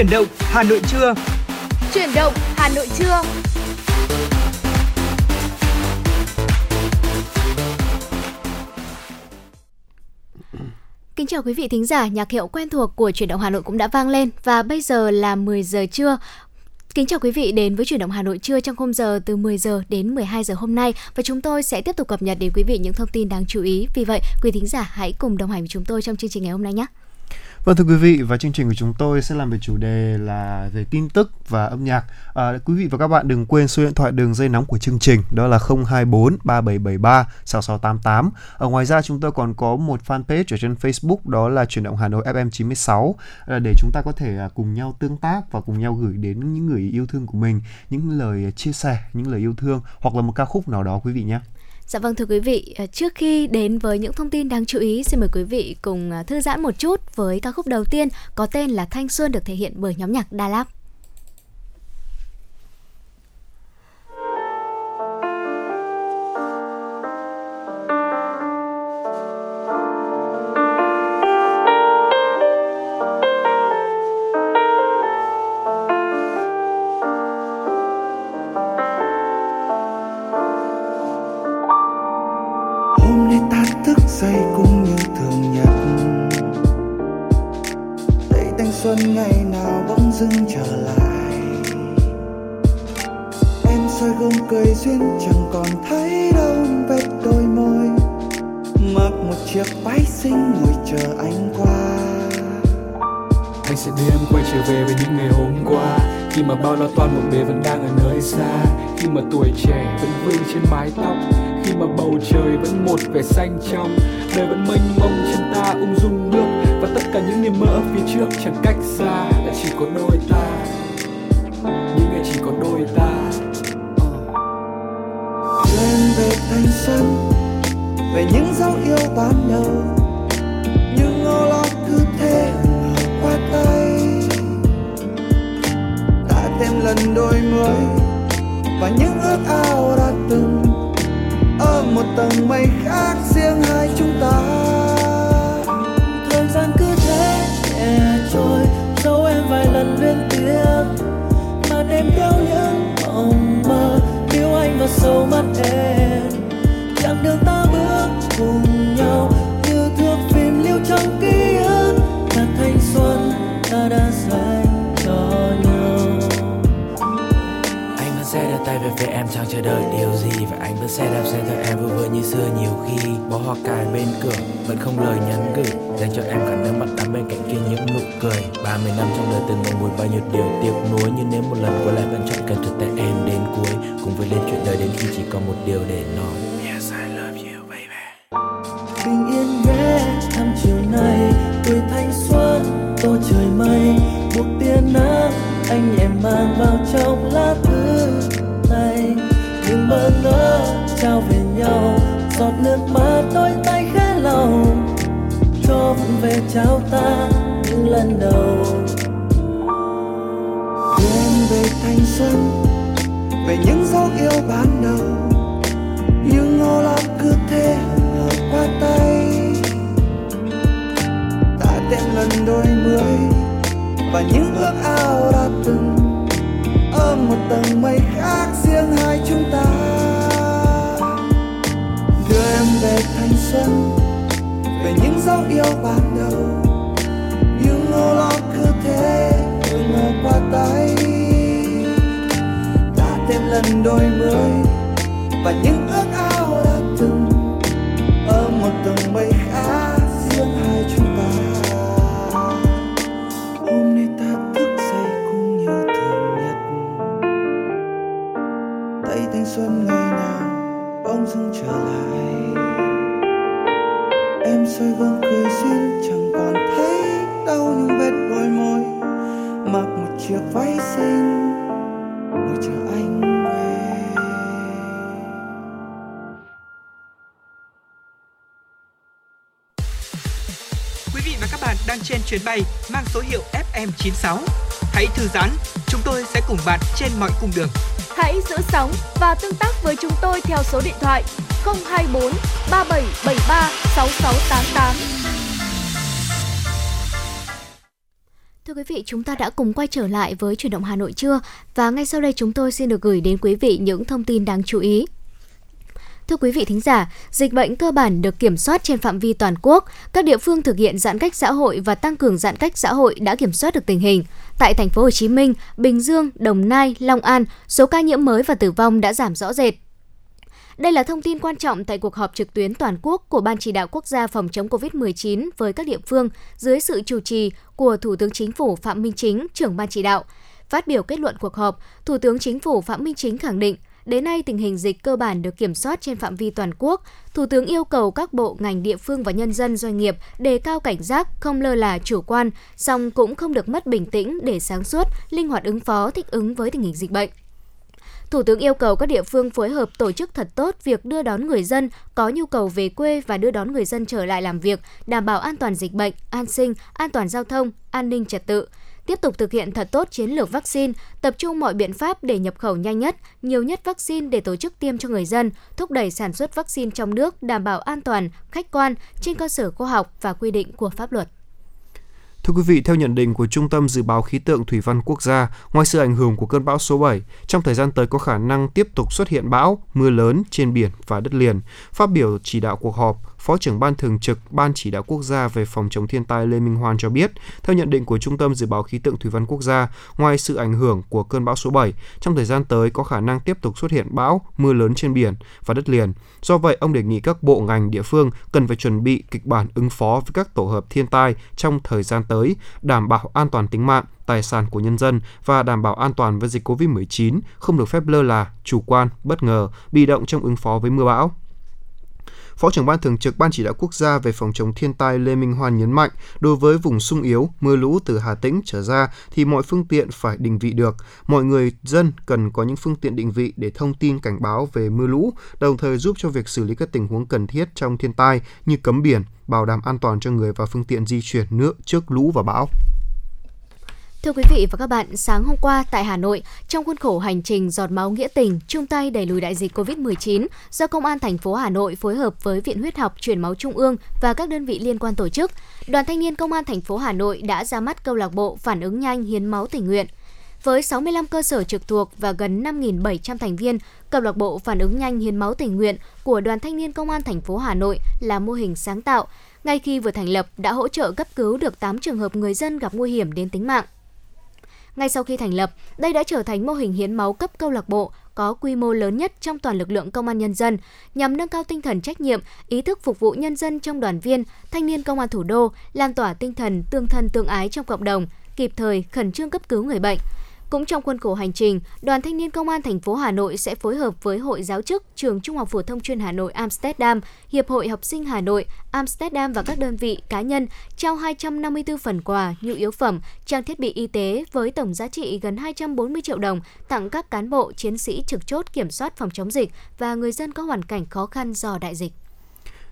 Chuyển động Hà Nội trưa. Chuyển động Hà Nội trưa. Kính chào quý vị thính giả, nhạc hiệu quen thuộc của Chuyển động Hà Nội cũng đã vang lên và bây giờ là 10 giờ trưa. Kính chào quý vị đến với chuyển động Hà Nội trưa trong khung giờ từ 10 giờ đến 12 giờ hôm nay và chúng tôi sẽ tiếp tục cập nhật đến quý vị những thông tin đáng chú ý. Vì vậy, quý thính giả hãy cùng đồng hành với chúng tôi trong chương trình ngày hôm nay nhé. Vâng thưa quý vị và chương trình của chúng tôi sẽ làm về chủ đề là về tin tức và âm nhạc. À, quý vị và các bạn đừng quên số điện thoại đường dây nóng của chương trình đó là 024 3773 6688. Ở ngoài ra chúng tôi còn có một fanpage ở trên Facebook đó là chuyển động Hà Nội FM 96 à, để chúng ta có thể à, cùng nhau tương tác và cùng nhau gửi đến những người yêu thương của mình những lời chia sẻ, những lời yêu thương hoặc là một ca khúc nào đó quý vị nhé. Dạ vâng thưa quý vị, à, trước khi đến với những thông tin đáng chú ý, xin mời quý vị cùng à, thư giãn một chút với ca khúc đầu tiên có tên là Thanh Xuân được thể hiện bởi nhóm nhạc Đà Lạt. Xuân ngày nào bỗng dưng trở lại. Em soi gương cười duyên chẳng còn thấy đâu, vết đôi môi. Mặc một chiếc váy xinh ngồi chờ anh qua. Anh sẽ đưa em quay trở về với những ngày hôm qua. Khi mà bao lo toan một bề vẫn đang ở nơi xa. Khi mà tuổi trẻ vẫn vương trên mái tóc. Khi mà bầu trời vẫn một vẻ xanh trong. Đời vẫn mênh mông, chân ta ung dung bước và tất cả những niềm mơ phía trước chẳng cách xa là chỉ có đôi ta. Những ngày chỉ có đôi ta. Ờ. Lên về thanh xuân, về những dấu yêu ban đầu nhưng ngô lo cứ thế qua tay. Đã thêm lần đôi mới, và những ước ao đã từng. Ở một tầng mây khác riêng hai chúng ta. Lần liên tiếp mà đêm đau những mộng mơ yêu anh vào sâu mắt em. Về phía em chẳng chờ đợi điều gì và anh vẫn sẽ đạp xe theo em vui vơi như xưa. Nhiều khi bó hoa cài bên cửa vẫn không lời nhắn gửi, dành cho em cả nước mắt đắm bên cạnh kia những nụ cười. 30 năm trong đời từng ngậm ngùi bao nhiêu điều tiếc nuối, nhưng nếu một lần quay lại vẫn chọn cần thực tại em đến cuối, cùng với lên chuyện đời đến khi chỉ còn một điều để nói. Yes, I love you, baby. Bình yên ghé thăm chiều nay tuổi thanh xuân, tô trời mây, một tia nắng, anh em mang vào trong trao ta những lần đầu. Quên về thanh xuân, về những dấu yêu ban đầu. Nhưng ngô lo cứ thế ngờ qua tay. Ta thêm lần đôi mươi và những ước ao đã từng ở một tầng mây khác riêng hai chúng ta. Đưa em về thanh xuân, về những dấu yêu ban đôi mới và những ước ao đã từng ở một tầng mây khác riêng hai chúng ta. Hôm nay ta thức dậy cũng như thường nhật. Tay thanh xuân ngày nào bỗng dưng trở lại. Em soi gương cười duyên chẳng còn thấy đau những vết đôi môi. Mặc một chiếc váy xinh chuyến bay mang số hiệu FM96. Hãy thư giãn, chúng tôi sẽ cùng bạn trên mọi cung đường. Hãy giữ sóng và tương tác với chúng tôi theo số điện thoại 024 3773 6688. Thưa quý vị, chúng ta đã cùng quay trở lại với chuyển động Hà Nội chưa? Và ngay sau đây chúng tôi xin được gửi đến quý vị những thông tin đáng chú ý. Thưa quý vị thính giả, dịch bệnh cơ bản được kiểm soát trên phạm vi toàn quốc. Các địa phương thực hiện giãn cách xã hội và tăng cường giãn cách xã hội đã kiểm soát được tình hình. Tại thành phố Hồ Chí Minh, Bình Dương, Đồng Nai, Long An, số ca nhiễm mới và tử vong đã giảm rõ rệt. Đây là thông tin quan trọng tại cuộc họp trực tuyến toàn quốc của Ban chỉ đạo quốc gia phòng chống COVID-19 với các địa phương dưới sự chủ trì của Thủ tướng Chính phủ Phạm Minh Chính, trưởng ban chỉ đạo. Phát biểu kết luận cuộc họp, Thủ tướng Chính phủ Phạm Minh Chính khẳng định Đến nay, tình hình dịch cơ bản được kiểm soát trên phạm vi toàn quốc. Thủ tướng yêu cầu các bộ, ngành địa phương và nhân dân doanh nghiệp đề cao cảnh giác, không lơ là chủ quan, song cũng không được mất bình tĩnh để sáng suốt, linh hoạt ứng phó thích ứng với tình hình dịch bệnh. Thủ tướng yêu cầu các địa phương phối hợp tổ chức thật tốt việc đưa đón người dân có nhu cầu về quê và đưa đón người dân trở lại làm việc, đảm bảo an toàn dịch bệnh, an sinh, an toàn giao thông, an ninh trật tự tiếp tục thực hiện thật tốt chiến lược vaccine, tập trung mọi biện pháp để nhập khẩu nhanh nhất, nhiều nhất vaccine để tổ chức tiêm cho người dân, thúc đẩy sản xuất vaccine trong nước đảm bảo an toàn, khách quan trên cơ sở khoa học và quy định của pháp luật. Thưa quý vị, theo nhận định của Trung tâm Dự báo Khí tượng Thủy văn Quốc gia, ngoài sự ảnh hưởng của cơn bão số 7, trong thời gian tới có khả năng tiếp tục xuất hiện bão, mưa lớn trên biển và đất liền. Phát biểu chỉ đạo cuộc họp, Phó trưởng Ban Thường trực Ban Chỉ đạo Quốc gia về phòng chống thiên tai Lê Minh Hoan cho biết, theo nhận định của Trung tâm Dự báo Khí tượng Thủy văn Quốc gia, ngoài sự ảnh hưởng của cơn bão số 7, trong thời gian tới có khả năng tiếp tục xuất hiện bão, mưa lớn trên biển và đất liền. Do vậy, ông đề nghị các bộ ngành địa phương cần phải chuẩn bị kịch bản ứng phó với các tổ hợp thiên tai trong thời gian tới, đảm bảo an toàn tính mạng, tài sản của nhân dân và đảm bảo an toàn với dịch COVID-19, không được phép lơ là, chủ quan, bất ngờ, bị động trong ứng phó với mưa bão. Phó trưởng ban thường trực Ban chỉ đạo quốc gia về phòng chống thiên tai Lê Minh Hoan nhấn mạnh, đối với vùng sung yếu, mưa lũ từ Hà Tĩnh trở ra thì mọi phương tiện phải định vị được. Mọi người dân cần có những phương tiện định vị để thông tin cảnh báo về mưa lũ, đồng thời giúp cho việc xử lý các tình huống cần thiết trong thiên tai như cấm biển, bảo đảm an toàn cho người và phương tiện di chuyển nước trước lũ và bão. Thưa quý vị và các bạn, sáng hôm qua tại Hà Nội, trong khuôn khổ hành trình giọt máu nghĩa tình chung tay đẩy lùi đại dịch COVID-19 do Công an thành phố Hà Nội phối hợp với Viện Huyết học Truyền máu Trung ương và các đơn vị liên quan tổ chức, Đoàn Thanh niên Công an thành phố Hà Nội đã ra mắt câu lạc bộ phản ứng nhanh hiến máu tình nguyện. Với 65 cơ sở trực thuộc và gần 5.700 thành viên, câu lạc bộ phản ứng nhanh hiến máu tình nguyện của Đoàn Thanh niên Công an thành phố Hà Nội là mô hình sáng tạo. Ngay khi vừa thành lập đã hỗ trợ cấp cứu được 8 trường hợp người dân gặp nguy hiểm đến tính mạng. Ngay sau khi thành lập, đây đã trở thành mô hình hiến máu cấp câu lạc bộ có quy mô lớn nhất trong toàn lực lượng công an nhân dân nhằm nâng cao tinh thần trách nhiệm, ý thức phục vụ nhân dân trong đoàn viên, thanh niên công an thủ đô, lan tỏa tinh thần tương thân tương ái trong cộng đồng, kịp thời khẩn trương cấp cứu người bệnh. Cũng trong khuôn khổ hành trình, Đoàn Thanh niên Công an thành phố Hà Nội sẽ phối hợp với Hội giáo chức Trường Trung học phổ thông chuyên Hà Nội Amsterdam, Hiệp hội Học sinh Hà Nội Amsterdam và các đơn vị cá nhân trao 254 phần quà, nhu yếu phẩm, trang thiết bị y tế với tổng giá trị gần 240 triệu đồng tặng các cán bộ, chiến sĩ trực chốt kiểm soát phòng chống dịch và người dân có hoàn cảnh khó khăn do đại dịch.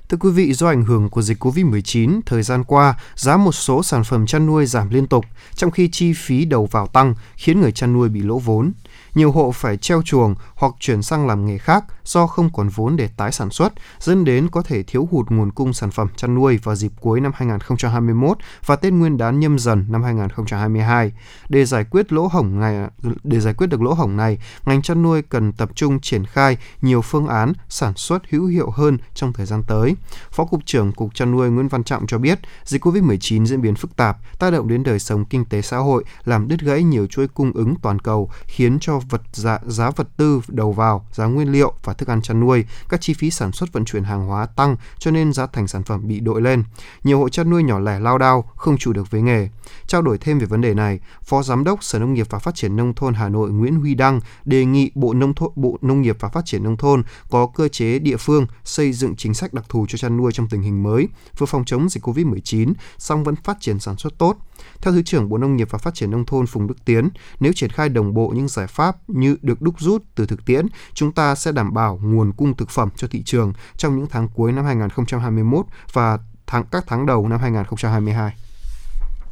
Thưa quý vị, do ảnh hưởng của dịch COVID-19, thời gian qua, giá một số sản phẩm chăn nuôi giảm liên tục, trong khi chi phí đầu vào tăng khiến người chăn nuôi bị lỗ vốn nhiều hộ phải treo chuồng hoặc chuyển sang làm nghề khác do không còn vốn để tái sản xuất, dẫn đến có thể thiếu hụt nguồn cung sản phẩm chăn nuôi vào dịp cuối năm 2021 và Tết Nguyên đán nhâm dần năm 2022. Để giải quyết lỗ hổng này, để giải quyết được lỗ hổng này, ngành chăn nuôi cần tập trung triển khai nhiều phương án sản xuất hữu hiệu hơn trong thời gian tới. Phó cục trưởng Cục chăn nuôi Nguyễn Văn Trọng cho biết, dịch COVID-19 diễn biến phức tạp, tác động đến đời sống kinh tế xã hội, làm đứt gãy nhiều chuỗi cung ứng toàn cầu, khiến cho vật giá, giá vật tư đầu vào, giá nguyên liệu và thức ăn chăn nuôi, các chi phí sản xuất vận chuyển hàng hóa tăng cho nên giá thành sản phẩm bị đội lên. Nhiều hộ chăn nuôi nhỏ lẻ lao đao, không chủ được với nghề. Trao đổi thêm về vấn đề này, Phó Giám đốc Sở Nông nghiệp và Phát triển Nông thôn Hà Nội Nguyễn Huy Đăng đề nghị Bộ Nông thôn, Bộ Nông nghiệp và Phát triển Nông thôn có cơ chế địa phương xây dựng chính sách đặc thù cho chăn nuôi trong tình hình mới, vừa phòng chống dịch COVID-19, song vẫn phát triển sản xuất tốt. Theo Thứ trưởng Bộ Nông nghiệp và Phát triển Nông thôn Phùng Đức Tiến, nếu triển khai đồng bộ những giải pháp như được đúc rút từ thực tiễn, chúng ta sẽ đảm bảo nguồn cung thực phẩm cho thị trường trong những tháng cuối năm 2021 và tháng các tháng đầu năm 2022.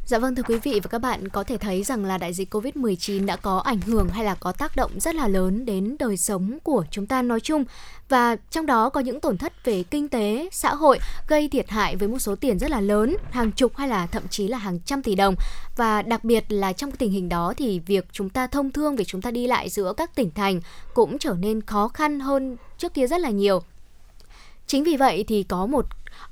Dạ vâng thưa quý vị và các bạn có thể thấy rằng là đại dịch Covid-19 đã có ảnh hưởng hay là có tác động rất là lớn đến đời sống của chúng ta nói chung và trong đó có những tổn thất về kinh tế, xã hội gây thiệt hại với một số tiền rất là lớn, hàng chục hay là thậm chí là hàng trăm tỷ đồng. Và đặc biệt là trong tình hình đó thì việc chúng ta thông thương, việc chúng ta đi lại giữa các tỉnh thành cũng trở nên khó khăn hơn trước kia rất là nhiều. Chính vì vậy thì có một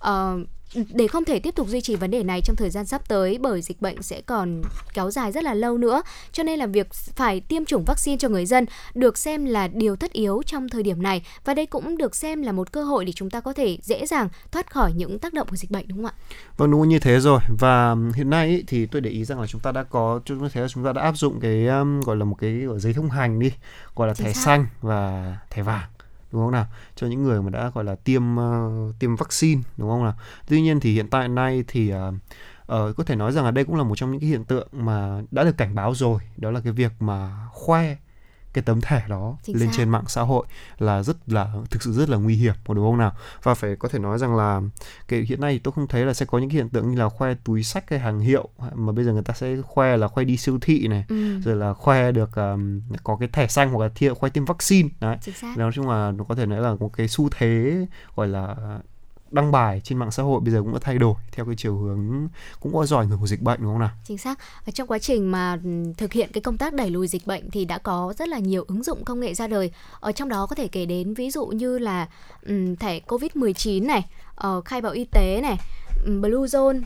uh, để không thể tiếp tục duy trì vấn đề này trong thời gian sắp tới bởi dịch bệnh sẽ còn kéo dài rất là lâu nữa cho nên là việc phải tiêm chủng vaccine cho người dân được xem là điều tất yếu trong thời điểm này và đây cũng được xem là một cơ hội để chúng ta có thể dễ dàng thoát khỏi những tác động của dịch bệnh đúng không ạ? Vâng đúng như thế rồi và hiện nay ý, thì tôi để ý rằng là chúng ta đã có chúng ta thấy là chúng ta đã áp dụng cái um, gọi là một cái giấy thông hành đi gọi là Chính thẻ xác. xanh và thẻ vàng đúng không nào? Cho những người mà đã gọi là tiêm uh, tiêm vaccine đúng không nào? Tuy nhiên thì hiện tại nay thì uh, uh, có thể nói rằng là đây cũng là một trong những cái hiện tượng mà đã được cảnh báo rồi. Đó là cái việc mà khoe cái tấm thẻ đó Chính lên xác. trên mạng xã hội là rất là thực sự rất là nguy hiểm đúng không nào và phải có thể nói rằng là cái hiện nay tôi không thấy là sẽ có những hiện tượng như là khoe túi sách hay hàng hiệu mà bây giờ người ta sẽ khoe là khoe đi siêu thị này ừ. rồi là khoe được um, có cái thẻ xanh hoặc là thi, khoe tiêm vaccine đấy nói chung là nó có thể nói là một cái xu thế gọi là đăng bài trên mạng xã hội bây giờ cũng đã thay đổi theo cái chiều hướng cũng có do ảnh hưởng của dịch bệnh đúng không nào? Chính xác. Ở trong quá trình mà ừ, thực hiện cái công tác đẩy lùi dịch bệnh thì đã có rất là nhiều ứng dụng công nghệ ra đời. Ở trong đó có thể kể đến ví dụ như là um, thẻ Covid-19 này, uh, khai báo y tế này, um, Blue Zone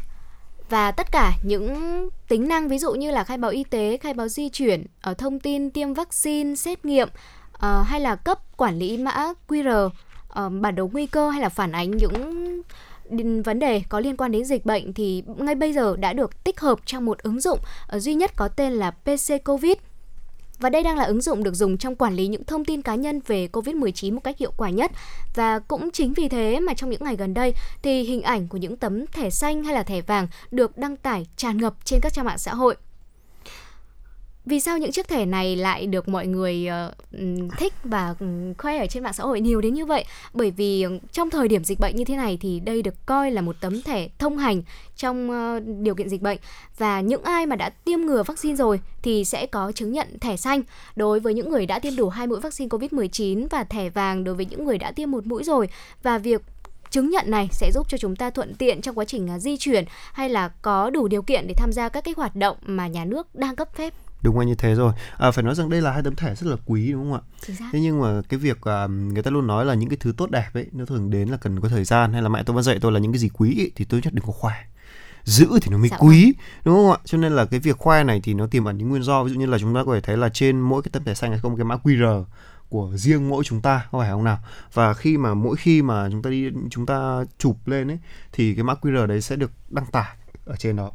và tất cả những tính năng ví dụ như là khai báo y tế, khai báo di chuyển, ở thông tin tiêm vaccine, xét nghiệm uh, hay là cấp quản lý mã QR uh, bản đồ nguy cơ hay là phản ánh những vấn đề có liên quan đến dịch bệnh thì ngay bây giờ đã được tích hợp trong một ứng dụng ờ, duy nhất có tên là PC Covid. Và đây đang là ứng dụng được dùng trong quản lý những thông tin cá nhân về COVID-19 một cách hiệu quả nhất. Và cũng chính vì thế mà trong những ngày gần đây thì hình ảnh của những tấm thẻ xanh hay là thẻ vàng được đăng tải tràn ngập trên các trang mạng xã hội. Vì sao những chiếc thẻ này lại được mọi người uh, thích và ừ, khoe ở trên mạng xã hội nhiều đến như vậy? Bởi vì ừ, trong thời điểm dịch bệnh như thế này thì đây được coi là một tấm thẻ thông hành trong uh, điều kiện dịch bệnh. Và những ai mà đã tiêm ngừa vaccine rồi thì sẽ có chứng nhận thẻ xanh. Đối với những người đã tiêm đủ hai mũi vaccine COVID-19 và thẻ vàng đối với những người đã tiêm một mũi rồi. Và việc chứng nhận này sẽ giúp cho chúng ta thuận tiện trong quá trình uh, di chuyển hay là có đủ điều kiện để tham gia các cái hoạt động mà nhà nước đang cấp phép đúng là như thế rồi. À, phải nói rằng đây là hai tấm thẻ rất là quý đúng không ạ? Thế nhưng mà cái việc à, người ta luôn nói là những cái thứ tốt đẹp ấy nó thường đến là cần có thời gian hay là mẹ tôi vẫn dạy tôi là những cái gì quý ấy, thì tôi nhất đừng có khoe. Giữ thì nó mới dạ quý đúng không ạ? Cho nên là cái việc khoe này thì nó tiềm ẩn những nguyên do. Ví dụ như là chúng ta có thể thấy là trên mỗi cái tấm thẻ xanh này có một cái mã QR của riêng mỗi chúng ta có phải không nào? Và khi mà mỗi khi mà chúng ta đi chúng ta chụp lên ấy thì cái mã QR đấy sẽ được đăng tải ở trên đó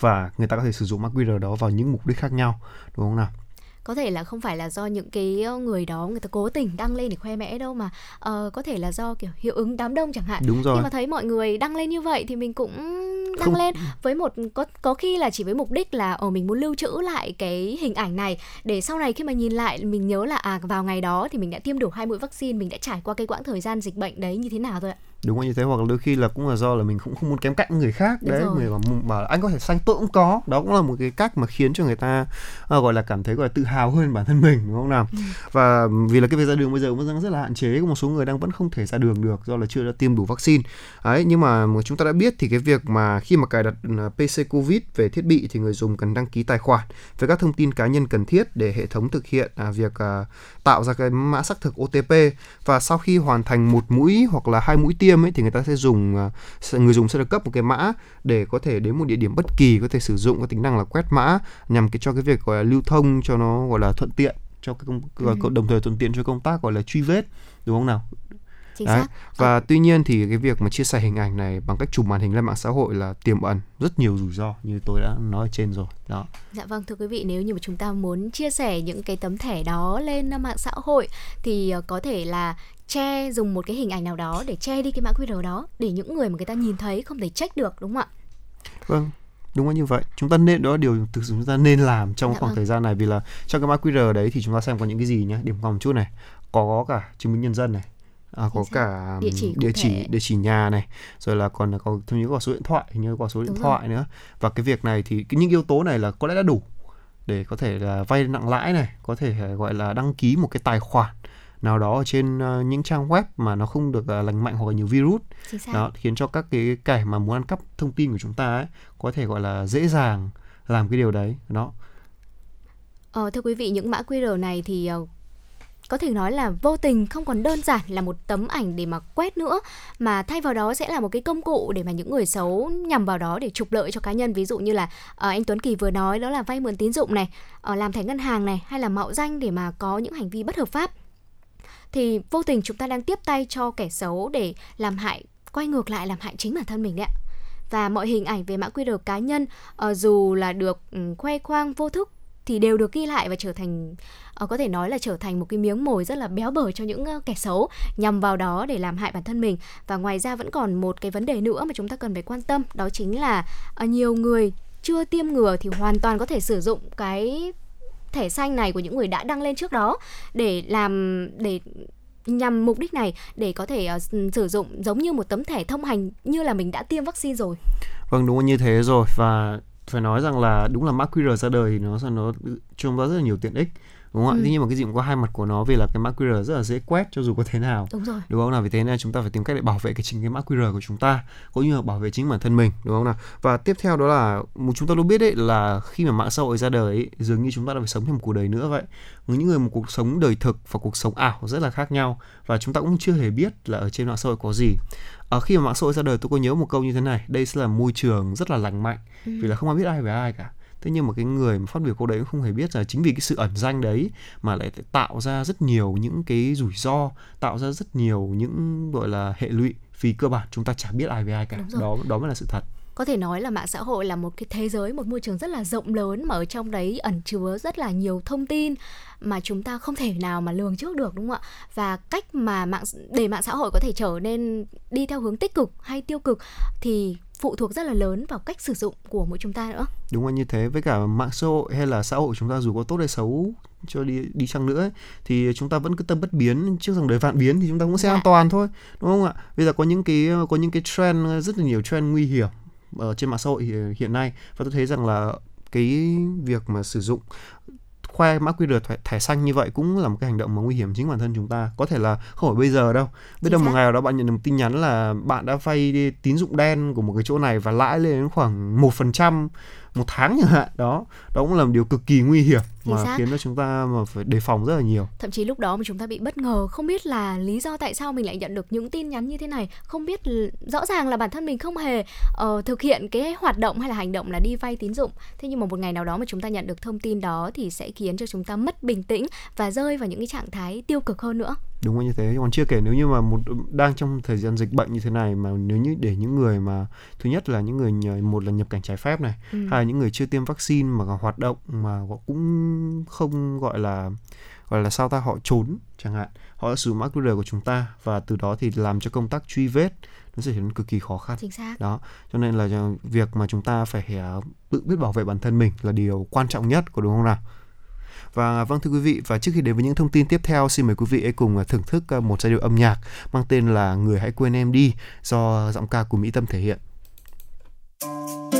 và người ta có thể sử dụng mã QR đó vào những mục đích khác nhau đúng không nào? Có thể là không phải là do những cái người đó người ta cố tình đăng lên để khoe mẽ đâu mà uh, có thể là do kiểu hiệu ứng đám đông chẳng hạn. Đúng rồi nhưng mà thấy mọi người đăng lên như vậy thì mình cũng đăng không. lên với một có có khi là chỉ với mục đích là ở ờ, mình muốn lưu trữ lại cái hình ảnh này để sau này khi mà nhìn lại mình nhớ là à vào ngày đó thì mình đã tiêm đủ hai mũi vaccine mình đã trải qua cái quãng thời gian dịch bệnh đấy như thế nào thôi ạ đúng như thế hoặc là đôi khi là cũng là do là mình cũng không muốn kém cạnh người khác. Đấy người mà bảo anh có thể xanh tôi cũng có. Đó cũng là một cái cách mà khiến cho người ta uh, gọi là cảm thấy gọi là tự hào hơn bản thân mình đúng không nào? Ừ. và vì là cái việc ra đường bây giờ vẫn rất là hạn chế có một số người đang vẫn không thể ra đường được do là chưa đã tiêm đủ vaccine. Ấy nhưng mà chúng ta đã biết thì cái việc mà khi mà cài đặt ờ, PC Covid về thiết bị thì người dùng cần đăng ký tài khoản với các thông tin cá nhân cần thiết để hệ thống thực hiện à, việc à, tạo ra cái mã xác thực OTP và sau khi hoàn thành một mũi hoặc là hai mũi tiêm ấy thì người ta sẽ dùng à, người dùng sẽ được cấp một cái mã để có thể đến một địa điểm bất kỳ có thể sử dụng cái tính năng là quét mã nhằm cái cho cái việc gọi là lưu thông cho nó gọi là thuận tiện cho cái công ừ. đồng thời thuận tiện cho công tác gọi là truy vết đúng không nào Chính Đấy. xác. Và à. tuy nhiên thì cái việc mà chia sẻ hình ảnh này bằng cách chụp màn hình lên mạng xã hội là tiềm ẩn rất nhiều rủi ro như tôi đã nói trên rồi. Đó. Dạ vâng thưa quý vị, nếu như mà chúng ta muốn chia sẻ những cái tấm thẻ đó lên mạng xã hội thì ờ, có thể là che dùng một cái hình ảnh nào đó để che đi cái mã QR đó để những người mà người ta nhìn thấy không thể check được đúng không ạ? Vâng, đúng là như vậy chúng ta nên đó là điều thực sự chúng ta nên làm trong dạ khoảng vâng. thời gian này vì là trong cái mã QR đấy thì chúng ta xem có những cái gì nhé điểm còn một chút này có, cả chứng minh nhân dân này à, có cả Địa chỉ địa chỉ thể. địa chỉ nhà này rồi là còn có thêm như có số điện thoại như có số điện Đúng thoại nữa và cái việc này thì những yếu tố này là có lẽ đã đủ để có thể là vay nặng lãi này có thể ờ, gọi là đăng ký một cái tài khoản nào đó ở trên ờ, những trang web mà nó không được ờ, lành mạnh hoặc là nhiều virus. Đó khiến cho các cái kẻ mà muốn ăn cắp thông tin của chúng ta ấy có thể gọi là dễ dàng làm cái điều đấy. Đó. Ờ, thưa quý vị, những mã QR này thì ờ, có thể nói là vô tình không còn đơn giản là một tấm ảnh để mà quét nữa mà thay vào đó sẽ là một cái công cụ để mà những người xấu nhằm vào đó để trục lợi cho cá nhân. Ví dụ như là ờ, anh Tuấn Kỳ vừa nói đó là vay mượn tín dụng này ờ, làm thẻ ngân hàng này hay là mạo danh để mà có những hành vi bất hợp pháp thì vô tình chúng ta đang tiếp tay cho kẻ xấu để làm hại, quay ngược lại làm hại chính bản thân mình đấy ạ. Và mọi hình ảnh về mã QR cá nhân ờ, dù là được ừ, khoe khoang, vô thức thì đều được ghi lại và trở thành ờ, có thể nói là trở thành một cái miếng mồi rất là béo bở cho những ờ, kẻ xấu nhằm vào đó để làm hại bản thân mình. Và ngoài ra vẫn còn một cái vấn đề nữa mà chúng ta cần phải quan tâm, đó chính là nhiều người chưa tiêm ngừa thì hoàn toàn có thể sử dụng cái thẻ xanh này của những người đã đăng lên trước đó để làm để nhằm mục đích này để có thể uh, sử dụng giống như một tấm thẻ thông hành như là mình đã tiêm vaccine rồi. Vâng đúng là như thế rồi. Và phải nói rằng là đúng là mã QR ra đời thì nó nó cho chúng ta rất là nhiều tiện ích đúng không ạ? Ừ. Tuy nhiên mà cái gì cũng có hai mặt của nó vì là cái mã QR rất là dễ quét cho dù có thế nào. Đúng rồi. Đúng không nào? Vì thế nên chúng ta phải tìm cách để bảo vệ cái chính cái mã QR của chúng ta cũng như là bảo vệ chính bản thân mình đúng không nào? Và tiếp theo đó là một chúng ta luôn biết đấy là khi mà mạng xã hội ra đời ấy, dường như chúng ta đã phải sống thêm một cuộc đời nữa vậy. Những người một cuộc sống đời thực và cuộc sống ảo rất là khác nhau và chúng ta cũng chưa hề biết là ở trên mạng xã hội có gì. Ở khi mà mạng xã hội ra đời tôi có nhớ một câu như thế này đây sẽ là môi trường rất là lành mạnh. Vì là không ai biết ai về ai cả thế nhưng mà cái người mà phát biểu câu đấy cũng không hề biết là chính vì cái sự ẩn danh đấy mà lại tạo ra rất nhiều những cái rủi ro tạo ra rất nhiều những gọi là hệ lụy vì cơ bản chúng ta chả biết ai về ai cả. Đó đó mới là sự thật. Có thể nói là mạng xã hội là một cái thế giới một môi trường rất là rộng lớn mà ở trong đấy ẩn chứa rất là nhiều thông tin mà chúng ta không thể nào mà lường trước được đúng không ạ? Và cách mà mạng để mạng xã hội có thể trở nên đi theo hướng tích cực hay tiêu cực thì phụ thuộc rất là lớn vào cách sử dụng của mỗi chúng ta nữa. Đúng là như thế. Với cả mạng xã hội hay là xã hội chúng ta dù có tốt hay xấu cho đi đi chăng nữa ấy, thì chúng ta vẫn cứ tâm bất biến. Trước dòng đời vạn biến thì chúng ta cũng sẽ Dạ. an toàn thôi đúng không ạ? Bây giờ có những cái có những cái trend rất là nhiều trend nguy hiểm ở trên mạng xã hội hiện- hiện nay. Và tôi thấy rằng là cái việc mà sử dụng khoe mã QR thẻ, thẻ xanh như vậy cũng là một cái hành động mà nguy hiểm chính bản thân chúng ta. Có thể là không phải bây giờ đâu. Biết đâu một ngày nào đó bạn nhận được một tin nhắn là bạn đã vay tín dụng đen của một cái chỗ này và lãi lên đến khoảng một phần trăm một tháng chẳng hạn. Đó đó cũng là một điều cực kỳ nguy hiểm Chính mà xác. khiến cho chúng ta mà phải đề phòng rất là nhiều. Thậm chí lúc đó mà chúng ta bị bất ngờ không biết là lý do tại sao mình lại nhận được những tin nhắn như thế này. Không biết rõ ràng là bản thân mình không hề ờ, thực hiện cái hoạt động hay là hành động là đi vay tín dụng. Thế nhưng mà một ngày nào đó mà chúng ta nhận được thông tin đó thì sẽ khiến cho chúng ta mất bình tĩnh và rơi vào những cái trạng thái tiêu cực hơn nữa đúng là như thế. Còn chưa kể nếu như mà một đang trong thời gian dịch bệnh như thế này mà nếu như để những người mà thứ nhất là những người một là nhập cảnh trái phép này Ừ. hai là những người chưa tiêm vaccine mà còn hoạt động mà họ cũng không gọi là gọi là sao ta họ trốn chẳng hạn. Họ đã sử dụng mã QR của chúng ta và từ đó thì làm cho công tác truy vết nó sẽ trở nên cực kỳ khó khăn. Chính xác. Đó. Cho nên là việc mà chúng ta phải ờ, tự biết bảo vệ bản thân mình là điều quan trọng nhất có đúng không nào và vâng thưa quý vị, và trước khi đến với những thông tin tiếp theo, xin mời quý vị hãy cùng à, thưởng thức à, một giai điệu âm nhạc mang tên là người hãy quên em đi do giọng ca của Mỹ Tâm thể hiện. người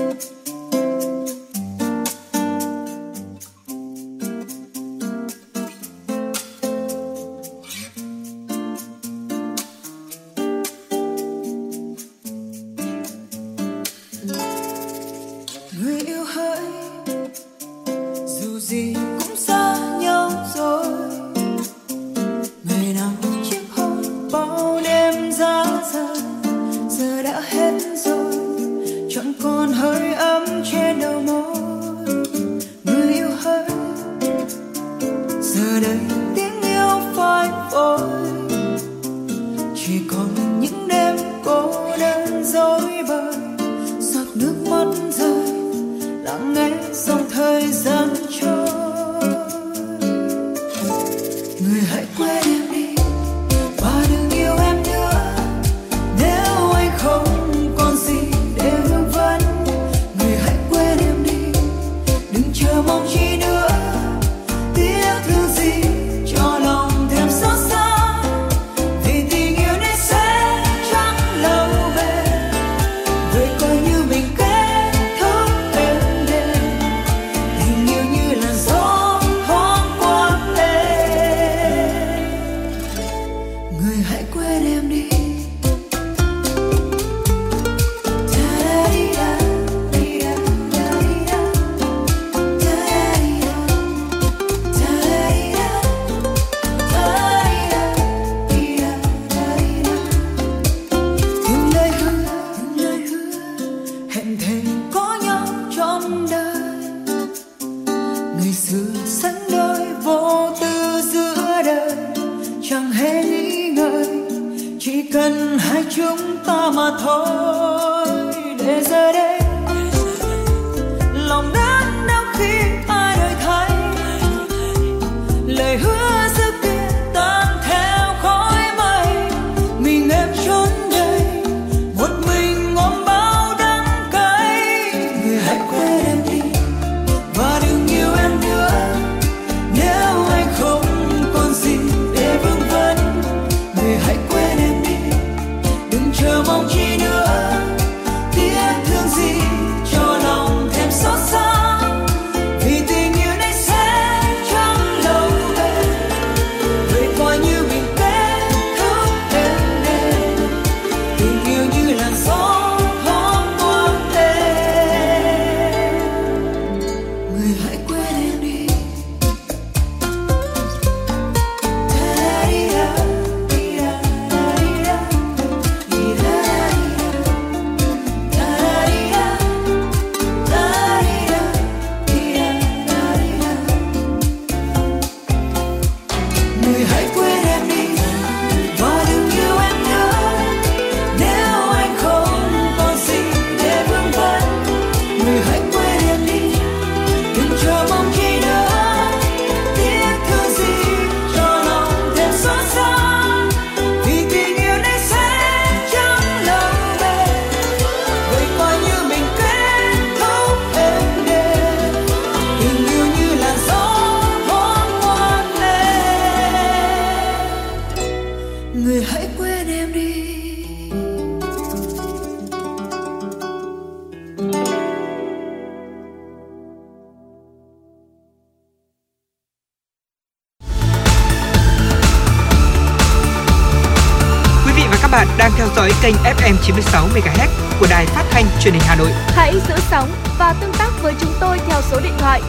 FM 96 MHz của đài phát thanh truyền hình Hà Nội. Hãy giữ sóng và tương tác với chúng tôi theo số điện thoại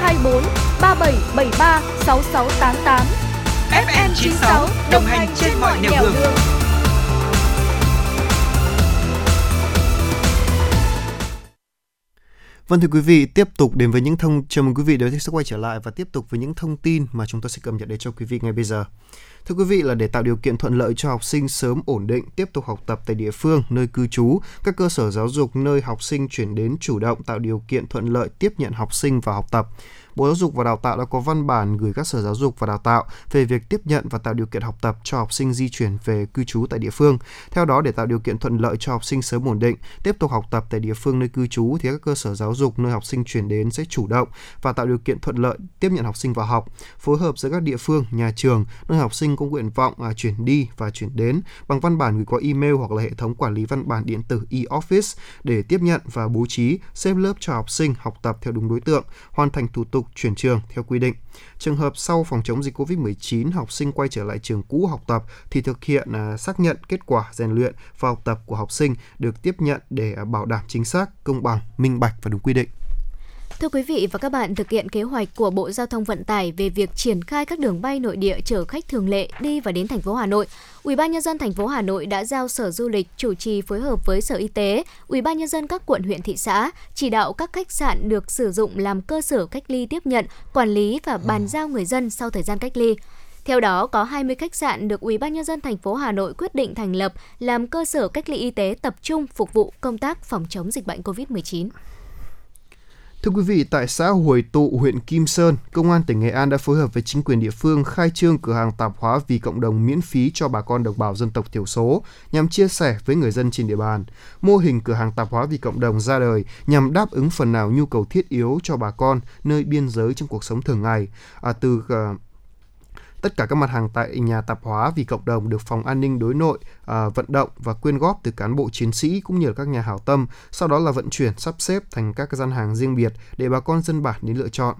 024 3773 6688. Vâng thưa quý vị, tiếp tục đến với những thông chào mừng quý vị đến sẽ quay trở lại và tiếp tục với những thông tin mà chúng tôi sẽ cập nhật đến cho quý vị ngay bây giờ. Thưa quý vị là để tạo điều kiện thuận lợi cho học sinh sớm ổn định tiếp tục học tập tại địa phương nơi cư trú, các cơ sở giáo dục nơi học sinh chuyển đến chủ động tạo điều kiện thuận lợi tiếp nhận học sinh vào học tập. Bộ Giáo dục và Đào tạo đã có văn bản gửi các sở giáo dục và đào tạo về việc tiếp nhận và tạo điều kiện học tập cho học sinh di chuyển về cư trú tại địa phương. Theo đó, để tạo điều kiện thuận lợi cho học sinh sớm ổn định, tiếp tục học tập tại địa phương nơi cư trú thì các cơ sở giáo dục nơi học sinh chuyển đến sẽ chủ động và tạo điều kiện thuận lợi tiếp nhận học sinh vào học, phối hợp giữa các địa phương, nhà trường nơi học sinh có nguyện vọng à, chuyển đi và chuyển đến bằng văn bản gửi qua email hoặc là hệ thống quản lý văn bản điện tử e-office để tiếp nhận và bố trí xếp lớp cho học sinh học tập theo đúng đối tượng, hoàn thành thủ tục chuyển trường theo quy định. Trường hợp sau phòng chống dịch COVID-19 học sinh quay trở lại trường cũ học tập thì thực hiện à, xác nhận kết quả rèn luyện và học tập của học sinh được tiếp nhận để à, bảo đảm chính xác, công bằng, minh bạch và đúng quy định. Thưa quý vị và các bạn, thực hiện kế hoạch của Bộ Giao thông Vận tải về việc triển khai các đường bay nội địa chở khách thường lệ đi và đến thành phố Hà Nội, Ủy ban nhân dân thành phố Hà Nội đã giao Sở Du lịch chủ trì phối hợp với Sở Y tế, Ủy ban nhân dân các quận huyện thị xã chỉ đạo các khách sạn được sử dụng làm cơ sở cách ly tiếp nhận, quản lý và bàn giao người dân sau thời gian cách ly. Theo đó, có 20 khách sạn được Ủy ban nhân dân thành phố Hà Nội quyết định thành lập làm cơ sở cách ly y tế tập trung phục vụ công tác phòng chống dịch bệnh COVID-19. Thưa quý vị, tại xã hồi Tụ, huyện Kim Sơn, Công an tỉnh Nghệ An đã phối hợp với chính quyền địa phương khai trương cửa hàng tạp hóa vì cộng đồng miễn phí cho bà con đồng bào dân tộc thiểu số nhằm chia sẻ với người dân trên địa bàn. Mô hình cửa hàng tạp hóa vì cộng đồng ra đời nhằm đáp ứng phần nào nhu cầu thiết yếu cho bà con nơi biên giới trong cuộc sống thường ngày. À, từ uh, Tất cả các mặt hàng tại nhà tạp hóa vì cộng đồng được phòng an ninh đối nội à, vận động và quyên góp từ cán bộ chiến sĩ cũng như là các nhà hảo tâm, sau đó là vận chuyển sắp xếp thành các gian hàng riêng biệt để bà con dân bản đến lựa chọn.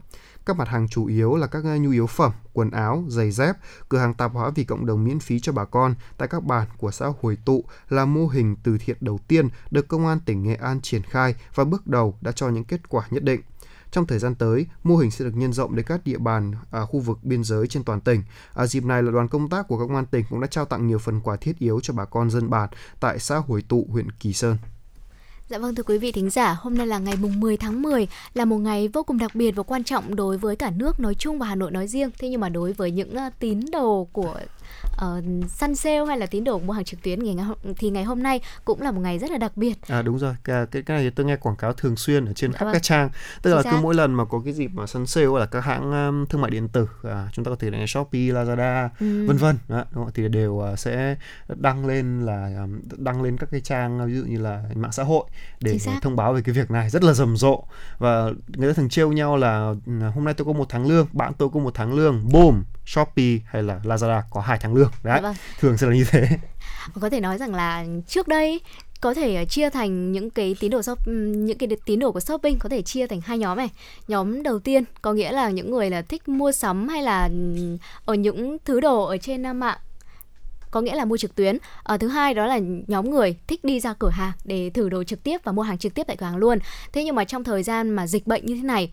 Các mặt hàng chủ yếu là các à, nhu yếu phẩm, quần áo, giày dép, cửa hàng tạp hóa vì cộng đồng miễn phí cho bà con tại các bản của xã Hồi Tụ là mô hình từ thiện đầu tiên được Công an tỉnh Nghệ An triển khai và bước đầu đã cho những kết quả nhất định. Trong thời gian tới, mô hình sẽ được nhân rộng đến các địa bàn à, khu vực biên giới trên toàn tỉnh. À, dịp này là đoàn công tác của công an tỉnh cũng đã trao tặng nhiều phần quà thiết yếu cho bà con dân bản tại xã Hồi Tụ, huyện Kỳ Sơn. Dạ vâng thưa quý vị thính giả, hôm nay là ngày mùng 10 tháng 10 là một ngày vô cùng đặc biệt và quan trọng đối với cả nước nói chung và Hà Nội nói riêng. Thế nhưng mà đối với những à, tín đồ của uh, săn sale hay là tín đồ mua hàng trực tuyến ngày thì ngày hôm nay cũng là một ngày rất là đặc biệt. À đúng rồi. Cái cái, này tôi nghe quảng cáo thường xuyên ở trên dạ khắp vâng. các trang. Tức là cứ mỗi lần mà có cái dịp mà săn sale là các hãng um, thương mại điện tử à, chúng ta có thể là shopee lazada ừ. vân vân. Thì đều uh, sẽ đăng lên là um, đăng lên các cái trang ví dụ như là mạng xã hội để thông báo về cái việc này. Rất là rầm rộ. Và người ta thường trêu nhau là ừ, hôm nay tôi có một tháng lương bạn tôi có một tháng lương. Boom shopee hay là lazada có hai tháng lương. Đấy vâng. thường sẽ là như thế. Có thể nói rằng là trước đây có thể chia thành những cái tín đồ shop những cái tín đồ của shopping có thể chia thành hai nhóm này. Nhóm đầu tiên có nghĩa là những người là thích mua sắm hay là ở những thứ đồ ở trên mạng có nghĩa là mua trực tuyến. À, thứ hai đó là nhóm người thích đi ra cửa hàng để thử đồ trực tiếp và mua hàng trực tiếp tại cửa hàng luôn. Thế nhưng mà trong thời gian mà dịch bệnh như thế này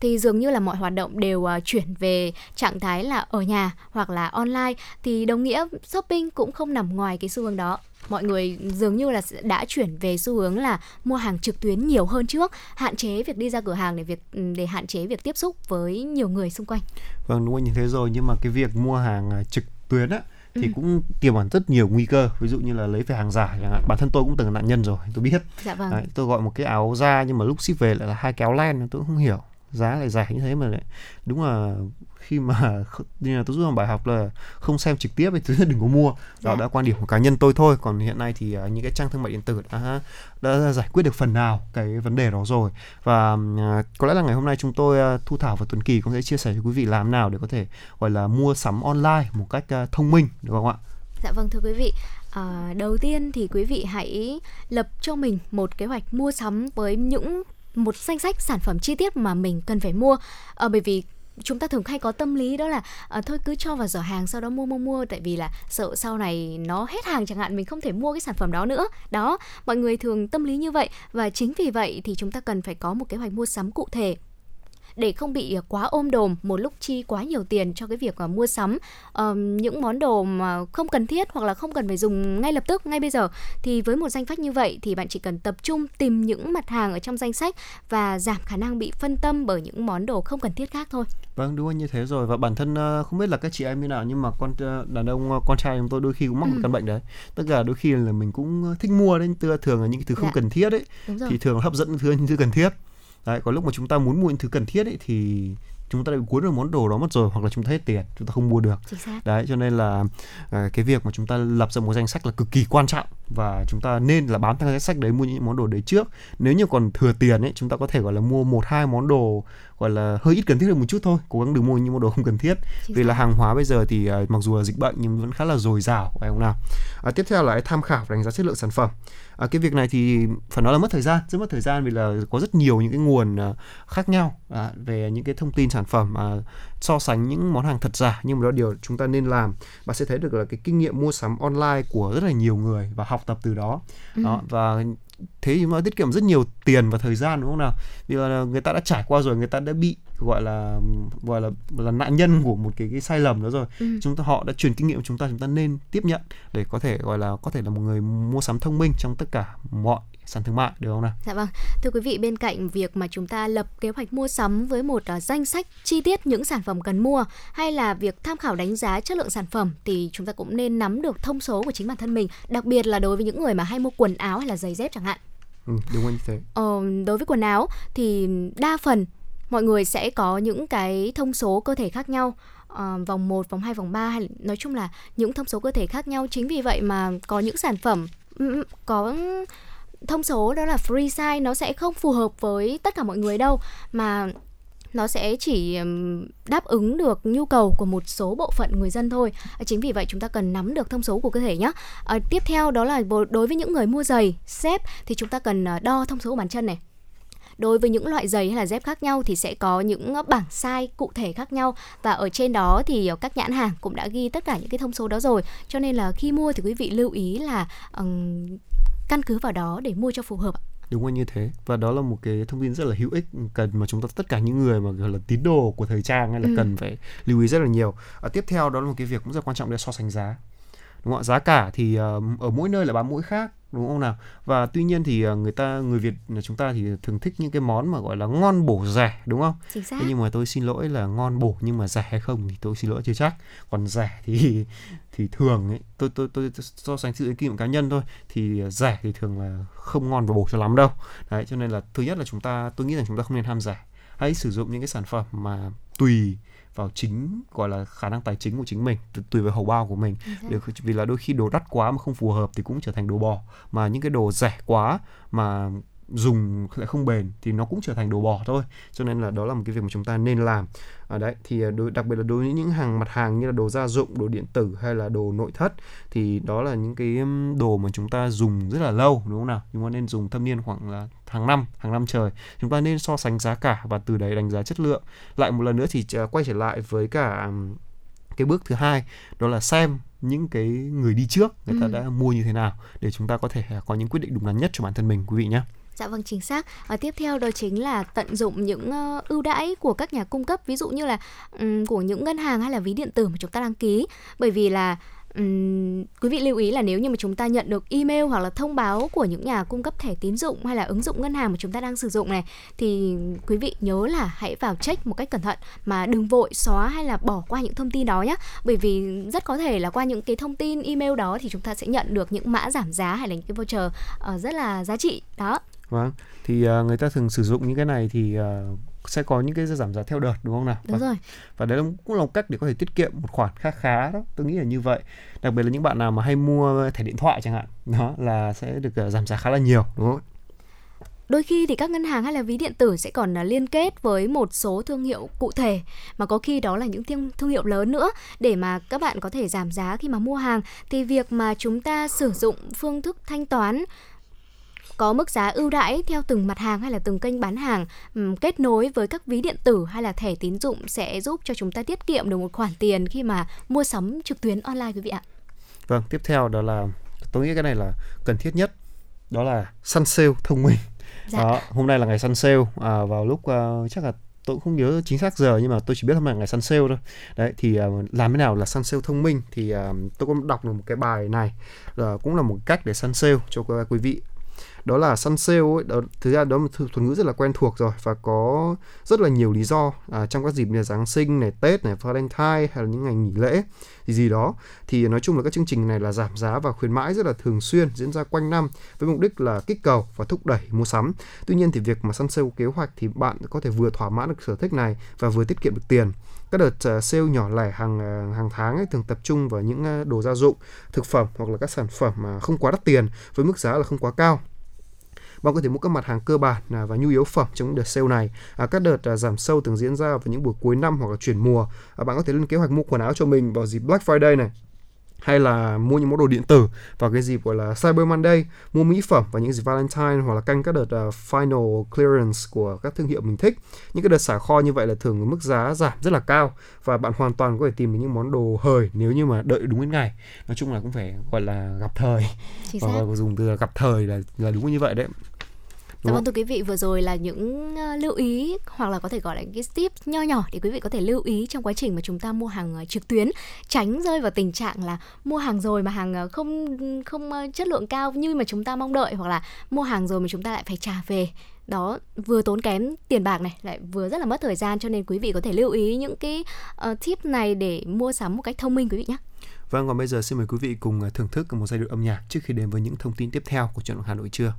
thì dường như là mọi hoạt động đều uh, chuyển về trạng thái là ở nhà hoặc là online. Thì đồng nghĩa shopping cũng không nằm ngoài cái xu hướng đó. Mọi người dường như là đã chuyển về xu hướng là mua hàng trực tuyến nhiều hơn trước hạn chế việc đi ra cửa hàng để việc để hạn chế việc tiếp xúc với nhiều người xung quanh. Vâng đúng như thế rồi. Nhưng mà cái việc mua hàng à, trực tuyến á thì ừ. cũng tiềm ẩn rất nhiều nguy cơ. Ví dụ như là lấy về hàng giả chẳng hạn. Bản thân tôi cũng từng là nạn nhân rồi tôi biết. Dạ vâng. Đấy, tôi gọi một cái áo da nhưng mà lúc ship về lại là hai kéo len tôi cũng không hiểu giá lại rẻ như thế mà lại đúng là khi mà như là tôi rút ra bài học là không xem trực tiếp thì thứ đừng có mua. Đó dạ. đã quan điểm của cá nhân tôi thôi. Còn hiện nay thì uh, những cái trang thương mại điện tử đã đã giải quyết được phần nào cái vấn đề đó rồi. Và uh, có lẽ là ngày hôm nay chúng tôi uh, thu thảo và tuấn kỳ cũng sẽ chia sẻ cho quý vị làm nào để có thể gọi là mua sắm online một cách uh, thông minh được không ạ? Dạ vâng thưa quý vị. À, đầu tiên thì quý vị hãy lập cho mình một kế hoạch mua sắm với những một danh sách sản phẩm chi tiết mà mình cần phải mua. À, bởi vì chúng ta thường hay có tâm lý đó là à, thôi cứ cho vào giỏ hàng sau đó mua mua mua tại vì là sợ sau này nó hết hàng chẳng hạn mình không thể mua cái sản phẩm đó nữa. Đó mọi người thường tâm lý như vậy và chính vì vậy thì chúng ta cần phải có một kế hoạch mua sắm cụ thể để không bị quá ôm đồm một lúc chi quá nhiều tiền cho cái việc uh, mua sắm uh, những món đồ mà không cần thiết hoặc là không cần phải dùng ngay lập tức ngay bây giờ thì với một danh sách như vậy thì bạn chỉ cần tập trung tìm những mặt hàng ở trong danh sách và giảm khả năng bị phân tâm bởi những món đồ không cần thiết khác thôi. Vâng đúng như thế rồi và bản thân không biết là các chị em như nào nhưng mà con đàn ông con trai chúng tôi đôi khi cũng mắc ừ. một căn bệnh đấy. Tức là đôi khi là mình cũng thích mua đấy, thường là những thứ không dạ. cần thiết ấy thì thường hấp dẫn thứ những thứ cần thiết đấy có lúc mà chúng ta muốn mua những thứ cần thiết ấy thì chúng ta đã bị cuốn vào món đồ đó mất rồi hoặc là chúng ta hết tiền chúng ta không mua được. Đấy cho nên là à, cái việc mà chúng ta lập ra một danh sách là cực kỳ quan trọng và chúng ta nên là bám theo danh sách đấy mua những món đồ đấy trước. Nếu như còn thừa tiền ấy chúng ta có thể gọi là mua một hai món đồ gọi là hơi ít cần thiết được một chút thôi cố gắng đừng mua những món đồ không cần thiết. Chính vì xác. là hàng hóa bây giờ thì uh, mặc dù là dịch bệnh nhưng vẫn khá là dồi dào phải không nào? À, tiếp theo là tham khảo đánh giá chất lượng sản phẩm. À, cái việc này thì phải nói là mất thời gian rất mất thời gian vì là có rất nhiều những cái nguồn uh, khác nhau à, về những cái thông tin sản phẩm uh, so sánh những món hàng thật giả. Nhưng mà đó điều chúng ta nên làm. Bạn sẽ thấy được là cái kinh nghiệm mua sắm online của rất là nhiều người và học tập từ đó, ừ. đó và thế thì mà tiết kiệm rất nhiều tiền và thời gian đúng không nào vì là người ta đã trải qua rồi người ta đã bị gọi là gọi là là nạn nhân của một cái cái sai lầm đó rồi ừ. chúng ta họ đã truyền kinh nghiệm chúng ta chúng ta nên tiếp nhận để có thể gọi là có thể là một người mua sắm thông minh trong tất cả mọi sàn thương mại được không nào? Dạ vâng. Thưa quý vị, bên cạnh việc mà chúng ta lập kế hoạch mua sắm với một uh, danh sách chi tiết những sản phẩm cần mua hay là việc tham khảo đánh giá chất lượng sản phẩm thì chúng ta cũng nên nắm được thông số của chính bản thân mình, đặc biệt là đối với những người mà hay mua quần áo hay là giày dép chẳng hạn. Ừ, đúng như thế. Ờ, đối với quần áo thì đa phần mọi người sẽ có những cái thông số cơ thể khác nhau uh, vòng 1, vòng 2, vòng 3 hay nói chung là những thông số cơ thể khác nhau chính vì vậy mà có những sản phẩm có thông số đó là free size nó sẽ không phù hợp với tất cả mọi người đâu mà nó sẽ chỉ đáp ứng được nhu cầu của một số bộ phận người dân thôi. À, chính vì vậy chúng ta cần nắm được thông số của cơ thể nhé à, tiếp theo đó là đối với những người mua giày dép thì chúng ta cần à, đo thông số của bàn chân này. Đối với những loại giày hay là dép khác nhau thì sẽ có những bảng size cụ thể khác nhau và ở trên đó thì ờ, các nhãn hàng cũng đã ghi tất cả những cái thông số đó rồi. Cho nên là khi mua thì quý vị lưu ý là um, căn cứ vào đó để mua cho phù hợp đúng là như thế. Và đó là một cái thông tin rất là hữu ích cần mà chúng ta tất cả những người mà gọi là tín đồ của thời trang hay là ừ. cần phải lưu ý rất là nhiều. À, tiếp theo đó là một cái việc cũng rất quan trọng để so sánh giá. Đúng không ạ? Giá cả thì uh, ở mỗi nơi là bán mỗi khác đúng không nào? Và tuy nhiên thì à, người ta người Việt là chúng ta thì thường thích những cái món mà gọi là ngon bổ rẻ đúng không? Chính xác. Thế nhưng mà tôi xin lỗi là ngon bổ nhưng mà rẻ hay không thì tôi xin lỗi chưa chắc. Còn rẻ thì thì thường ấy tôi tôi tôi so sánh sự kinh nghiệm cá nhân thôi thì rẻ thì thường là không ngon và bổ cho lắm đâu. Đấy cho nên là thứ nhất là chúng ta tôi nghĩ rằng chúng ta không nên ham rẻ. Hãy sử dụng những cái sản phẩm mà tùy vào chính gọi là khả năng tài chính của chính mình tùy vào hầu bao của mình. Để, vì là đôi khi đồ đắt quá mà không phù hợp thì cũng trở thành đồ bò. Mà những cái đồ rẻ quá mà dùng lại không bền thì nó cũng trở thành đồ bò thôi. Cho nên là đó là một cái việc mà chúng ta nên làm. Ở đấy thì à, đối, đặc biệt là đối với những hàng mặt hàng như là đồ gia dụng đồ điện tử hay là đồ nội thất thì đó là những cái đồ mà chúng ta dùng rất là lâu đúng không nào? Chúng ta nên dùng thâm niên khoảng là hàng năm hàng năm trời. Chúng ta nên so sánh giá cả và từ đấy đánh giá chất lượng. Lại một lần nữa thì à, quay trở lại với cả cái bước thứ hai đó là xem những cái người đi trước người ta Ừ. đã mua như thế nào để chúng ta có thể à, có những quyết định đúng đắn nhất cho bản thân mình quý vị nhé Dạ vâng chính xác. Và tiếp theo đó chính là tận dụng những ờ, ưu đãi của các nhà cung cấp, ví dụ như là của những ngân hàng hay là ví điện tử mà chúng ta đăng ký. Bởi vì là Uhm, quý vị lưu ý là nếu như mà chúng ta nhận được email hoặc là thông báo của những nhà cung cấp thẻ tín dụng hay là ứng dụng ngân hàng mà chúng ta đang sử dụng này thì quý vị nhớ là hãy vào check một cách cẩn thận mà đừng vội xóa hay là bỏ qua những thông tin đó nhé. Bởi vì rất có thể là qua những cái thông tin email đó thì chúng ta sẽ nhận được những mã giảm giá hay là những cái voucher uh, rất là giá trị. Đó. Vâng, thì à, người ta thường sử dụng những cái này thì à, sẽ có những cái giảm giá theo đợt đúng không nào? Đúng và, rồi. và đấy cũng là một cách để có thể tiết kiệm một khoản khá khá đó. Tôi nghĩ là như vậy. Đặc biệt là những bạn nào mà hay mua thẻ điện thoại chẳng hạn, đó là sẽ được à, giảm giá khá là nhiều đúng không? Đôi khi thì các ngân hàng hay là ví điện tử sẽ còn liên kết với một số thương hiệu cụ thể mà có khi đó là những thương hiệu lớn nữa để mà các bạn có thể giảm giá khi mà mua hàng thì việc mà chúng ta sử dụng phương thức thanh toán có mức giá ưu đãi theo từng mặt hàng hay là từng kênh bán hàng kết nối với các ví điện tử hay là thẻ tín dụng sẽ giúp cho chúng ta tiết kiệm được một khoản tiền khi mà mua sắm trực tuyến online quý vị ạ. Vâng, tiếp theo đó là tôi nghĩ cái này là cần thiết nhất. Đó là săn sale thông minh. Dạ. Đó, hôm nay là ngày săn sale à, vào lúc à, chắc là tôi cũng không nhớ chính xác giờ nhưng mà tôi chỉ biết hôm nay là ngày săn sale thôi. Đấy thì à, làm thế nào là săn sale thông minh thì à, tôi có đọc được một cái bài này là cũng là một cách để săn sale cho quý vị đó là săn sale ấy, đó, thực ra đó là một thuật ngữ rất là quen thuộc rồi và có rất là nhiều lý do à, trong các dịp như là Giáng sinh này, Tết này, Valentine hay là những ngày nghỉ lễ gì gì đó thì nói chung là các chương trình này là giảm giá và khuyến mãi rất là thường xuyên diễn ra quanh năm với mục đích là kích cầu và thúc đẩy mua sắm. Tuy nhiên thì việc mà săn sale kế hoạch thì bạn có thể vừa thỏa mãn được sở thích này và vừa tiết kiệm được tiền. Các đợt à, sale nhỏ lẻ hàng à, hàng tháng ấy thường tập trung vào những à, đồ gia dụng, thực phẩm hoặc là các sản phẩm mà không quá đắt tiền với mức giá là không quá cao bạn có thể mua các mặt hàng cơ bản à, và nhu yếu phẩm trong những đợt sale này. À, các đợt à, giảm sâu thường diễn ra vào những buổi cuối năm hoặc là chuyển mùa. À, bạn có thể lên kế hoạch mua quần áo cho mình vào dịp Black Friday này hay là mua những món đồ điện tử vào cái dịp gọi là Cyber Monday, mua mỹ phẩm vào những dịp Valentine hoặc là canh các đợt uh, final clearance của các thương hiệu mình thích. Những cái đợt xả kho như vậy là thường mức giá giảm rất là cao và bạn hoàn toàn có thể tìm được những món đồ hời nếu như mà đợi đúng cái ngày. Nói chung là cũng phải gọi là gặp thời. Và dùng từ là gặp thời là là đúng như vậy đấy. Dạ vâng thưa quý vị vừa rồi là những ờ, lưu ý hoặc là có thể gọi là những cái tip nho nhỏ để quý vị có thể lưu ý trong quá trình mà chúng ta mua hàng ờ, trực tuyến tránh rơi vào tình trạng là mua hàng rồi mà hàng ờ, không không chất lượng cao như mà chúng ta mong đợi hoặc là mua hàng rồi mà chúng ta lại phải trả về đó vừa tốn kém tiền bạc này lại vừa rất là mất thời gian cho nên quý vị có thể lưu ý những cái ờ, tip này để mua sắm một cách thông minh quý vị nhé. Vâng, còn bây giờ xin mời quý vị cùng thưởng thức một giai điệu âm nhạc trước khi đến với những thông tin tiếp theo của chuyện Hà Nội trưa.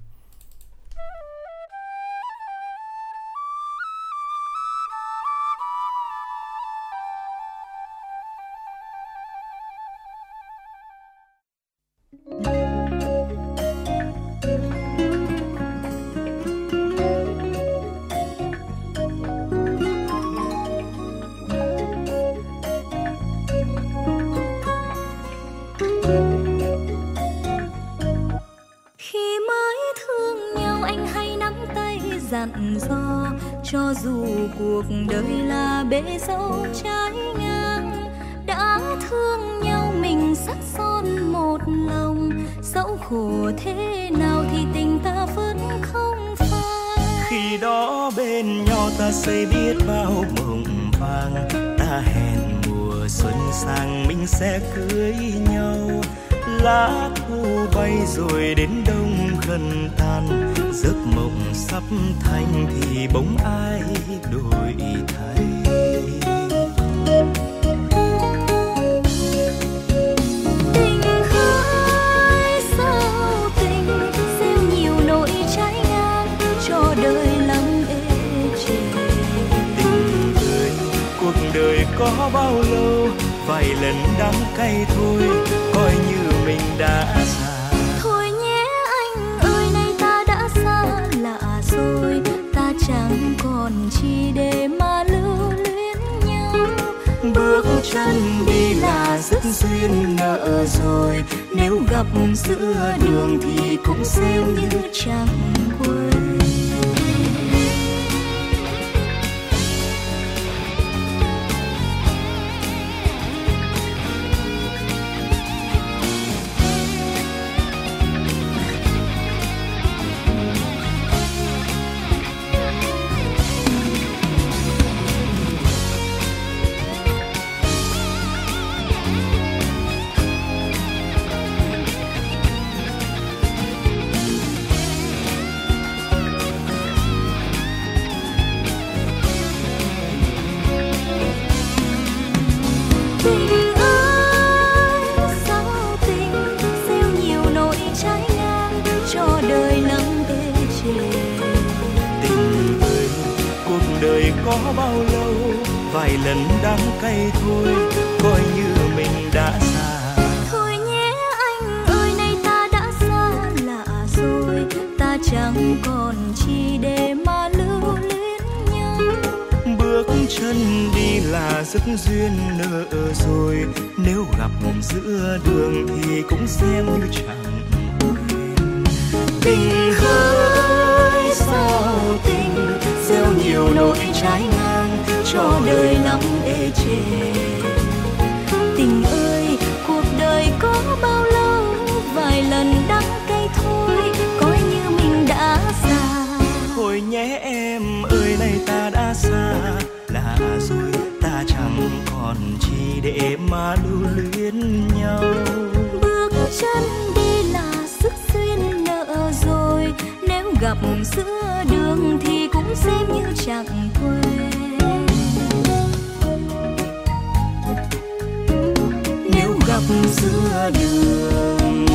Nếu giữa đường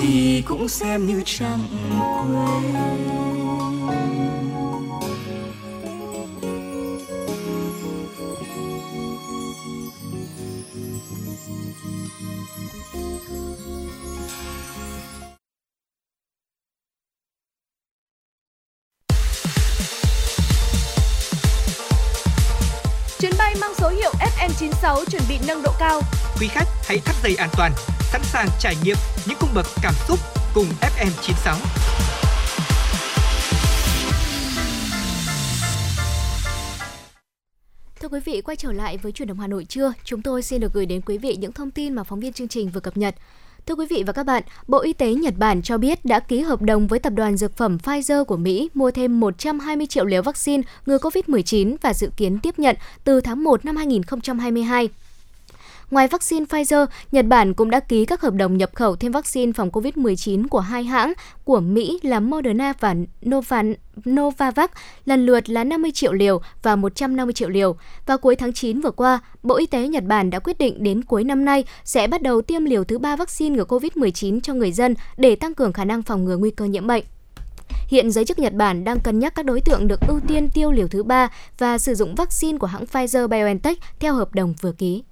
thì cũng xem như chẳng quên. Chuyến bay mang số hiệu FN96 chuẩn bị nâng độ cao. Quý khách hãy thắt dây an toàn, sẵn sàng trải nghiệm những cung bậc cảm xúc cùng FM96. Thưa quý vị, quay trở lại với chuyển động Hà Nội trưa, chúng tôi xin được gửi đến quý vị những thông tin mà phóng viên chương trình vừa cập nhật. Thưa quý vị và các bạn, Bộ Y tế Nhật Bản cho biết đã ký hợp đồng với tập đoàn dược phẩm Pfizer của Mỹ mua thêm 120 triệu liều vaccine ngừa COVID-19 và dự kiến tiếp nhận từ tháng 1 năm 2022. Ngoài vaccine Pfizer, Nhật Bản cũng đã ký các hợp đồng nhập khẩu thêm vaccine phòng COVID-19 của hai hãng của Mỹ là Moderna và Novan, Novavax lần lượt là 50 triệu liều và 150 triệu liều. Vào cuối tháng 9 vừa qua, Bộ Y tế Nhật Bản đã quyết định đến cuối năm nay sẽ bắt đầu tiêm liều thứ ba vaccine ngừa COVID-19 cho người dân để tăng cường khả năng phòng ngừa nguy cơ nhiễm bệnh. Hiện giới chức Nhật Bản đang cân nhắc các đối tượng được ưu tiên tiêu liều thứ ba và sử dụng vaccine của hãng Pfizer-BioNTech theo hợp đồng vừa ký.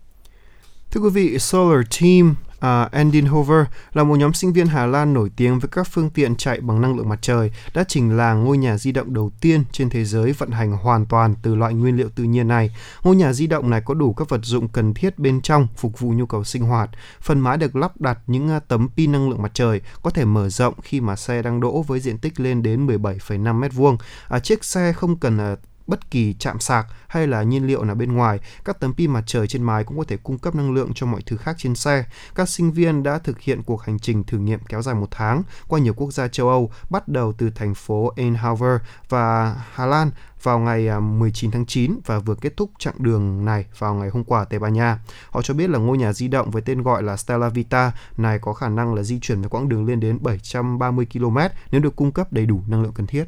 Thưa quý vị, Solar Team à, uh, Endinhover là một nhóm sinh viên Hà Lan nổi tiếng với các phương tiện chạy bằng năng lượng mặt trời đã trình làng ngôi nhà di động đầu tiên trên thế giới vận hành hoàn toàn từ loại nguyên liệu tự nhiên này. Ngôi nhà di động này có đủ các vật dụng cần thiết bên trong phục vụ nhu cầu sinh hoạt. Phần mái được lắp đặt những à, tấm pin năng lượng mặt trời có thể mở rộng khi mà xe đang đỗ với diện tích lên đến 17,5 m2. À, chiếc xe không cần uh, bất kỳ chạm sạc hay là nhiên liệu nào bên ngoài, các tấm pin mặt trời trên mái cũng có thể cung cấp năng lượng cho mọi thứ khác trên xe. Các sinh viên đã thực hiện cuộc hành trình thử nghiệm kéo dài một tháng qua nhiều quốc gia châu Âu, bắt đầu từ thành phố Eindhoven và Hà Lan vào ngày à, 19 tháng 9 và vừa kết thúc chặng đường này vào ngày hôm qua Tây Ban Nha. Họ cho biết là ngôi nhà di động với tên gọi là Stella Vita này có khả năng là di chuyển với quãng đường lên đến 730 km nếu được cung cấp đầy đủ năng lượng cần thiết.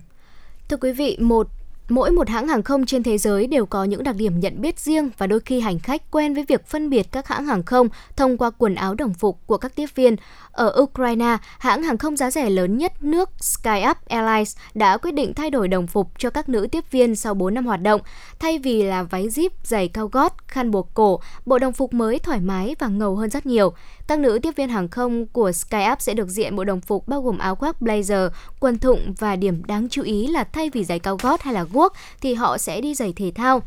Thưa quý vị, một Mỗi một hãng hàng không trên thế giới đều có những đặc điểm nhận biết riêng và đôi khi hành khách quen với việc phân biệt các hãng hàng không thông qua quần áo đồng phục của các tiếp viên. Ở Ukraine, hãng hàng không giá rẻ lớn nhất nước SkyUp Airlines đã quyết định thay đổi đồng phục cho các nữ tiếp viên sau 4 năm hoạt động. Thay vì là váy zip, giày cao gót, khăn buộc cổ, bộ đồng phục mới thoải mái và ngầu hơn rất nhiều. Các nữ tiếp viên hàng không của SkyUp sẽ được diện bộ đồng phục bao gồm áo khoác blazer, quần thụng và điểm đáng chú ý là thay vì giày cao gót hay là guốc thì họ sẽ đi giày thể thao.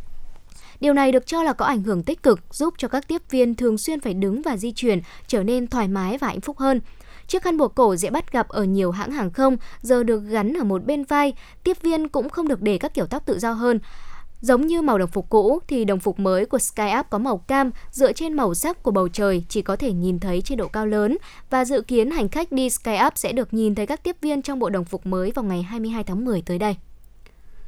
Điều này được cho là có ảnh hưởng tích cực, giúp cho các tiếp viên thường xuyên phải đứng và di chuyển trở nên thoải mái và hạnh phúc hơn. Chiếc khăn buộc cổ dễ bắt gặp ở nhiều hãng hàng không, giờ được gắn ở một bên vai, tiếp viên cũng không được để các kiểu tóc tự do hơn. Giống như màu đồng phục cũ thì đồng phục mới của SkyUp có màu cam dựa trên màu sắc của bầu trời chỉ có thể nhìn thấy trên độ cao lớn và dự kiến hành khách đi SkyUp sẽ được nhìn thấy các tiếp viên trong bộ đồng phục mới vào ngày 22 tháng 10 tới đây.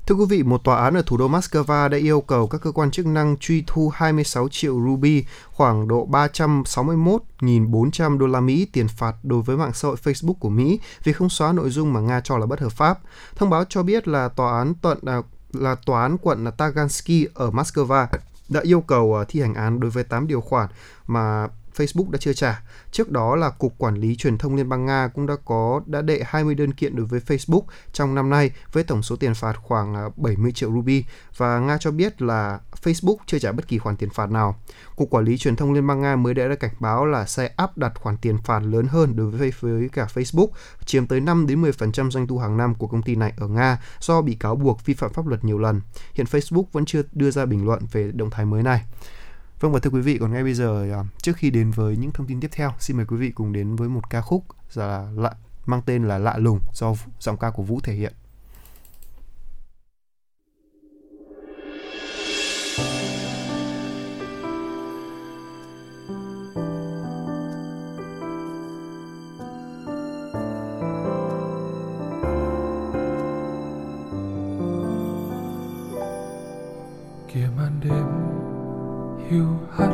Thưa quý vị, một tòa án ở thủ đô Moscow đã yêu cầu các cơ quan chức năng truy thu 26 triệu ruby, khoảng độ 361.400 đô la Mỹ tiền phạt đối với mạng xã hội Facebook của Mỹ vì không xóa nội dung mà Nga cho là bất hợp pháp. Thông báo cho biết là tòa án tuần à, là tòa án quận Tagansky ở Moscow đã yêu cầu à, thi hành án đối với 8 điều khoản mà Facebook đã chưa trả. Trước đó là Cục Quản lý Truyền thông Liên bang Nga cũng đã có đã đệ 20 đơn kiện đối với Facebook trong năm nay với tổng số tiền phạt khoảng à, 70 triệu ruby và Nga cho biết là Facebook chưa trả bất kỳ khoản tiền phạt nào. Cục Quản lý Truyền thông Liên bang Nga mới đã cảnh báo là sẽ áp đặt khoản tiền phạt lớn hơn đối với với cả Facebook, chiếm tới 5 đến 10% doanh thu hàng năm của công ty này ở Nga do bị cáo buộc vi phạm pháp luật nhiều lần. Hiện Facebook vẫn chưa đưa ra bình luận về động thái mới này. Vâng và thưa quý vị, còn ngay bây giờ à, trước khi đến với những thông tin tiếp theo, xin mời quý vị cùng đến với một ca khúc dạ là mang tên là Lạ lùng do giọng ca của Vũ thể hiện. Hiu hắt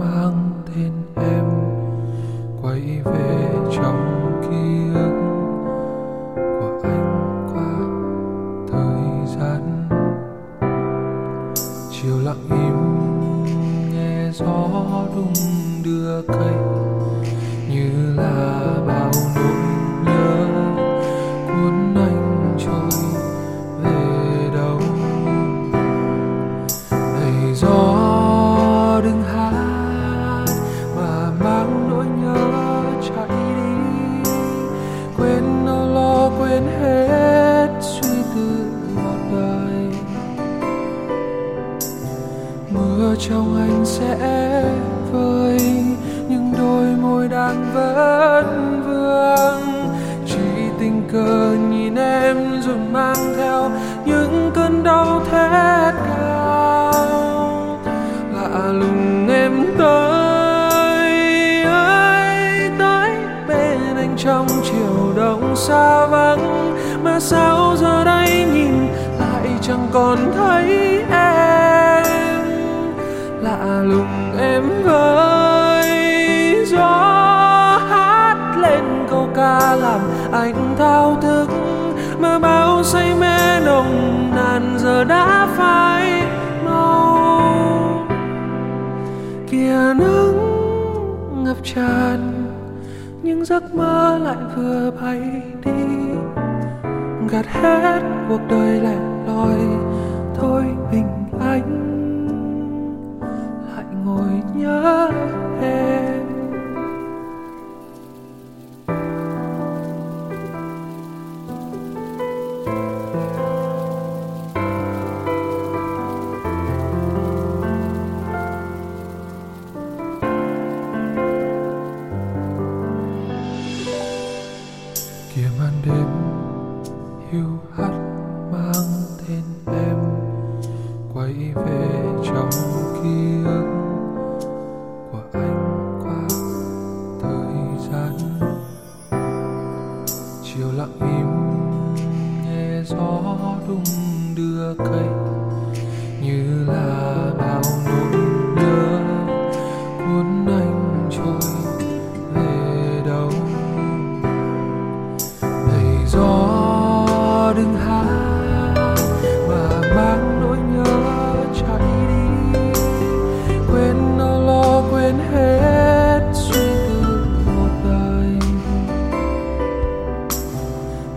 mang tên em, quay về trong ký ức của anh qua thời gian. Chiều lặng im, nghe gió đung đưa cây, như là bao nỗi mang theo những cơn đau thét cao. Lạ lùng em tới ơi tới bên anh trong chiều đông xa vắng? Mà sao giờ đây nhìn lại chẳng còn thấy em? Lạ lùng em với gió hát lên câu ca làm anh thao thức bao say mê nồng nàn giờ đã phai màu kia nắng ngập tràn, nhưng giấc mơ lại vừa bay đi. Gạt hết cuộc đời lẻ loi, thôi bình anh ngồi nhớ em.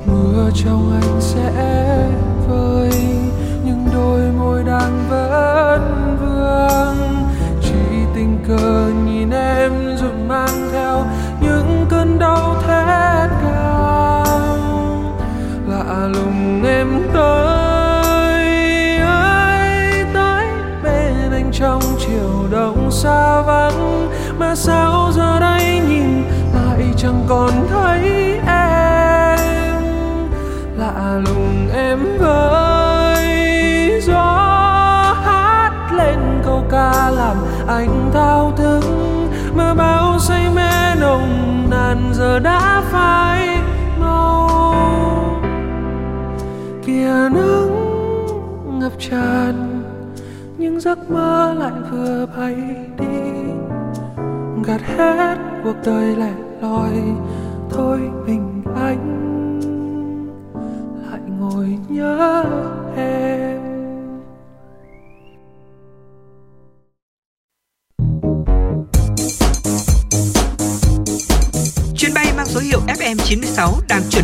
Mưa trong anh sẽ vơi, nhưng đôi môi đang vẫn vương. Chỉ tình cờ nhìn em rồi mang theo những cơn đau thét cao. Lạ lùng em tới, ơi, tới bên anh trong chiều đông xa vắng. Mà sao giờ đây nhìn lại chẳng còn anh thao thức mơ bao say mê nồng nàn giờ đã phai màu. Kìa nắng ngập tràn nhưng giấc mơ lại vừa bay đi. Gạt hết cuộc đời lẻ loi, thôi mình anh lại ngồi nhớ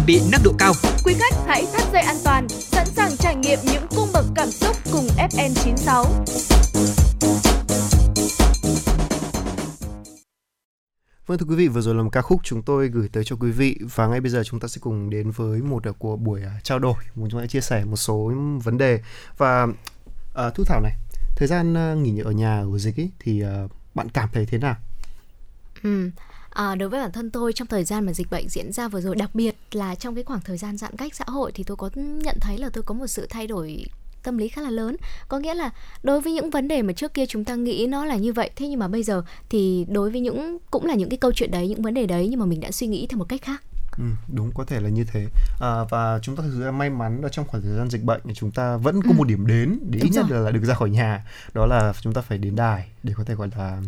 bị nâng độ cao. Quý khách hãy thắt dây an toàn, sẵn sàng trải nghiệm những cung bậc cảm xúc cùng FN96. Vâng thưa quý vị, vừa rồi là một ca khúc chúng tôi gửi tới cho quý vị và ngay bây giờ chúng ta sẽ cùng đến với một uh, của buổi uh, trao đổi, muốn chúng ta chia sẻ một số vấn đề và uh, Thu Thảo này, thời gian uh, nghỉ ở nhà của dịch ấy, thì uh, bạn cảm thấy thế nào? Ừ. À, đối với bản thân tôi trong thời gian mà dịch bệnh diễn ra vừa rồi đặc biệt là trong cái khoảng thời gian giãn cách xã hội thì tôi có nhận thấy là tôi có một sự thay đổi tâm lý khá là lớn. Có nghĩa là đối với những vấn đề mà trước kia chúng ta nghĩ nó là như vậy thế nhưng mà bây giờ thì đối với những cũng là những cái câu chuyện đấy những vấn đề đấy nhưng mà mình đã suy nghĩ theo một cách khác. Ừ, đúng có thể là như thế. À, và chúng ta thực sự may mắn là trong khoảng thời gian dịch bệnh thì chúng ta vẫn có Ừ. một điểm đến để ít nhất là, là được ra khỏi nhà. Đó là chúng ta phải đến đài để có thể gọi là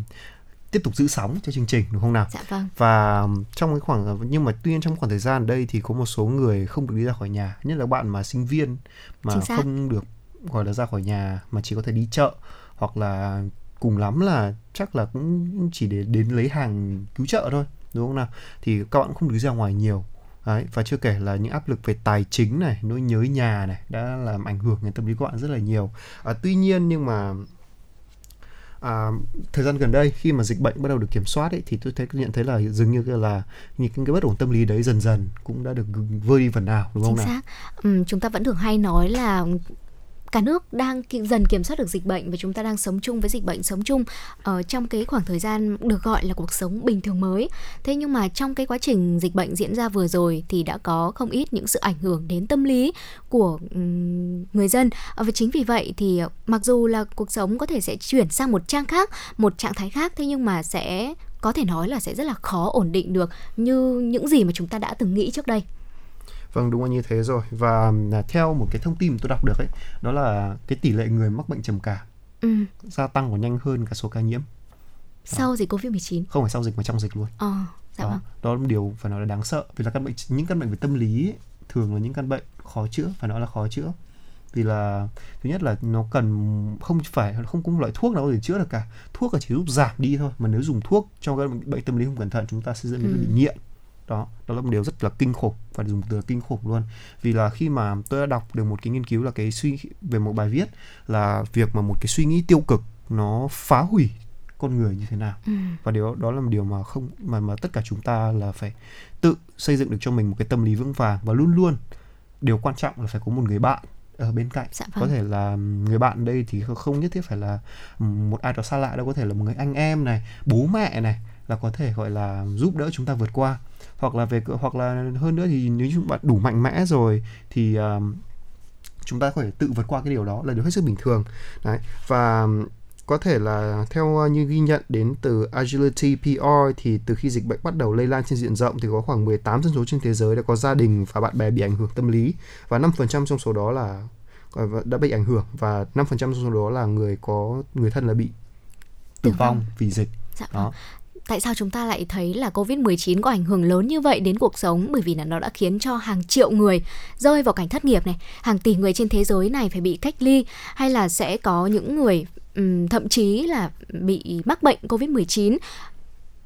tiếp tục giữ sóng cho chương trình đúng không nào? Dạ vâng. Và trong cái khoảng nhưng mà tuy nhiên trong khoảng thời gian ở đây thì có một số người không được đi ra khỏi nhà nhất là bạn mà sinh viên mà không được gọi là ra khỏi nhà mà chỉ có thể đi chợ hoặc là cùng lắm là chắc là cũng chỉ để đến lấy hàng cứu trợ thôi đúng không nào? Thì các bạn không được ra ngoài nhiều. Đấy, và chưa kể là những áp lực về tài chính này nỗi nhớ nhà này đã làm ảnh hưởng đến tâm lý của bạn rất là nhiều. À, tuy nhiên nhưng mà à, thời gian gần đây khi mà dịch bệnh bắt đầu được kiểm soát ấy, thì tôi thấy nhận thấy là dường như là những cái bất ổn tâm lý đấy dần dần cũng đã được vơi đi phần nào đúng không chính nào? xác. Ừ, chúng ta vẫn thường hay nói là cả nước đang ki- dần kiểm soát được dịch bệnh và chúng ta đang sống chung với dịch bệnh, sống chung ở trong cái khoảng thời gian được gọi là cuộc sống bình thường mới. Thế nhưng mà trong cái quá trình dịch bệnh diễn ra vừa rồi thì đã có không ít những sự ảnh hưởng đến tâm lý của người dân. Ờ, và chính vì vậy thì mặc dù là cuộc sống có thể sẽ chuyển sang một trang khác, một trạng thái khác, thế nhưng mà sẽ, có thể nói là sẽ rất là khó ổn định được như những gì mà chúng ta đã từng nghĩ trước đây. Vâng đúng là như thế rồi. Và à, theo một cái thông tin tôi đọc được ấy đó là cái tỷ lệ người mắc bệnh trầm cảm ừ. gia tăng còn nhanh hơn cả số ca nhiễm. Sau dịch covid 19 không phải sau dịch mà trong dịch luôn. Ờ dạ đó, vâng. Đó là một điều phải nói là đáng sợ vì là căn bệnh những căn bệnh về tâm lý ấy, thường là những căn bệnh khó chữa phải nói là khó chữa. Vì là thứ nhất là nó cần không phải không có một loại thuốc nào thể chữa được cả. Thuốc là chỉ giúp giảm đi thôi mà nếu dùng thuốc cho các bệnh, bệnh tâm lý không cẩn thận chúng ta sẽ dẫn đến Ừ. bị nghiện đó đó là một điều rất là kinh khủng và dùng từ kinh khủng luôn. Vì là khi mà tôi đã đọc được một cái nghiên cứu là cái suy về một bài viết là việc mà một cái suy nghĩ tiêu cực nó phá hủy con người như thế nào. Ừ. và điều đó là một điều mà không mà mà tất cả chúng ta là phải tự xây dựng được cho mình một cái tâm lý vững vàng. Và luôn luôn điều quan trọng là phải có một người bạn ở bên cạnh. Dạ có vâng. thể là người bạn đây thì không nhất thiết phải là một ai đó xa lạ đâu. Có thể là một người anh em này bố mẹ này là có thể gọi là giúp đỡ chúng ta vượt qua. Hoặc là về hoặc là hơn nữa thì nếu như bạn đủ mạnh mẽ rồi thì um, chúng ta có thể tự vượt qua cái điều đó là điều hết sức bình thường. Đấy và có thể là theo như ghi nhận đến từ Agility PR thì từ khi dịch bệnh bắt đầu lây lan trên diện rộng thì có khoảng 18 dân số trên thế giới đã có gia đình và bạn bè bị ảnh hưởng tâm lý. Và 5% trong số đó là đã bị ảnh hưởng và 5% trong số đó là người có người thân là bị tử vong. vì dịch. Dạ Đó. Tại sao chúng ta lại thấy là Covid-19 có ảnh hưởng lớn như vậy đến cuộc sống? Bởi vì là nó đã khiến cho hàng triệu người rơi vào cảnh thất nghiệp này, hàng tỷ người trên thế giới này phải bị cách ly hay là sẽ có những người thậm chí là bị mắc bệnh Covid-19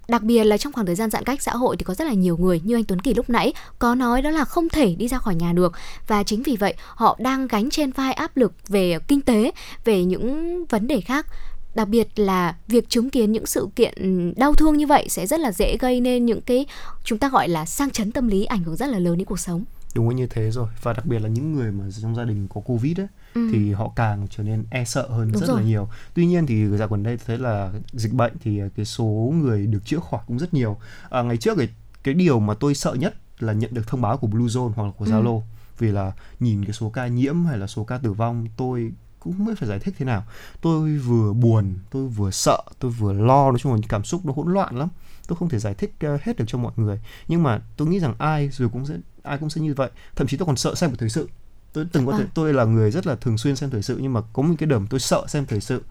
Đặc biệt là trong khoảng thời gian giãn cách xã hội thì có rất là nhiều người như anh Tuấn Kỳ lúc nãy có nói đó là không thể đi ra khỏi nhà được. Và chính vì vậy họ đang gánh trên vai áp lực về kinh tế, về những vấn đề khác đặc biệt là việc chứng kiến những sự kiện đau thương như vậy sẽ rất là dễ gây nên những cái chúng ta gọi là sang chấn tâm lý ảnh hưởng rất là lớn đến cuộc sống đúng như thế rồi và đặc biệt là những người mà trong gia đình có covid ấy Ừ. thì họ càng trở nên e sợ hơn Đúng rất rồi. là nhiều tuy nhiên thì dạo gần đây thấy là dịch bệnh thì cái số người được chữa khỏi cũng rất nhiều à, ngày trước cái cái điều mà tôi sợ nhất là nhận được thông báo của Bluezone hoặc là của Ừ. Zalo vì là nhìn cái số ca nhiễm hay là số ca tử vong tôi cũng không biết phải giải thích thế nào. Tôi vừa buồn tôi vừa sợ tôi vừa lo nói chung là cảm xúc nó hỗn loạn lắm. Tôi không thể giải thích ờ, hết được cho mọi người. Nhưng mà tôi nghĩ rằng ai rồi cũng sẽ ai cũng sẽ như vậy. Thậm chí tôi còn sợ xem một thời sự. Tôi từng có thể Vâng. tôi là người rất là thường xuyên xem thời sự nhưng mà có một cái đợt tôi sợ xem thời sự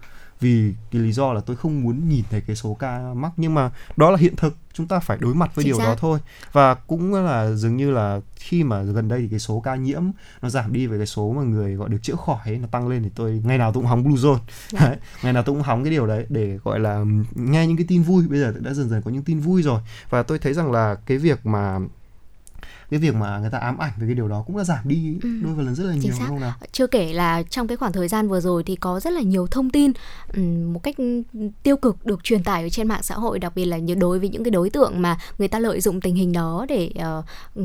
vì cái lý do là tôi không muốn nhìn thấy cái số ca mắc nhưng mà đó là hiện thực chúng ta phải đối mặt với Chính điều xác. đó thôi và cũng là dường như là khi mà gần đây thì cái số ca nhiễm nó giảm đi và cái số mà người gọi được chữa khỏi ấy, nó tăng lên thì tôi ngày nào tôi cũng hóng bluezone Dạ. đấy, ngày nào tôi cũng hóng cái điều đấy để gọi là nghe những cái tin vui bây giờ đã dần dần có những tin vui rồi và tôi thấy rằng là cái việc mà cái việc mà người ta ám ảnh về cái điều đó cũng đã giảm đi Ừ. đôi phần lần rất là Chính nhiều xác. đúng không nào chưa kể là trong cái khoảng thời gian vừa rồi thì có rất là nhiều thông tin ừm, một cách tiêu cực được truyền tải ở trên mạng xã hội đặc biệt là đối với những cái đối tượng mà người ta lợi dụng tình hình đó để ờ,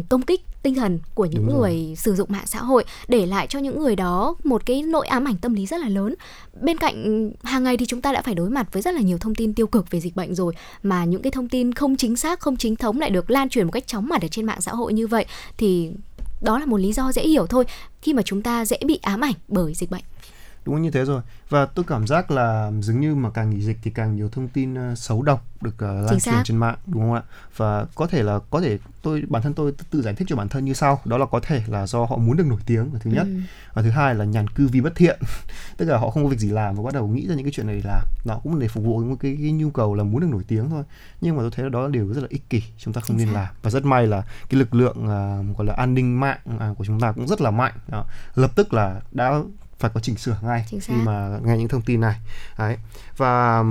công kích tinh thần của những Đúng rồi. người sử dụng mạng xã hội để lại cho những người đó một cái nỗi ám ảnh tâm lý rất là lớn. Bên cạnh hàng ngày thì chúng ta đã phải đối mặt với rất là nhiều thông tin tiêu cực về dịch bệnh rồi mà những cái thông tin không chính xác không chính thống lại được lan truyền một cách chóng mặt ở trên mạng xã hội như vậy thì đó là một lý do dễ hiểu thôi. Khi mà chúng ta dễ bị ám ảnh bởi dịch bệnh đúng như thế rồi. Và tôi cảm giác là dường như mà càng nghỉ dịch thì càng nhiều thông tin ờ, xấu độc được uh, lan truyền trên mạng đúng không ạ? Và có thể là có thể tôi bản thân tôi tự giải thích cho bản thân như sau. Đó là có thể là do họ muốn được nổi tiếng là thứ nhất. Ừ. và thứ hai là nhàn cư vì bất thiện. Tức là họ không có việc gì làm và bắt đầu nghĩ ra những cái chuyện này để làm. Nó cũng để phục vụ một cái, cái nhu cầu là muốn được nổi tiếng thôi. Nhưng mà tôi thấy là đó là điều rất là ích kỷ chúng ta không Chính nên xác. làm. Và rất may là cái lực lượng à, gọi là an ninh mạng à, của chúng ta cũng rất là mạnh. Đó. lập tức là đã phải có chỉnh sửa ngay khi mà nghe những thông tin này. Đấy. Và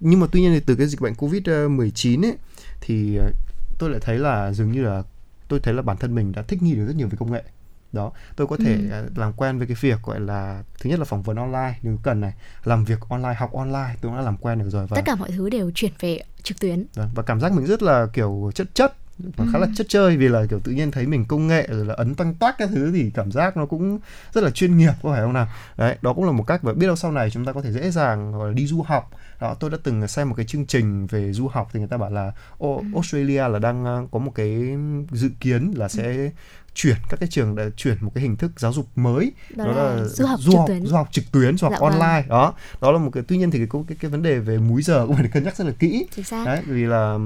nhưng mà tuy nhiên thì từ cái dịch bệnh covid 19 ấy thì ờ, tôi lại thấy là dường như là tôi thấy là bản thân mình đã thích nghi được rất nhiều về công nghệ. Đó tôi có thể Ừ. làm quen với cái việc gọi là thứ nhất là phỏng vấn online nếu cần này làm việc online học online tôi cũng đã làm quen được rồi và tất cả mọi thứ đều chuyển về trực tuyến. Vâng, và cảm giác mình rất là kiểu chất chất và khá là Ừ. chất chơi vì là kiểu tự nhiên thấy mình công nghệ rồi là ấn toanh toát các thứ thì cảm giác nó cũng rất là chuyên nghiệp có phải không nào đấy đó cũng là một cách và biết đâu sau này chúng ta có thể dễ dàng gọi là đi du học đó tôi đã từng xem một cái chương trình về du học thì người ta bảo là Ừ. Australia là đang ờ, có một cái dự kiến là sẽ chuyển các cái trường đã chuyển một cái hình thức giáo dục mới Đó là du học du trực học, tuyến. du học trực tuyến du học Dạ vâng. online đó đó là một cái tuy nhiên thì cái cái, cái vấn đề về múi giờ cũng phải được cân nhắc rất là kỹ chính xác đấy vì là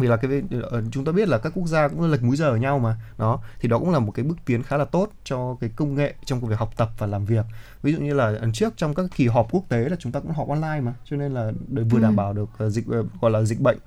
vì là cái ờ, chúng ta biết là các quốc gia cũng lệch múi giờ ở nhau mà đó thì đó cũng là một cái bước tiến khá là tốt cho cái công nghệ trong cái việc học tập và làm việc ví dụ như là ấn trước trong các kỳ họp quốc tế là chúng ta cũng họp online mà cho nên là để vừa Ừ. đảm bảo được ờ, dịch ờ, gọi là dịch bệnh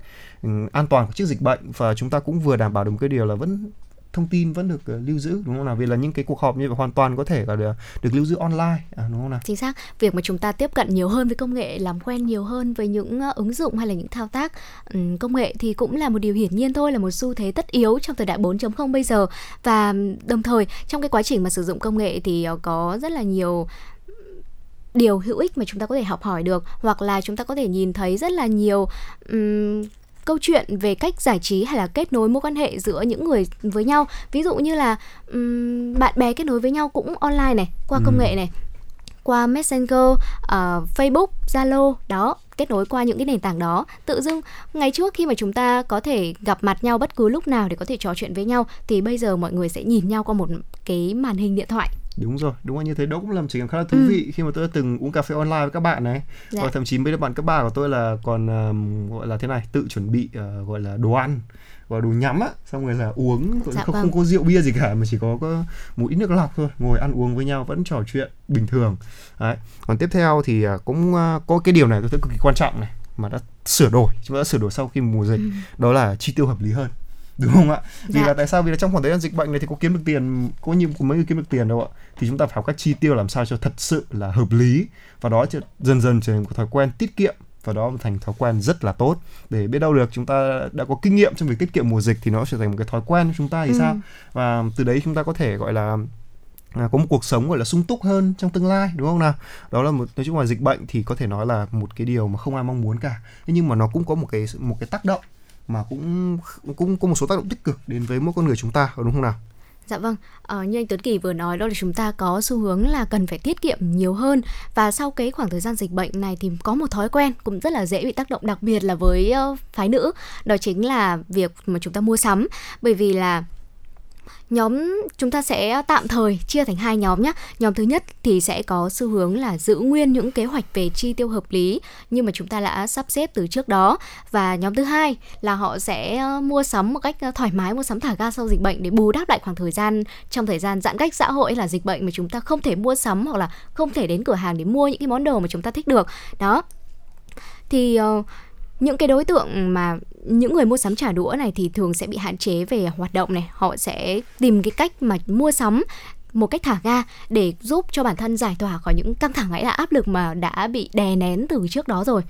ừ, an toàn trước dịch bệnh và chúng ta cũng vừa đảm bảo được một cái điều là vẫn thông tin vẫn được ờ, lưu giữ đúng không nào? Vì là những cái cuộc họp như vậy hoàn toàn có thể là được, được lưu giữ online à, đúng không nào? Chính xác. Việc mà chúng ta tiếp cận nhiều hơn với công nghệ làm quen nhiều hơn với những ờ, ứng dụng hay là những thao tác ừ, công nghệ thì cũng là một điều hiển nhiên thôi là một xu thế tất yếu trong thời đại 4.0 bây giờ. Và đồng thời trong cái quá trình mà sử dụng công nghệ thì ờ, có rất là nhiều điều hữu ích mà chúng ta có thể học hỏi được hoặc là chúng ta có thể nhìn thấy rất là nhiều um, câu chuyện về cách giải trí hay là kết nối mối quan hệ giữa những người với nhau. Ví dụ như là ừm, bạn bè kết nối với nhau cũng online này qua công Ừ. nghệ này qua Messenger, ờ, Facebook, Zalo đó kết nối qua những cái nền tảng đó. Tự dưng ngày trước khi mà chúng ta có thể gặp mặt nhau bất cứ lúc nào để có thể trò chuyện với nhau thì bây giờ mọi người sẽ nhìn nhau qua một cái màn hình điện thoại đúng rồi đúng là như thế đó cũng là một trải nghiệm khá là thú Ừ. vị khi mà tôi đã từng uống cà phê online với các bạn này Dạ. và thậm chí mấy đứa bạn cấp ba của tôi là còn ờm, gọi là thế này tự chuẩn bị ờ, gọi là đồ ăn và đồ nhắm á xong rồi là uống Dạ không, vâng. không có rượu bia gì cả mà chỉ có, có một ít nước lọc thôi ngồi ăn uống với nhau vẫn trò chuyện bình thường đấy còn tiếp theo thì à, cũng à, có cái điều này tôi thấy cực kỳ quan trọng này mà đã sửa đổi chúng ta đã sửa đổi sau khi mùa dịch đó là chi tiêu hợp lý hơn đúng không ạ? Vì Dạ. là tại sao? Vì là trong khoảng thời gian dịch bệnh này thì có kiếm được tiền có nhiều có mấy người kiếm được tiền đâu ạ. Thì chúng ta phải học cách chi tiêu làm sao cho thật sự là hợp lý. Và đó chứ dần dần trở thành một thói quen tiết kiệm và đó thành thói quen rất là tốt. Để biết đâu được chúng ta đã có kinh nghiệm trong việc tiết kiệm mùa dịch thì nó trở thành một cái thói quen của chúng ta thì Ừ. sao? Và từ đấy chúng ta có thể gọi là à, có một cuộc sống gọi là sung túc hơn trong tương lai đúng không nào? Đó là một nói chung là dịch bệnh thì có thể nói là một cái điều mà không ai mong muốn cả. Thế nhưng mà nó cũng có một cái một cái tác động mà cũng cũng có một số tác động tích cực đến với mỗi con người chúng ta đúng không nào? Dạ vâng, ờ, như anh Tuấn Kỳ vừa nói đó là chúng ta có xu hướng là cần phải tiết kiệm nhiều hơn. Và sau cái khoảng thời gian dịch bệnh này thì có một thói quen cũng rất là dễ bị tác động đặc biệt là với uh, phái nữ đó chính là việc mà chúng ta mua sắm. Bởi vì là nhóm chúng ta sẽ tạm thời chia thành hai nhóm nhé nhóm thứ nhất thì sẽ có xu hướng là giữ nguyên những kế hoạch về chi tiêu hợp lý nhưng mà chúng ta đã sắp xếp từ trước đó. Và nhóm thứ hai là họ sẽ ờ, mua sắm một cách ờ, thoải mái mua sắm thả ga sau dịch bệnh để bù đắp lại khoảng thời gian trong thời gian giãn cách xã hội hay là dịch bệnh mà chúng ta không thể mua sắm hoặc là không thể đến cửa hàng để mua những cái món đồ mà chúng ta thích được. Đó. Thì uh, những cái đối tượng mà những người mua sắm trả đũa này thì thường sẽ bị hạn chế về hoạt động này. Họ sẽ tìm cái cách mà mua sắm một cách thả ga để giúp cho bản thân giải tỏa khỏi những căng thẳng hay là áp lực mà đã bị đè nén từ trước đó rồi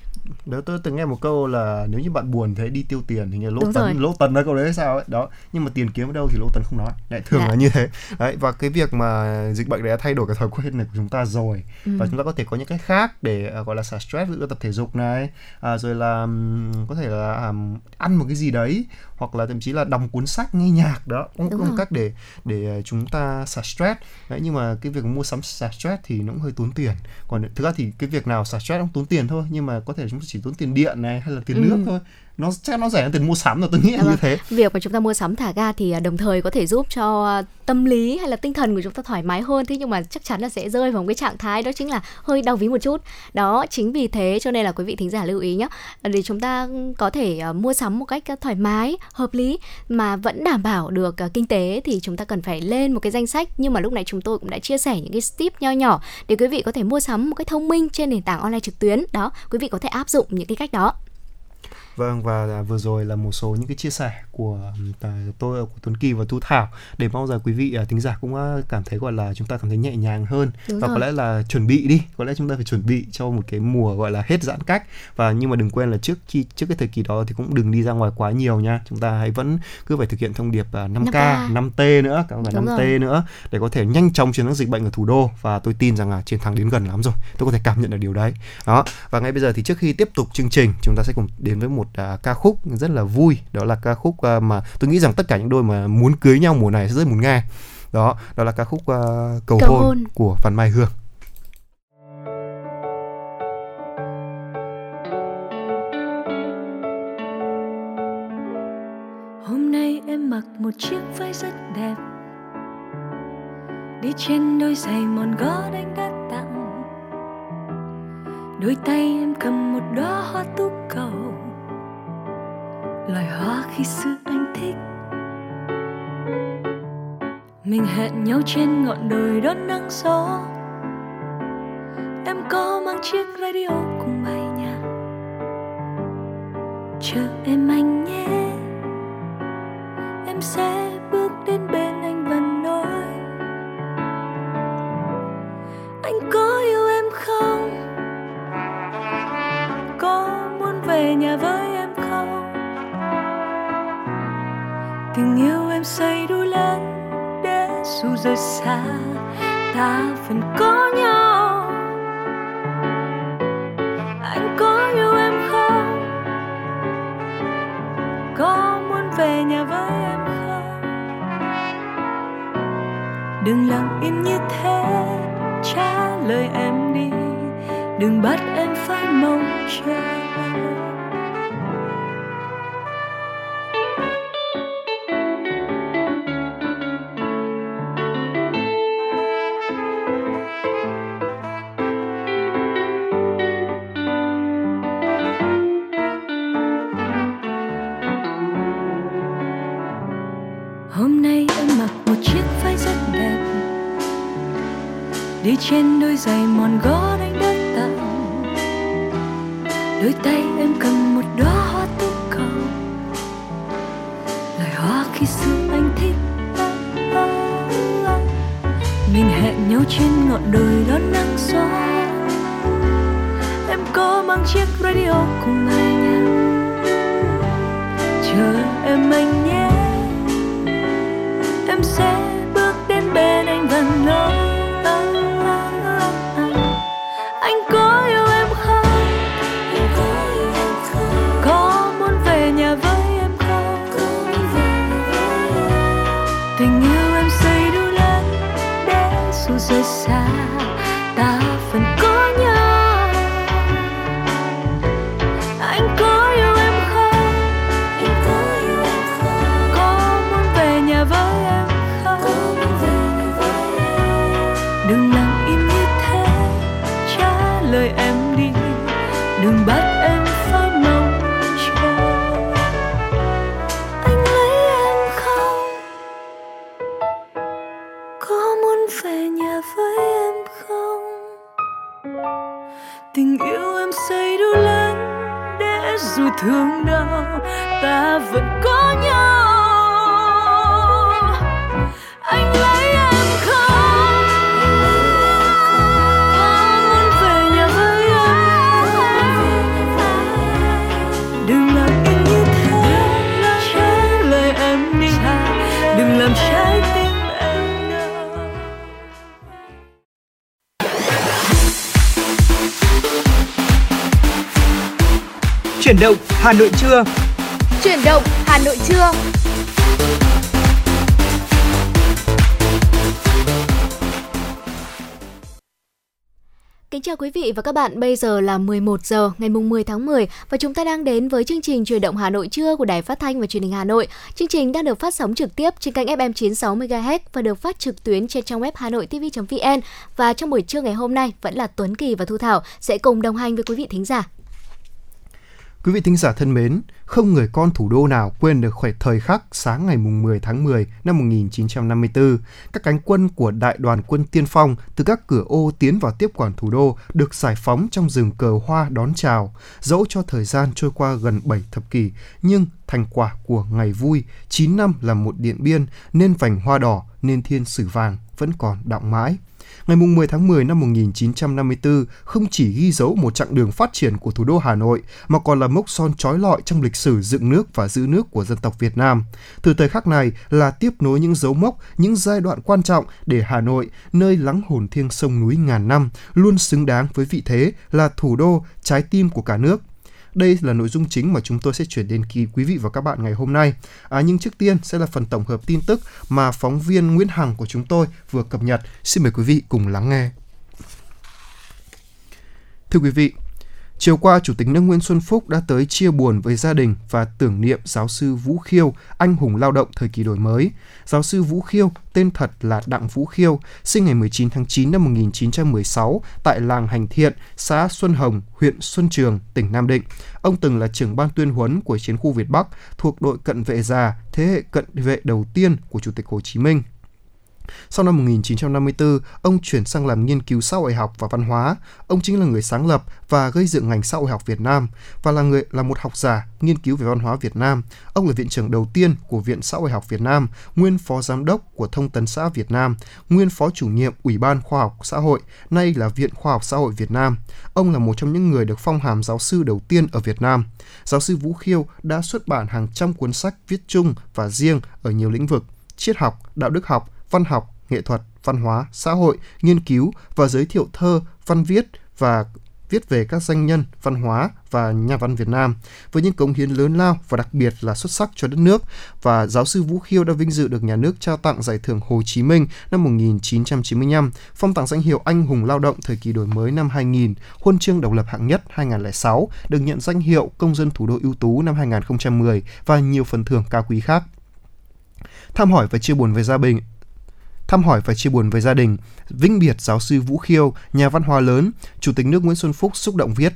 Đó tôi từng nghe một câu là nếu như bạn buồn thế đi tiêu tiền thì nghe lỗ Đúng rồi. tấn lỗ tấn đó câu đấy sao ấy đó nhưng mà tiền kiếm ở đâu thì lỗ tấn không nói lại thường Dạ. là như thế đấy và cái việc mà dịch bệnh đã thay đổi cái thói quen này của chúng ta rồi Ừ. và chúng ta có thể có những cách khác để à, gọi là xả stress ví dụ tập thể dục này à, rồi là ừm, có thể là ừm, ăn một cái gì đấy hoặc là thậm chí là đọc cuốn sách nghe nhạc đó cũng rồi. cách để để chúng ta xả stress đấy nhưng mà cái việc mua sắm xả stress thì nó cũng hơi tốn tiền. Còn thực ra thì cái việc nào xả stress cũng tốn tiền thôi nhưng mà có thể chúng ta chỉ tốn tiền điện này hay là tiền Ừ. nước thôi nó chắc nó rẻ hơn tiền mua sắm rồi tôi nghĩ là như vâng. thế Việc mà chúng ta mua sắm thả ga thì à, đồng thời có thể giúp cho à, tâm lý hay là tinh thần của chúng ta thoải mái hơn thế nhưng mà chắc chắn là sẽ rơi vào một cái trạng thái đó chính là hơi đau ví một chút. Đó, chính vì thế cho nên là quý vị thính giả lưu ý nhé. Để chúng ta có thể à, mua sắm một cách à, thoải mái, hợp lý mà vẫn đảm bảo được à, kinh tế thì chúng ta cần phải lên một cái danh sách nhưng mà lúc này chúng tôi cũng đã chia sẻ những cái tip nho nhỏ để quý vị có thể mua sắm một cách thông minh trên nền tảng online trực tuyến. Đó, quý vị có thể áp dụng những cái cách đó. Vâng và vừa rồi là một số những cái chia sẻ của tôi của Tuấn Kỳ và Thu Thảo. Để mong rằng quý vị à, thính giả cũng à, cảm thấy gọi là chúng ta cảm thấy nhẹ nhàng hơn. Đúng và rồi. có lẽ là chuẩn bị đi. Có lẽ chúng ta phải chuẩn bị cho một cái mùa gọi là hết giãn cách. Và nhưng mà đừng quên là trước khi trước cái thời kỳ đó thì cũng đừng đi ra ngoài quá nhiều nha. Chúng ta hãy vẫn cứ phải thực hiện thông điệp à, 5K 5K. 5T nữa cả Đúng 5T rồi. nữa để có thể nhanh chóng chiến thắng dịch bệnh ở thủ đô. Và tôi tin rằng là chiến thắng đến gần lắm rồi. Tôi có thể cảm nhận được điều đấy. Đó. Và ngay bây giờ thì trước khi tiếp tục chương trình chúng ta sẽ cùng đến với một à, ca khúc rất là vui. Đó là ca khúc à, mà tôi nghĩ rằng tất cả những đôi mà muốn cưới nhau mùa này sẽ rất muốn nghe. Đó đó là ca khúc à, cầu, Cầu hôn, hôn. của Phan Mai Hương. Hôm nay em mặc một chiếc váy rất đẹp. Đi trên đôi giày mòn gót anh đã tặng Đôi tay em cầm một đóa hoa tú cầu Loài hoa khi xưa anh thích. Mình hẹn nhau trên ngọn đồi đón nắng gió. Em có mang chiếc radio cùng bài nhạc. Chờ em anh nhé. Em sẽ bước đến bên anh. Tình yêu em xây đủ lớn để dù rời xa, ta vẫn có nhau. Anh có yêu em không? Có muốn về nhà với em không? Đừng lặng im như thế, trả lời em đi. Đừng bắt em phải mong chờ. Đi trên đôi giày mòn gót anh đã tặng đôi tay em cầm một đóa hoa tú cầu loài hoa khi xưa anh thích. Mình hẹn nhau trên ngọn đồi đón nắng gió em có mang chiếc radio cùng anh nhạc chờ em anh nhé. Hà Nội trưa. Chuyển động Hà Nội trưa. Kính chào quý vị và các bạn, bây giờ là 11 giờ ngày mùng 10 tháng 10 và chúng ta đang đến với chương trình Truyền động Hà Nội trưa của Đài Phát thanh và Truyền hình Hà Nội. Chương trình đang được phát sóng trực tiếp trên kênh FM 96 MHz và được phát trực tuyến trên trang web hanoitv.vn. Và trong buổi trưa ngày hôm nay vẫn là Tuấn Kỳ và Thu Thảo sẽ cùng đồng hành với quý vị thính giả. Quý vị thính giả thân mến, không người con thủ đô nào quên được khoảnh thời khắc sáng ngày mùng 10 tháng 10 năm 1954, các cánh quân của đại đoàn quân tiên phong từ các cửa ô tiến vào tiếp quản thủ đô được giải phóng trong rừng cờ hoa đón chào. Dẫu cho thời gian trôi qua gần 7 thập kỷ, nhưng thành quả của ngày vui, 9 năm là một điện biên, nên vành hoa đỏ, nên thiên sử vàng vẫn còn đọng mãi. Ngày 10 tháng 10 năm 1954 không chỉ ghi dấu một chặng đường phát triển của thủ đô Hà Nội mà còn là mốc son trói lọi trong lịch sử dựng nước và giữ nước của dân tộc Việt Nam. Từ thời khắc này là tiếp nối những dấu mốc, những giai đoạn quan trọng để Hà Nội, nơi lắng hồn thiêng sông núi ngàn năm, luôn xứng đáng với vị thế là thủ đô, trái tim của cả nước. Đây là nội dung chính mà chúng tôi sẽ chuyển đến kỳ quý vị và các bạn ngày hôm nay. À, nhưng trước tiên sẽ là phần tổng hợp tin tức mà phóng viên Nguyễn Hằng của chúng tôi vừa cập nhật. Xin mời quý vị cùng lắng nghe. Thưa quý vị, Chiều qua, Chủ tịch nước Nguyễn Xuân Phúc đã tới chia buồn với gia đình và tưởng niệm giáo sư Vũ Khiêu, anh hùng lao động thời kỳ đổi mới. Giáo sư Vũ Khiêu, tên thật là Đặng Vũ Khiêu, sinh ngày 19 tháng 9 năm 1916 tại làng Hành Thiện, xã Xuân Hồng, huyện Xuân Trường, tỉnh Nam Định. Ông từng là trưởng ban tuyên huấn của chiến khu Việt Bắc, thuộc đội cận vệ già, thế hệ cận vệ đầu tiên của Chủ tịch Hồ Chí Minh. Sau năm 1954, ông chuyển sang làm nghiên cứu xã hội học và văn hóa. Ông chính là người sáng lập và gây dựng ngành xã hội học Việt Nam và là người là một học giả nghiên cứu về văn hóa Việt Nam. Ông là viện trưởng đầu tiên của Viện Xã hội học Việt Nam, nguyên phó giám đốc của Thông tấn xã Việt Nam, nguyên phó chủ nhiệm Ủy ban Khoa học Xã hội, nay là Viện Khoa học Xã hội Việt Nam. Ông là một trong những người được phong hàm giáo sư đầu tiên ở Việt Nam. Giáo sư Vũ Khiêu đã xuất bản hàng trăm cuốn sách viết chung và riêng ở nhiều lĩnh vực: triết học, đạo đức học, văn học, nghệ thuật, văn hóa, xã hội, nghiên cứu và giới thiệu thơ, văn viết và viết về các danh nhân, văn hóa và nhà văn Việt Nam với những cống hiến lớn lao và đặc biệt là xuất sắc cho đất nước và giáo sư Vũ Khiêu đã vinh dự được nhà nước trao tặng giải thưởng Hồ Chí Minh năm 1995, phong tặng danh hiệu anh hùng lao động thời kỳ đổi mới năm 2000, huân chương độc lập hạng nhất 2006, được nhận danh hiệu công dân thủ đô ưu tú năm 2010 và nhiều phần thưởng cao quý khác. Thăm hỏi và chia buồn với gia đình, thăm hỏi và chia buồn với gia đình, vĩnh biệt giáo sư Vũ Khiêu, nhà văn hóa lớn, Chủ tịch nước Nguyễn Xuân Phúc xúc động viết.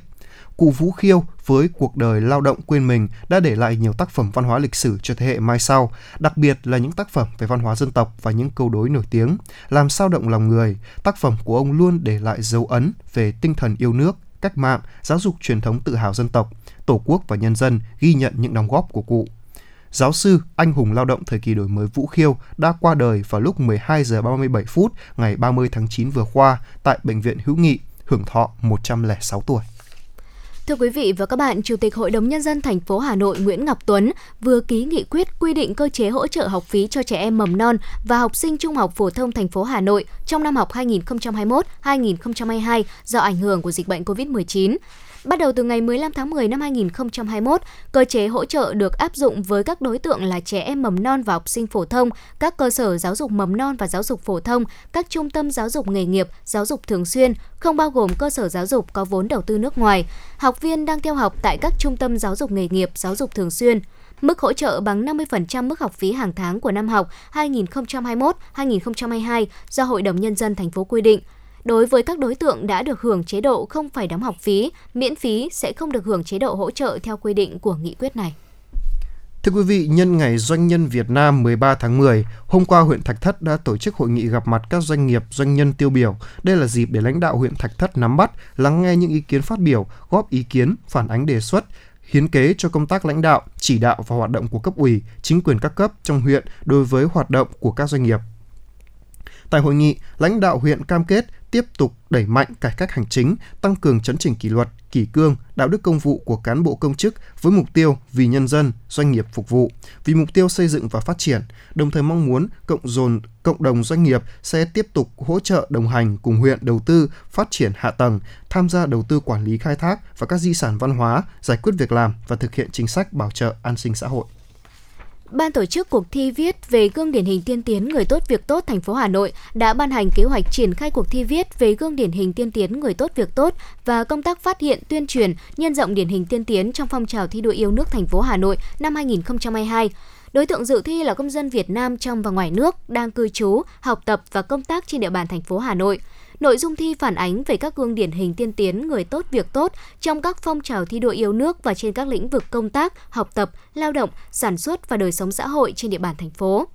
Cụ Vũ Khiêu với cuộc đời lao động quên mình đã để lại nhiều tác phẩm văn hóa lịch sử cho thế hệ mai sau, đặc biệt là những tác phẩm về văn hóa dân tộc và những câu đối nổi tiếng, làm sao động lòng người. Tác phẩm của ông luôn để lại dấu ấn về tinh thần yêu nước, cách mạng, giáo dục truyền thống tự hào dân tộc, tổ quốc và nhân dân ghi nhận những đóng góp của cụ. Giáo sư, anh hùng lao động thời kỳ đổi mới Vũ Khiêu đã qua đời vào lúc 12 giờ 37 phút ngày 30 tháng 9 vừa qua tại Bệnh viện Hữu Nghị, hưởng thọ 106 tuổi. Thưa quý vị và các bạn, Chủ tịch Hội đồng Nhân dân thành phố Hà Nội Nguyễn Ngọc Tuấn vừa ký nghị quyết quy định cơ chế hỗ trợ học phí cho trẻ em mầm non và học sinh trung học phổ thông thành phố Hà Nội trong năm học 2021-2022 do ảnh hưởng của dịch bệnh COVID-19. Bắt đầu từ ngày 15 tháng 10 năm 2021, cơ chế hỗ trợ được áp dụng với các đối tượng là trẻ em mầm non và học sinh phổ thông, các cơ sở giáo dục mầm non và giáo dục phổ thông, các trung tâm giáo dục nghề nghiệp, giáo dục thường xuyên, không bao gồm cơ sở giáo dục có vốn đầu tư nước ngoài, học viên đang theo học tại các trung tâm giáo dục nghề nghiệp, giáo dục thường xuyên. Mức hỗ trợ bằng 50% mức học phí hàng tháng của năm học 2021-2022 do Hội đồng Nhân dân thành phố quy định. Đối với các đối tượng đã được hưởng chế độ không phải đóng học phí, miễn phí sẽ không được hưởng chế độ hỗ trợ theo quy định của nghị quyết này. Thưa quý vị, nhân ngày Doanh nhân Việt Nam 13 tháng 10, hôm qua huyện Thạch Thất đã tổ chức hội nghị gặp mặt các doanh nghiệp, doanh nhân tiêu biểu. Đây là dịp để lãnh đạo huyện Thạch Thất nắm bắt, lắng nghe những ý kiến phát biểu, góp ý kiến, phản ánh đề xuất, hiến kế cho công tác lãnh đạo, chỉ đạo và hoạt động của cấp ủy, chính quyền các cấp trong huyện đối với hoạt động của các doanh nghiệp. Tại hội nghị, lãnh đạo huyện cam kết tiếp tục đẩy mạnh cải cách hành chính, tăng cường chấn chỉnh kỷ luật, kỷ cương, đạo đức công vụ của cán bộ công chức với mục tiêu vì nhân dân, doanh nghiệp phục vụ, vì mục tiêu xây dựng và phát triển, đồng thời mong muốn cộng dồn cộng đồng doanh nghiệp sẽ tiếp tục hỗ trợ đồng hành cùng huyện đầu tư phát triển hạ tầng, tham gia đầu tư quản lý khai thác và các di sản văn hóa, giải quyết việc làm và thực hiện chính sách bảo trợ an sinh xã hội. Ban tổ chức cuộc thi viết về gương điển hình tiên tiến người tốt việc tốt thành phố Hà Nội đã ban hành kế hoạch triển khai cuộc thi viết về gương điển hình tiên tiến người tốt việc tốt và công tác phát hiện, tuyên truyền, nhân rộng điển hình tiên tiến trong phong trào thi đua yêu nước thành phố Hà Nội năm 2022. Đối tượng dự thi là công dân Việt Nam trong và ngoài nước đang cư trú, học tập và công tác trên địa bàn thành phố Hà Nội. Nội dung thi phản ánh về các gương điển hình tiên tiến người tốt việc tốt trong các phong trào thi đua yêu nước và trên các lĩnh vực công tác, học tập, lao động, sản xuất và đời sống xã hội trên địa bàn thành phố.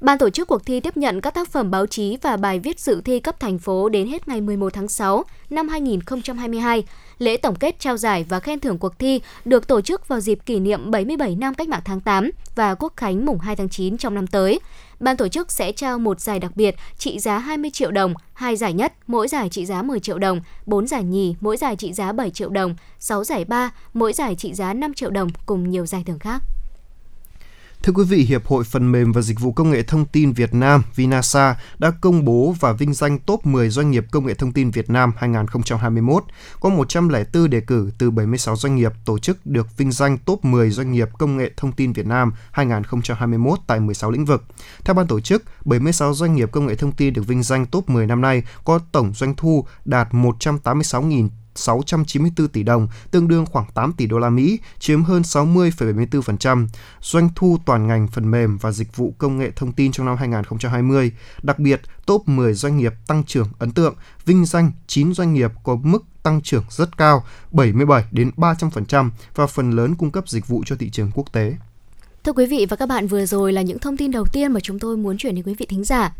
Ban tổ chức cuộc thi tiếp nhận các tác phẩm báo chí và bài viết dự thi cấp thành phố đến hết ngày 11 tháng 6 năm 2022. Lễ tổng kết trao giải và khen thưởng cuộc thi được tổ chức vào dịp kỷ niệm 77 năm Cách mạng tháng 8 và Quốc khánh mùng 2 tháng 9 trong năm tới. Ban tổ chức sẽ trao một giải đặc biệt trị giá 20 triệu đồng, hai giải nhất, mỗi giải trị giá 10 triệu đồng, 4 giải nhì, mỗi giải trị giá 7 triệu đồng, 6 giải ba, mỗi giải trị giá 5 triệu đồng cùng nhiều giải thưởng khác. Thưa quý vị, Hiệp hội Phần mềm và Dịch vụ Công nghệ Thông tin Việt Nam Vinasa đã công bố và vinh danh top 10 doanh nghiệp công nghệ thông tin Việt Nam 2021. Có 104 đề cử từ 76 doanh nghiệp tổ chức được vinh danh top 10 doanh nghiệp công nghệ thông tin Việt Nam 2021 tại 16 lĩnh vực. Theo ban tổ chức, 76 doanh nghiệp công nghệ thông tin được vinh danh top 10 năm nay có tổng doanh thu đạt 186.000 694 tỷ đồng, tương đương khoảng 8 tỷ đô la Mỹ, chiếm hơn 60,74%. Doanh thu toàn ngành phần mềm và dịch vụ công nghệ thông tin trong năm 2020. Đặc biệt, top 10 doanh nghiệp tăng trưởng ấn tượng, vinh danh 9 doanh nghiệp có mức tăng trưởng rất cao, 77 đến 300% và phần lớn cung cấp dịch vụ cho thị trường quốc tế. Thưa quý vị và các bạn, vừa rồi là những thông tin đầu tiên mà chúng tôi muốn chuyển đến quý vị thính giả.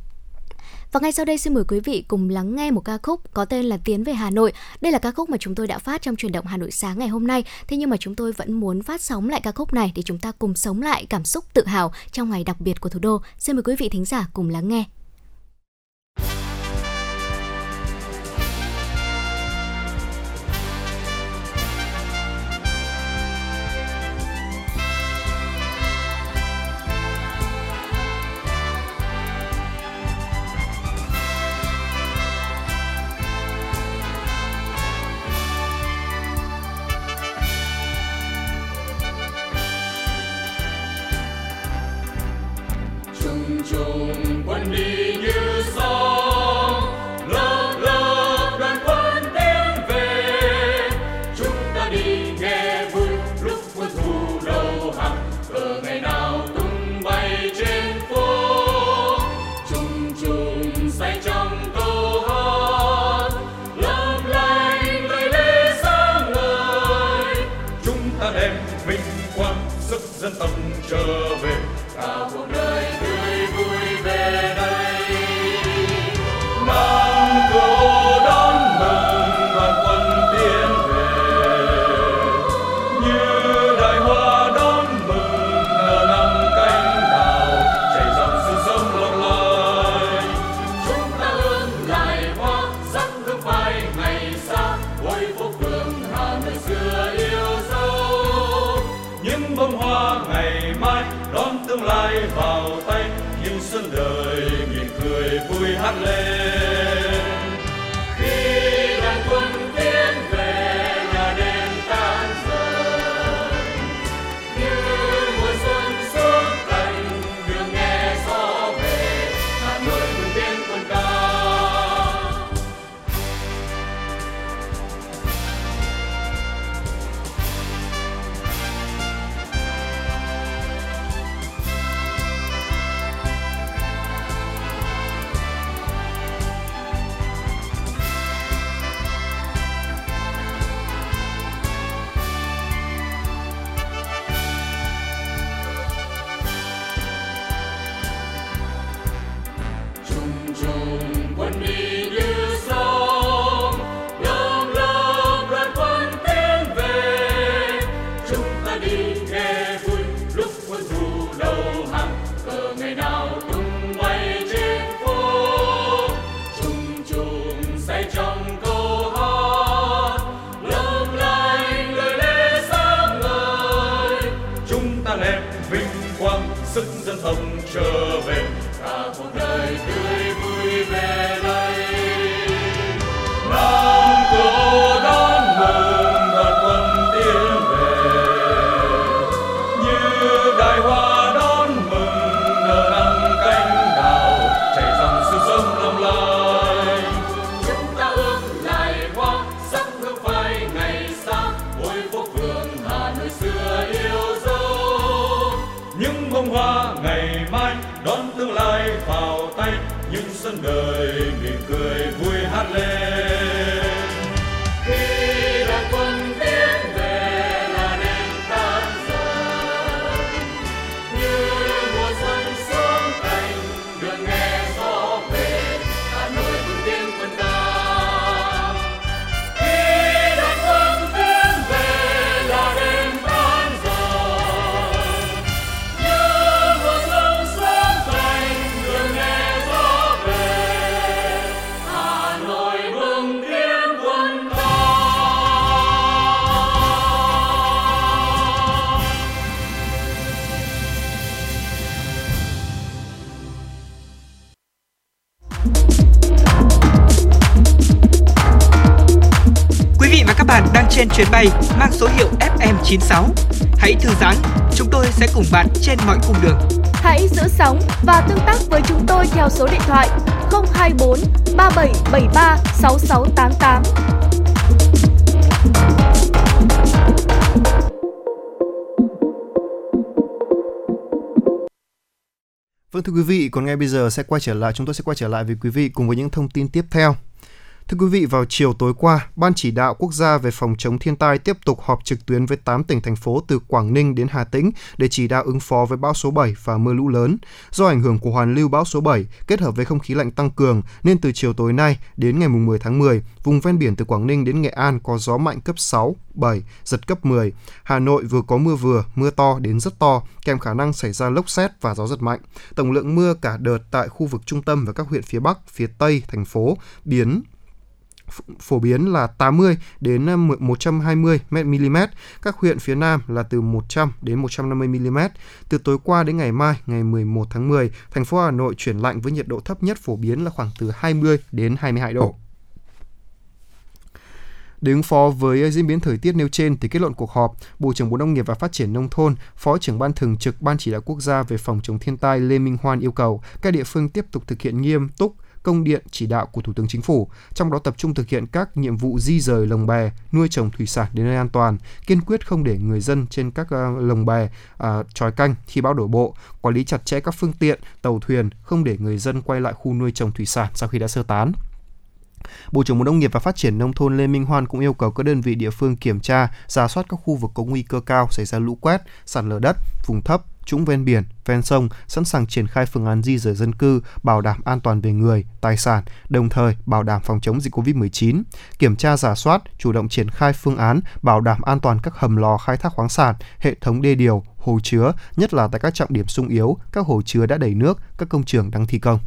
Và ngay sau đây xin mời quý vị cùng lắng nghe một ca khúc có tên là Tiến về Hà Nội. Đây là ca khúc mà chúng tôi đã phát trong truyền động Hà Nội sáng ngày hôm nay. Thế nhưng mà chúng tôi vẫn muốn phát sóng lại ca khúc này để chúng ta cùng sống lại cảm xúc tự hào trong ngày đặc biệt của thủ đô. Xin mời quý vị thính giả cùng lắng nghe. Sân đời mỉm cười vui hát lên. Trên chuyến bay mang số hiệu FM96. Hãy thư giãn, chúng tôi sẽ cùng bạn trên mọi cung đường. Hãy giữ sóng và tương tác với chúng tôi theo số điện thoại 024 3773 6688. Vâng thưa quý vị, còn ngay bây giờ sẽ quay trở lại chúng tôi sẽ quay trở lại với quý vị cùng với những thông tin tiếp theo. Thưa quý vị, vào chiều tối qua, Ban chỉ đạo quốc gia về phòng chống thiên tai tiếp tục họp trực tuyến với 8 tỉnh thành phố từ Quảng Ninh đến Hà Tĩnh để chỉ đạo ứng phó với bão số 7 và mưa lũ lớn. Do ảnh hưởng của hoàn lưu bão số 7 kết hợp với không khí lạnh tăng cường nên từ chiều tối nay đến ngày 10 tháng 10, vùng ven biển từ Quảng Ninh đến Nghệ An có gió mạnh cấp 6, 7, giật cấp 10. Hà Nội vừa có mưa vừa, mưa to đến rất to, kèm khả năng xảy ra lốc xét và gió giật mạnh. Tổng lượng mưa cả đợt tại khu vực trung tâm và các huyện phía Bắc, phía Tây thành phố biến phổ biến là 80 đến ờ, 120 mm, các huyện phía Nam là từ 100 đến 150 mm. Từ tối qua đến ngày mai, ngày 11 tháng 10, thành phố Hà Nội chuyển lạnh với nhiệt độ thấp nhất phổ biến là khoảng từ 20 đến 22 độ. Để ứng phó với diễn biến thời tiết nêu trên thì kết luận cuộc họp, Bộ trưởng Bộ Nông nghiệp và Phát triển nông thôn, Phó trưởng ban thường trực Ban chỉ đạo quốc gia về phòng chống thiên tai Lê Minh Hoan yêu cầu các địa phương tiếp tục thực hiện nghiêm túc công điện chỉ đạo của Thủ tướng Chính phủ, trong đó tập trung thực hiện các nhiệm vụ di rời lồng bè, nuôi trồng thủy sản đến nơi an toàn, kiên quyết không để người dân trên các ờ, lồng bè ờ, à, tròi canh khi bão đổ bộ, quản lý chặt chẽ các phương tiện, tàu thuyền, không để người dân quay lại khu nuôi trồng thủy sản sau khi đã sơ tán. Bộ trưởng Bộ Nông nghiệp và Phát triển Nông thôn Lê Minh Hoan cũng yêu cầu các đơn vị địa phương kiểm tra, giả soát các khu vực có nguy cơ cao xảy ra lũ quét, sạt lở đất, vùng thấp, trũng ven biển, ven sông, sẵn sàng triển khai phương án di rời dân cư, bảo đảm an toàn về người, tài sản, đồng thời bảo đảm phòng chống dịch COVID-19, kiểm tra giả soát, chủ động triển khai phương án bảo đảm an toàn các hầm lò khai thác khoáng sản, hệ thống đê điều, hồ chứa, nhất là tại các trọng điểm sung yếu, các hồ chứa đã đầy nước, các công trường đang thi công.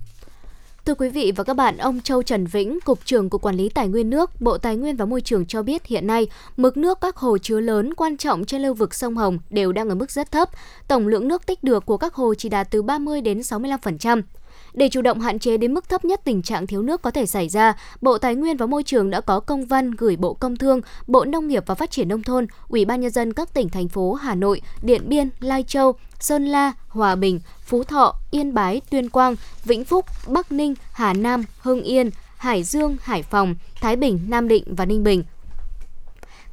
Thưa quý vị và các bạn, ông Châu Trần Vĩnh, Cục trưởng Cục Quản lý Tài nguyên nước, Bộ Tài nguyên và Môi trường cho biết hiện nay, mực nước các hồ chứa lớn quan trọng trên lưu vực sông Hồng đều đang ở mức rất thấp. Tổng lượng nước tích được của các hồ chỉ đạt từ 30 đến 65%. Để chủ động hạn chế đến mức thấp nhất tình trạng thiếu nước có thể xảy ra, Bộ Tài nguyên và Môi trường đã có công văn gửi Bộ Công Thương, Bộ Nông nghiệp và Phát triển Nông thôn, Ủy ban Nhân dân các tỉnh, thành phố Hà Nội, Điện Biên, Lai Châu, Sơn La, Hòa Bình, Phú Thọ, Yên Bái, Tuyên Quang, Vĩnh Phúc, Bắc Ninh, Hà Nam, Hưng Yên, Hải Dương, Hải Phòng, Thái Bình, Nam Định và Ninh Bình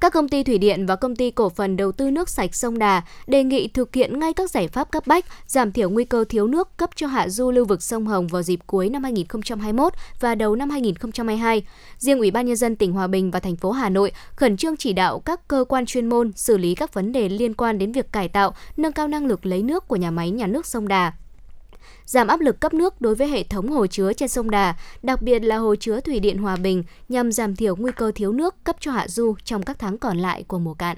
các công ty thủy điện và công ty cổ phần đầu tư nước sạch sông Đà đề nghị thực hiện ngay các giải pháp cấp bách, giảm thiểu nguy cơ thiếu nước cấp cho hạ du lưu vực sông Hồng vào dịp cuối năm 2021 và đầu năm 2022. Riêng Ủy ban nhân dân tỉnh Hòa Bình và thành phố Hà Nội khẩn trương chỉ đạo các cơ quan chuyên môn xử lý các vấn đề liên quan đến việc cải tạo, nâng cao năng lực lấy nước của nhà máy nhà nước sông Đà giảm áp lực cấp nước đối với hệ thống hồ chứa trên sông Đà, đặc biệt là hồ chứa thủy điện Hòa Bình nhằm giảm thiểu nguy cơ thiếu nước cấp cho hạ du trong các tháng còn lại của mùa cạn.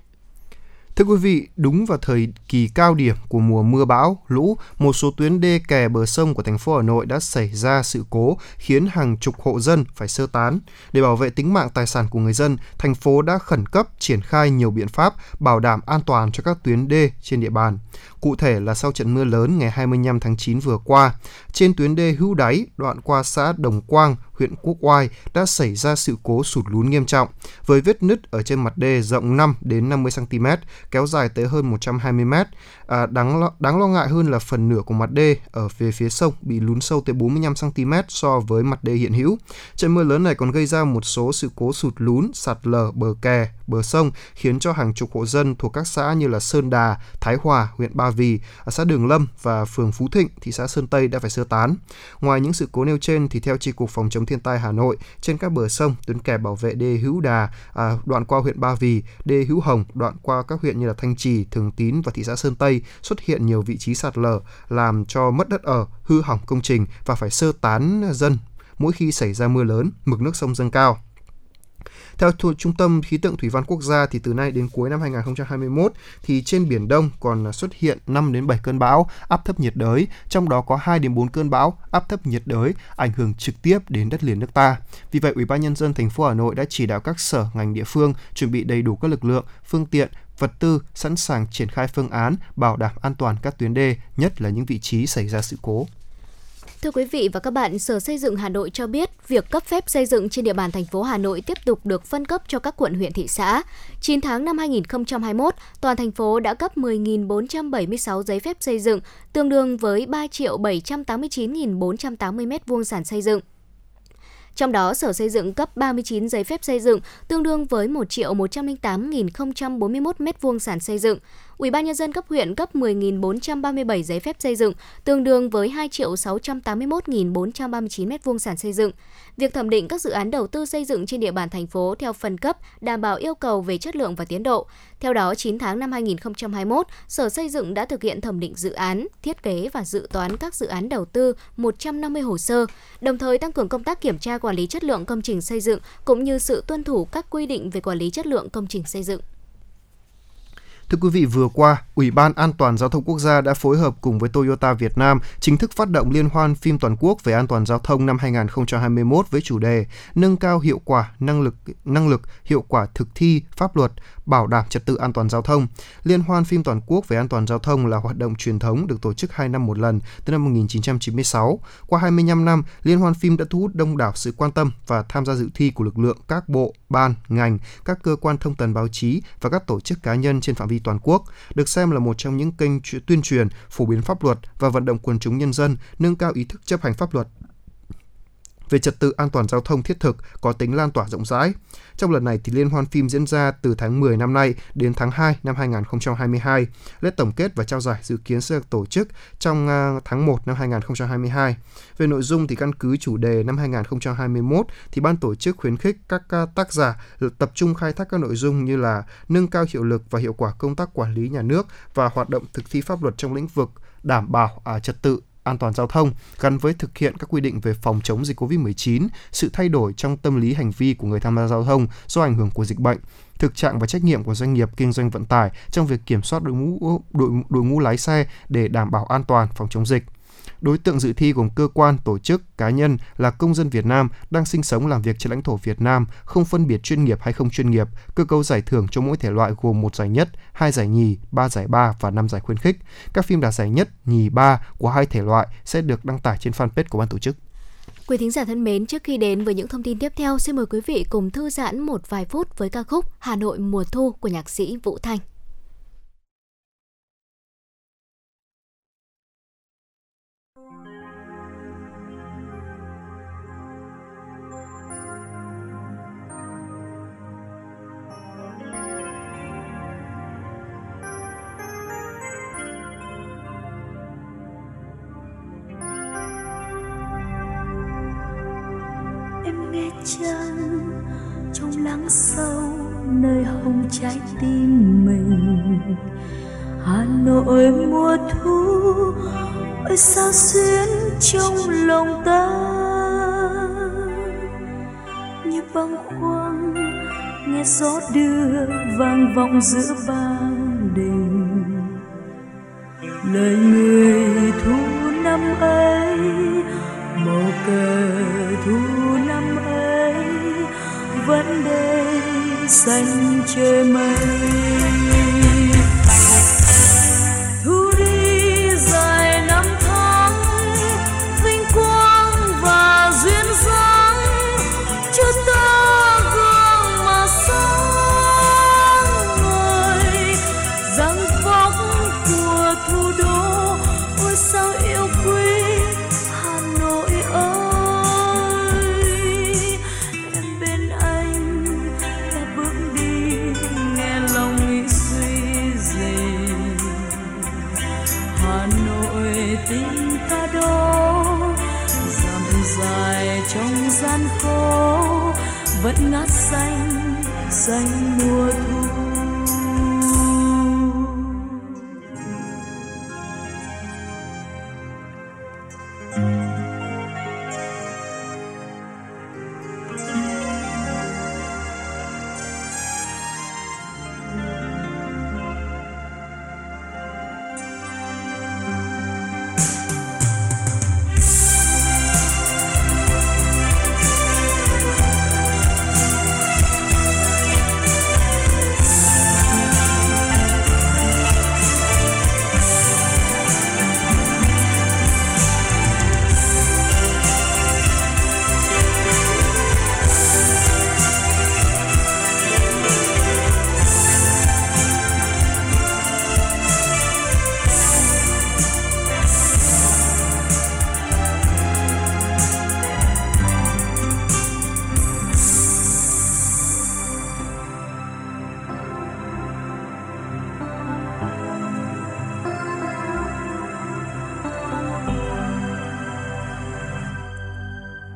Thưa quý vị, đúng vào thời kỳ cao điểm của mùa mưa bão, lũ, một số tuyến đê kè bờ sông của thành phố Hà Nội đã xảy ra sự cố khiến hàng chục hộ dân phải sơ tán. Để bảo vệ tính mạng tài sản của người dân, thành phố đã khẩn cấp triển khai nhiều biện pháp bảo đảm an toàn cho các tuyến đê trên địa bàn. Cụ thể là sau trận mưa lớn ngày 25 tháng 9 vừa qua, trên tuyến đê Hữu Đáy, đoạn qua xã Đồng Quang, huyện Quốc Oai đã xảy ra sự cố sụt lún nghiêm trọng với vết nứt ở trên mặt đê rộng 5 đến 50 cm, kéo dài tới hơn 120 m. À, đáng lo, đáng lo ngại hơn là phần nửa của mặt đê ở về phía sông bị lún sâu tới 45 cm so với mặt đê hiện hữu. Trận mưa lớn này còn gây ra một số sự cố sụt lún, sạt lở bờ kè, bờ sông khiến cho hàng chục hộ dân thuộc các xã như là Sơn Đà, Thái Hòa, huyện Ba Vì, xã Đường Lâm và phường Phú Thịnh, thị xã Sơn Tây đã phải sơ tán. Ngoài những sự cố nêu trên thì theo Chi cục Phòng chống thiên thiên tai Hà Nội, trên các bờ sông, tuyến kè bảo vệ đê Hữu Đà, à, đoạn qua huyện Ba Vì, đê Hữu Hồng, đoạn qua các huyện như là Thanh Trì, Thường Tín và thị xã Sơn Tây xuất hiện nhiều vị trí sạt lở làm cho mất đất ở, hư hỏng công trình và phải sơ tán dân mỗi khi xảy ra mưa lớn, mực nước sông dâng cao. Theo thuộc Trung tâm Khí tượng Thủy văn Quốc gia thì từ nay đến cuối năm 2021 thì trên biển Đông còn xuất hiện 5 đến 7 cơn bão áp thấp nhiệt đới, trong đó có 2 đến 4 cơn bão áp thấp nhiệt đới ảnh hưởng trực tiếp đến đất liền nước ta. Vì vậy, Ủy ban nhân dân thành phố Hà Nội đã chỉ đạo các sở ngành địa phương chuẩn bị đầy đủ các lực lượng, phương tiện, vật tư sẵn sàng triển khai phương án bảo đảm an toàn các tuyến đê, nhất là những vị trí xảy ra sự cố. Thưa quý vị và các bạn, Sở Xây dựng Hà Nội cho biết việc cấp phép xây dựng trên địa bàn thành phố Hà Nội tiếp tục được phân cấp cho các quận huyện thị xã. 9 tháng năm 2021, toàn thành phố đã cấp 10.476 giấy phép xây dựng, tương đương với 3.789.480 m2 sàn xây dựng. Trong đó, Sở Xây dựng cấp 39 giấy phép xây dựng, tương đương với 1.108.041 m2 sàn xây dựng. Ủy ban nhân dân cấp huyện cấp 10.437 giấy phép xây dựng, tương đương với 2.681.439 m2 sàn xây dựng. Việc thẩm định các dự án đầu tư xây dựng trên địa bàn thành phố theo phân cấp đảm bảo yêu cầu về chất lượng và tiến độ. Theo đó, 9 tháng năm 2021, Sở Xây dựng đã thực hiện thẩm định dự án, thiết kế và dự toán các dự án đầu tư 150 hồ sơ, đồng thời tăng cường công tác kiểm tra quản lý chất lượng công trình xây dựng cũng như sự tuân thủ các quy định về quản lý chất lượng công trình xây dựng. Thưa quý vị, vừa qua, Ủy ban An toàn Giao thông Quốc gia đã phối hợp cùng với Toyota Việt Nam chính thức phát động liên hoan phim toàn quốc về an toàn giao thông năm 2021 với chủ đề nâng cao hiệu quả năng lực năng lực hiệu quả thực thi pháp luật bảo đảm trật tự an toàn giao thông. Liên hoan phim toàn quốc về an toàn giao thông là hoạt động truyền thống được tổ chức 2 năm một lần từ năm 1996. Qua 25 năm, liên hoan phim đã thu hút đông đảo sự quan tâm và tham gia dự thi của lực lượng các bộ, ban, ngành, các cơ quan thông tấn báo chí và các tổ chức cá nhân trên phạm vi toàn quốc, được xem là một trong những kênh tuyên truyền, phổ biến pháp luật và vận động quần chúng nhân dân nâng cao ý thức chấp hành pháp luật về trật tự an toàn giao thông thiết thực có tính lan tỏa rộng rãi. Trong lần này thì liên hoan phim diễn ra từ tháng 10 năm nay đến tháng 2 năm 2022. Lễ tổng kết và trao giải dự kiến sẽ được tổ chức trong à, tháng 1 năm 2022. Về nội dung thì căn cứ chủ đề năm 2021 thì ban tổ chức khuyến khích các à, tác giả tập trung khai thác các nội dung như là nâng cao hiệu lực và hiệu quả công tác quản lý nhà nước và hoạt động thực thi pháp luật trong lĩnh vực đảm bảo à, trật tự an toàn giao thông gắn với thực hiện các quy định về phòng chống dịch COVID-19, sự thay đổi trong tâm lý hành vi của người tham gia giao thông do ảnh hưởng của dịch bệnh, thực trạng và trách nhiệm của doanh nghiệp kinh doanh vận tải trong việc kiểm soát đội ngũ đội, đội ngũ lái xe để đảm bảo an toàn phòng chống dịch. Đối tượng dự thi gồm cơ quan, tổ chức, cá nhân là công dân Việt Nam đang sinh sống làm việc trên lãnh thổ Việt Nam, không phân biệt chuyên nghiệp hay không chuyên nghiệp. Cơ cấu giải thưởng cho mỗi thể loại gồm một giải nhất, hai giải nhì, ba giải ba và năm giải khuyến khích. Các phim đạt giải nhất, nhì, ba của hai thể loại sẽ được đăng tải trên fanpage của ban tổ chức. Quý thính giả thân mến, trước khi đến với những thông tin tiếp theo, xin mời quý vị cùng thư giãn một vài phút với ca khúc Hà Nội mùa thu của nhạc sĩ Vũ Thanh. Chăng trong lắng sâu nơi hồng trái tim mình. Hà nội mùa thu, ơi sao xuyến trong lòng ta? Như băng khuâng nghe gió đưa vang vọng giữa ba đình. Lời người thu năm ấy, màu cờ thu năm ấy vẫn đây xanh trời mây. Xanh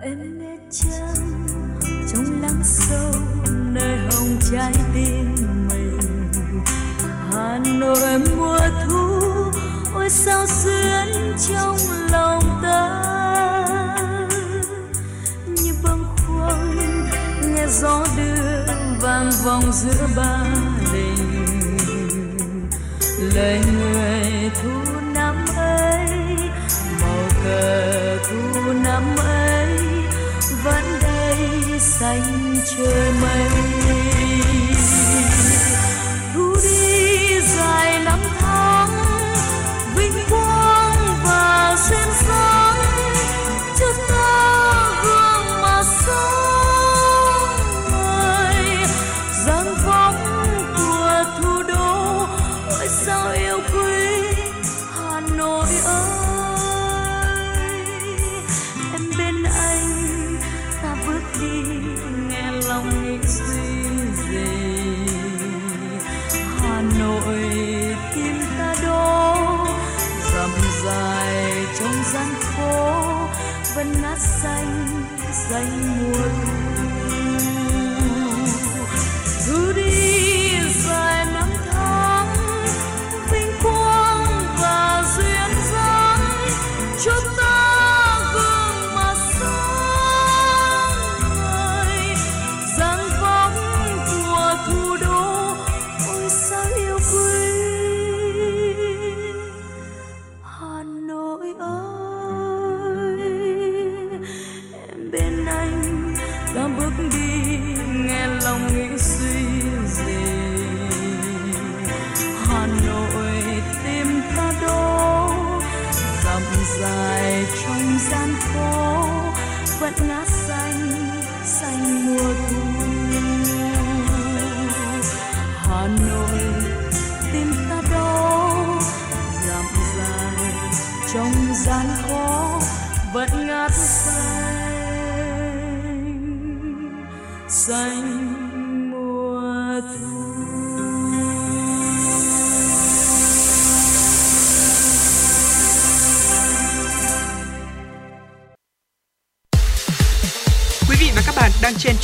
em nghe chăng trong lắng sâu, nơi hồng trái tim mình. Hà nội mùa thu, ôi sao xuyến trong lòng ta. Như bâng khuâng, nghe gió đưa vang vọng giữa ba đình. Lời người thu năm ấy, màu cờ thu năm ấy xanh trời mây.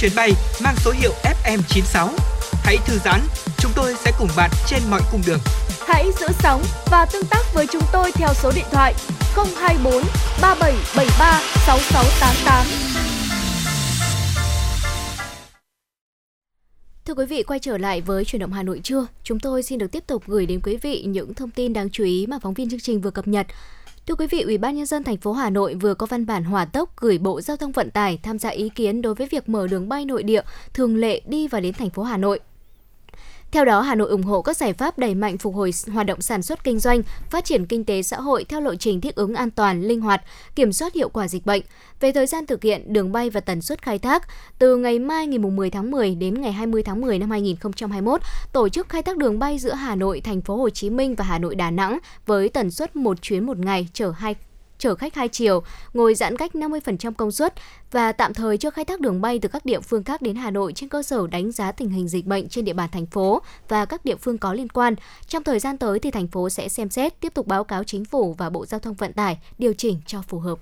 Chuyến bay mang số hiệu FM96. Hãy thư giãn, chúng tôi sẽ cùng bạn trên mọi cung đường. Hãy giữ sóng và tương tác với chúng tôi theo số điện thoại 024 3773 6688. Thưa quý vị, quay trở lại với chuyển động Hà Nội trưa, chúng tôi xin được tiếp tục gửi đến quý vị những thông tin đáng chú ý mà phóng viên chương trình vừa cập nhật. Thưa quý vị, Ủy ban nhân dân thành phố Hà Nội vừa có văn bản hỏa tốc gửi Bộ Giao thông Vận tải tham gia ý kiến đối với việc mở đường bay nội địa thường lệ đi và đến thành phố Hà Nội. Theo đó, Hà Nội ủng hộ các giải pháp đẩy mạnh phục hồi hoạt động sản xuất kinh doanh, phát triển kinh tế xã hội theo lộ trình thích ứng an toàn, linh hoạt, kiểm soát hiệu quả dịch bệnh. Về thời gian thực hiện đường bay và tần suất khai thác, từ ngày mai ngày 10 tháng 10 đến ngày 20 tháng 10 năm 2021, tổ chức khai thác đường bay giữa Hà Nội, thành phố Hồ Chí Minh và Hà Nội Đà Nẵng với tần suất một chuyến một ngày chở hai chở khách hai chiều, ngồi giãn cách 50% công suất và tạm thời chưa khai thác đường bay từ các địa phương khác đến Hà Nội trên cơ sở đánh giá tình hình dịch bệnh trên địa bàn thành phố và các địa phương có liên quan. Trong thời gian tới thì thành phố sẽ xem xét tiếp tục báo cáo chính phủ và Bộ Giao thông Vận tải điều chỉnh cho phù hợp.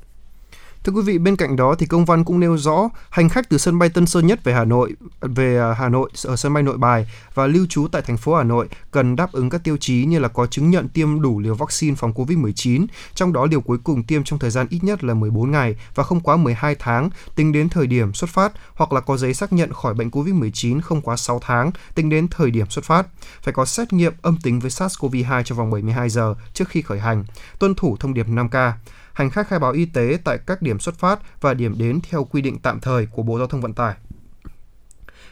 Thưa quý vị, bên cạnh đó thì công văn cũng nêu rõ hành khách từ sân bay Tân Sơn Nhất về Hà Nội về à, Hà Nội ở sân bay Nội Bài và lưu trú tại thành phố Hà Nội cần đáp ứng các tiêu chí như là có chứng nhận tiêm đủ liều vaccine phòng COVID-19, trong đó liều cuối cùng tiêm trong thời gian ít nhất là 14 ngày và không quá 12 tháng tính đến thời điểm xuất phát hoặc là có giấy xác nhận khỏi bệnh COVID-19 không quá 6 tháng tính đến thời điểm xuất phát. Phải có xét nghiệm âm tính với SARS-CoV-2 trong vòng 72 giờ trước khi khởi hành, tuân thủ thông điệp 5K hành khách khai báo y tế tại các điểm xuất phát và điểm đến theo quy định tạm thời của Bộ Giao thông Vận tải.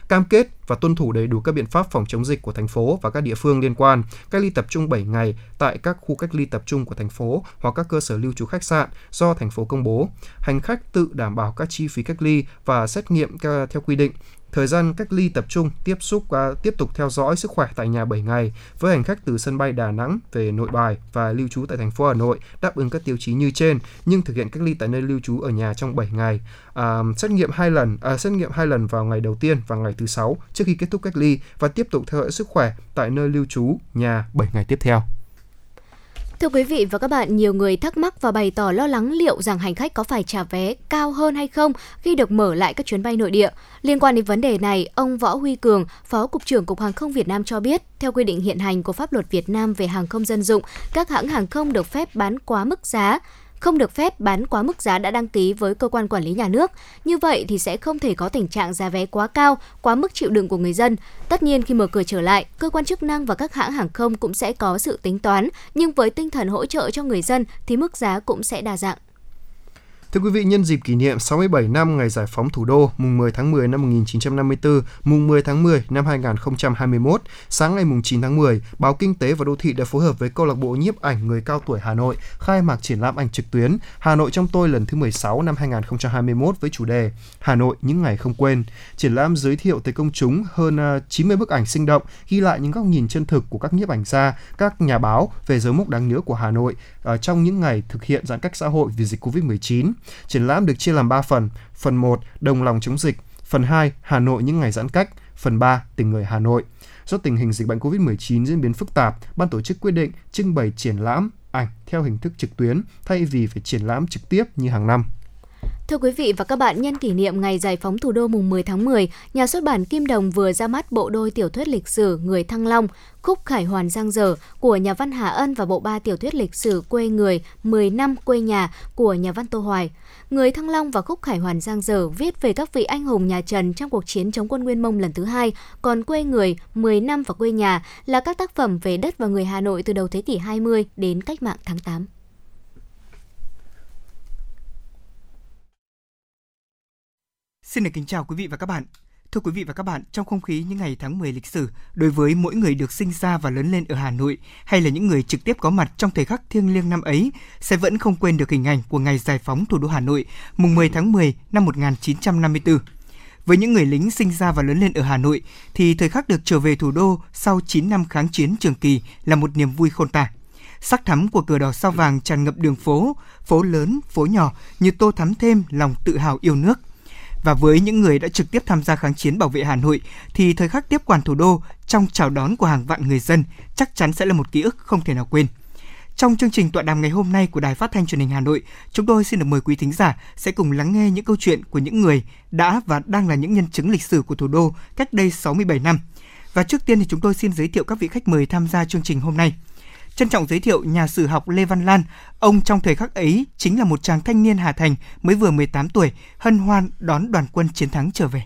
Cam kết và tuân thủ đầy đủ các biện pháp phòng chống dịch của thành phố và các địa phương liên quan, cách ly tập trung 7 ngày tại các khu cách ly tập trung của thành phố hoặc các cơ sở lưu trú khách sạn do thành phố công bố. Hành khách tự đảm bảo các chi phí cách ly và xét nghiệm theo quy định, Thời gian cách ly tập trung tiếp xúc và tiếp tục theo dõi sức khỏe tại nhà 7 ngày với hành khách từ sân bay Đà Nẵng về Nội Bài và lưu trú tại thành phố Hà Nội đáp ứng các tiêu chí như trên nhưng thực hiện cách ly tại nơi lưu trú ở nhà trong 7 ngày. À, xét nghiệm hai lần à, xét nghiệm hai lần vào ngày đầu tiên và ngày thứ sáu trước khi kết thúc cách ly và tiếp tục theo dõi sức khỏe tại nơi lưu trú nhà 7 ngày tiếp theo. Thưa quý vị và các bạn, nhiều người thắc mắc và bày tỏ lo lắng liệu rằng hành khách có phải trả vé cao hơn hay không khi được mở lại các chuyến bay nội địa. Liên quan đến vấn đề này, ông Võ Huy Cường, Phó Cục trưởng Cục Hàng không Việt Nam cho biết, theo quy định hiện hành của pháp luật Việt Nam về hàng không dân dụng, các hãng hàng không được phép bán quá mức giá không được phép bán quá mức giá đã đăng ký với cơ quan quản lý nhà nước. Như vậy thì sẽ không thể có tình trạng giá vé quá cao, quá mức chịu đựng của người dân. Tất nhiên khi mở cửa trở lại, cơ quan chức năng và các hãng hàng không cũng sẽ có sự tính toán, nhưng với tinh thần hỗ trợ cho người dân thì mức giá cũng sẽ đa dạng. Thưa quý vị, nhân dịp kỷ niệm 67 năm ngày giải phóng thủ đô, mùng 10 tháng 10 năm 1954, mùng 10 tháng 10 năm 2021, sáng ngày mùng 9 tháng 10, Báo Kinh tế và Đô thị đã phối hợp với câu lạc bộ nhiếp ảnh người cao tuổi Hà Nội khai mạc triển lãm ảnh trực tuyến Hà Nội trong tôi lần thứ 16 năm 2021 với chủ đề Hà Nội những ngày không quên. Triển lãm giới thiệu tới công chúng hơn à, 90 bức ảnh sinh động, ghi lại những góc nhìn chân thực của các nhiếp ảnh gia, các nhà báo về dấu mốc đáng nhớ của Hà Nội Ờ, trong những ngày thực hiện giãn cách xã hội vì dịch Covid-19. Triển lãm được chia làm 3 phần. Phần 1, đồng lòng chống dịch. Phần 2, Hà Nội những ngày giãn cách. Phần 3, tình người Hà Nội. Do tình hình dịch bệnh COVID-19 diễn biến phức tạp, ban tổ chức quyết định trưng bày triển lãm ảnh theo hình thức trực tuyến thay vì phải triển lãm trực tiếp như hàng năm. Thưa quý vị và các bạn, nhân kỷ niệm ngày giải phóng thủ đô mùng 10 tháng 10, nhà xuất bản Kim Đồng vừa ra mắt bộ đôi tiểu thuyết lịch sử Người Thăng Long, Khúc Khải Hoàn Giang Dở của nhà văn Hà Ân và bộ ba tiểu thuyết lịch sử Quê Người, 10 năm quê nhà của nhà văn Tô Hoài. Người Thăng Long và Khúc Khải Hoàn Giang Dở viết về các vị anh hùng nhà Trần trong cuộc chiến chống quân Nguyên Mông lần thứ hai, còn Quê Người, 10 năm và Quê Nhà là các tác phẩm về đất và người Hà Nội từ đầu thế kỷ 20 đến cách mạng tháng 8. Xin được kính chào quý vị và các bạn. Thưa quý vị và các bạn, trong không khí những ngày tháng 10 lịch sử, đối với mỗi người được sinh ra và lớn lên ở Hà Nội hay là những người trực tiếp có mặt trong thời khắc thiêng liêng năm ấy sẽ vẫn không quên được hình ảnh của ngày giải phóng thủ đô Hà Nội mùng 10 tháng 10 năm 1954. Với những người lính sinh ra và lớn lên ở Hà Nội thì thời khắc được trở về thủ đô sau 9 năm kháng chiến trường kỳ là một niềm vui khôn tả. Sắc thắm của cờ đỏ sao vàng tràn ngập đường phố, phố lớn, phố nhỏ như tô thắm thêm lòng tự hào yêu nước. Và với những người đã trực tiếp tham gia kháng chiến bảo vệ Hà Nội thì thời khắc tiếp quản thủ đô trong chào đón của hàng vạn người dân chắc chắn sẽ là một ký ức không thể nào quên. Trong chương trình tọa đàm ngày hôm nay của Đài Phát thanh Truyền hình Hà Nội, chúng tôi xin được mời quý thính giả sẽ cùng lắng nghe những câu chuyện của những người đã và đang là những nhân chứng lịch sử của thủ đô cách đây 67 năm. Và trước tiên thì chúng tôi xin giới thiệu các vị khách mời tham gia chương trình hôm nay. Trân trọng giới thiệu nhà sử học Lê Văn Lan, ông trong thời khắc ấy chính là một chàng thanh niên Hà Thành mới vừa 18 tuổi, hân hoan đón đoàn quân chiến thắng trở về.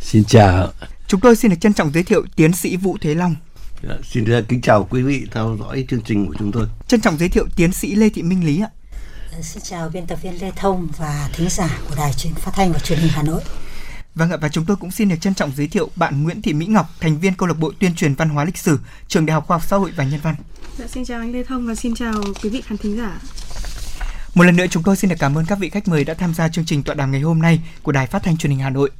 Xin chào. Chúng tôi xin được trân trọng giới thiệu tiến sĩ Vũ Thế Long. Dạ, xin kính chào quý vị theo dõi chương trình của chúng tôi. Trân trọng giới thiệu tiến sĩ Lê Thị Minh Lý ạ. Ờ, xin chào biên tập viên Lê Thông và thính giả của Đài truyền phát thanh và truyền hình Hà Nội. Vâng ạ, và chúng tôi cũng xin được trân trọng giới thiệu bạn Nguyễn Thị Mỹ Ngọc, thành viên câu lạc bộ tuyên truyền văn hóa lịch sử, trường Đại học Khoa học Xã hội và Nhân văn. Dạ, xin chào anh Lê Thông và xin chào quý vị khán thính giả. Một lần nữa chúng tôi xin được cảm ơn các vị khách mời đã tham gia chương trình tọa đàm ngày hôm nay của Đài Phát thanh Truyền hình Hà Nội.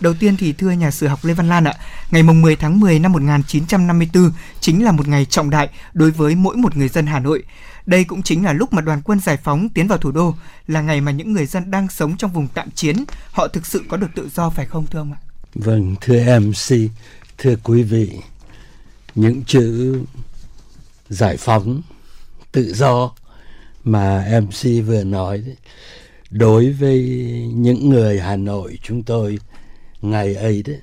Đầu tiên thì thưa nhà sử học Lê Văn Lan ạ, ngày mùng 10 tháng 10 năm 1954 chính là một ngày trọng đại đối với mỗi một người dân Hà Nội. Đây cũng chính là lúc mà đoàn quân giải phóng tiến vào thủ đô, là ngày mà những người dân đang sống trong vùng tạm chiến, họ thực sự có được tự do phải không thưa ông ạ? Vâng, thưa MC, thưa quý vị, những chữ giải phóng, tự do mà MC vừa nói đối với những người Hà Nội chúng tôi ngày ấy đấy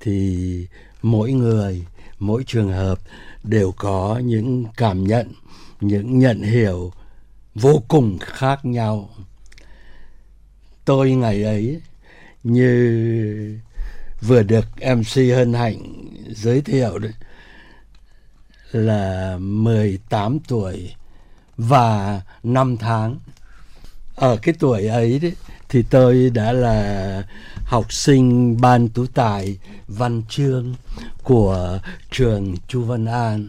thì mỗi người mỗi trường hợp đều có những cảm nhận những nhận hiểu vô cùng khác nhau. Tôi ngày ấy như vừa được MC Hân Hạnh giới thiệu đấy là 18 tuổi và 5 tháng. Ở cái tuổi ấy đấy, thì tôi đã là học sinh ban tú tài văn chương của trường Chu Văn An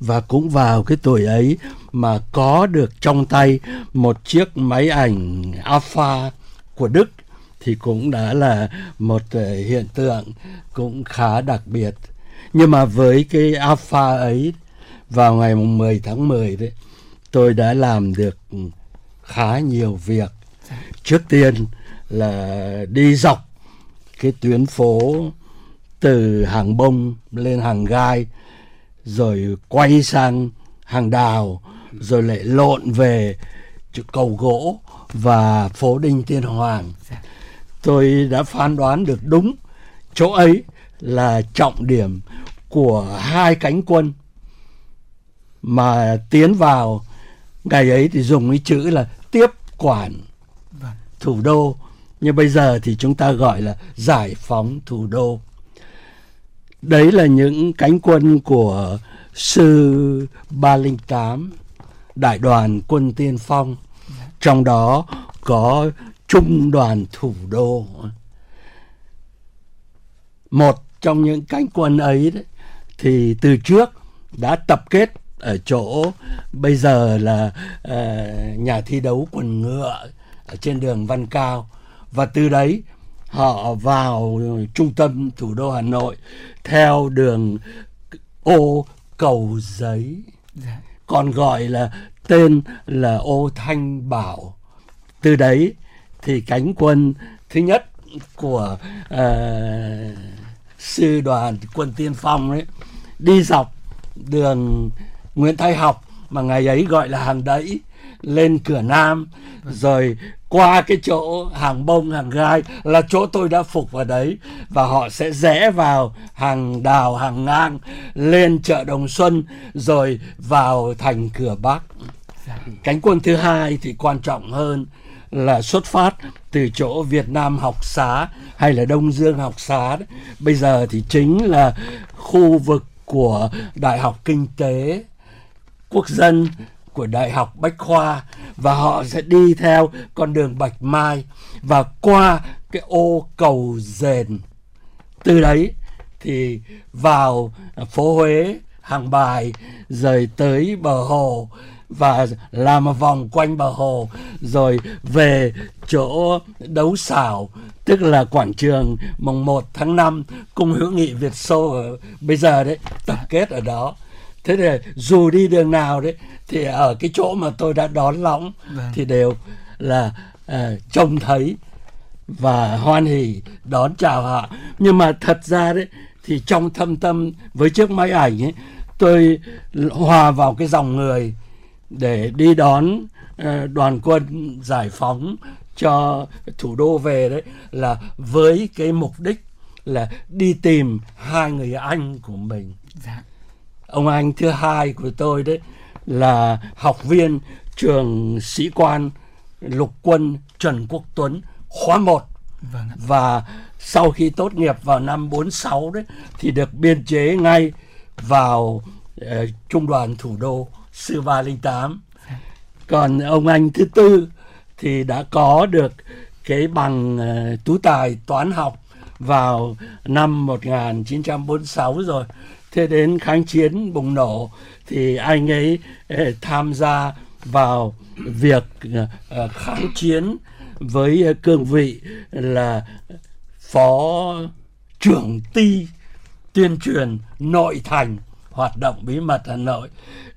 và cũng vào cái tuổi ấy mà có được trong tay một chiếc máy ảnh Alpha của Đức, thì cũng đã là một ờ, hiện tượng cũng khá đặc biệt. Nhưng mà với cái Alpha ấy vào ngày 10 tháng 10 đấy tôi đã làm được khá nhiều việc. Trước tiên là đi dọc cái tuyến phố từ hàng bông lên hàng gai rồi quay sang hàng đào rồi lại lộn về cầu gỗ và phố đinh tiên hoàng. Tôi đã phán đoán được đúng chỗ ấy là trọng điểm của hai cánh quân. Mà tiến vào ngày ấy thì dùng cái chữ là tiếp quản vâng. thủ đô. Nhưng bây giờ thì chúng ta gọi là giải phóng thủ đô. Đấy là những cánh quân của sư 308 đại đoàn quân tiên phong. Trong đó có trung đoàn thủ đô. Một trong những cánh quân ấy đấy, thì từ trước đã tập kết ở chỗ bây giờ là uh, nhà thi đấu quần ngựa ở trên đường Văn Cao. Và từ đấy họ vào trung tâm thủ đô Hà Nội theo đường ô cầu giấy. Dạ. còn gọi là tên là ô Thanh Bảo. Từ đấy thì cánh quân thứ nhất của uh, sư đoàn quân tiên phong ấy đi dọc đường Nguyễn Thái Học mà ngày ấy gọi là hàng đẫy lên cửa Nam rồi qua cái chỗ hàng bông hàng gai là chỗ tôi đã phục vào đấy và họ sẽ rẽ vào hàng đào hàng ngang lên chợ Đồng Xuân rồi vào thành cửa Bắc. Cánh quân thứ hai thì quan trọng hơn là xuất phát từ chỗ Việt Nam học xá hay là Đông Dương học xá đấy. bây giờ thì chính là khu vực của Đại học Kinh tế Quốc dân của Đại học Bách Khoa và họ sẽ đi theo con đường Bạch Mai và qua cái ô cầu dền từ đấy thì vào phố Huế, hàng bài rồi tới bờ hồ và làm một vòng quanh bờ hồ rồi về chỗ đấu xảo tức là quảng trường mùng 1 tháng 5 cung hữu nghị Việt Xô ở bây giờ đấy tập kết ở đó. Thế thì dù đi đường nào đấy thì ở cái chỗ mà tôi đã đón lõng Vâng. thì đều là à, trông thấy và hoan hỉ đón chào họ. Nhưng mà thật ra đấy thì trong thâm tâm với chiếc máy ảnh ấy tôi hòa vào cái dòng người để đi đón ờ, đoàn quân giải phóng cho thủ đô về đấy là với cái mục đích là đi tìm hai người anh của mình. Dạ. ông anh thứ hai của tôi đấy là học viên trường sĩ quan lục quân Trần Quốc Tuấn khóa 1 Vâng và sau khi tốt nghiệp vào năm 46 đấy thì được biên chế ngay vào ờ, trung đoàn thủ đô sư 308 dạ. còn ông anh thứ tư thì đã có được cái bằng ờ, tú tài toán học vào năm 1946 rồi. Thế đến kháng chiến bùng nổ thì anh ấy ờ, tham gia vào việc ờ, kháng chiến với cương vị là phó trưởng ty tuyên truyền nội thành hoạt động bí mật Hà Nội.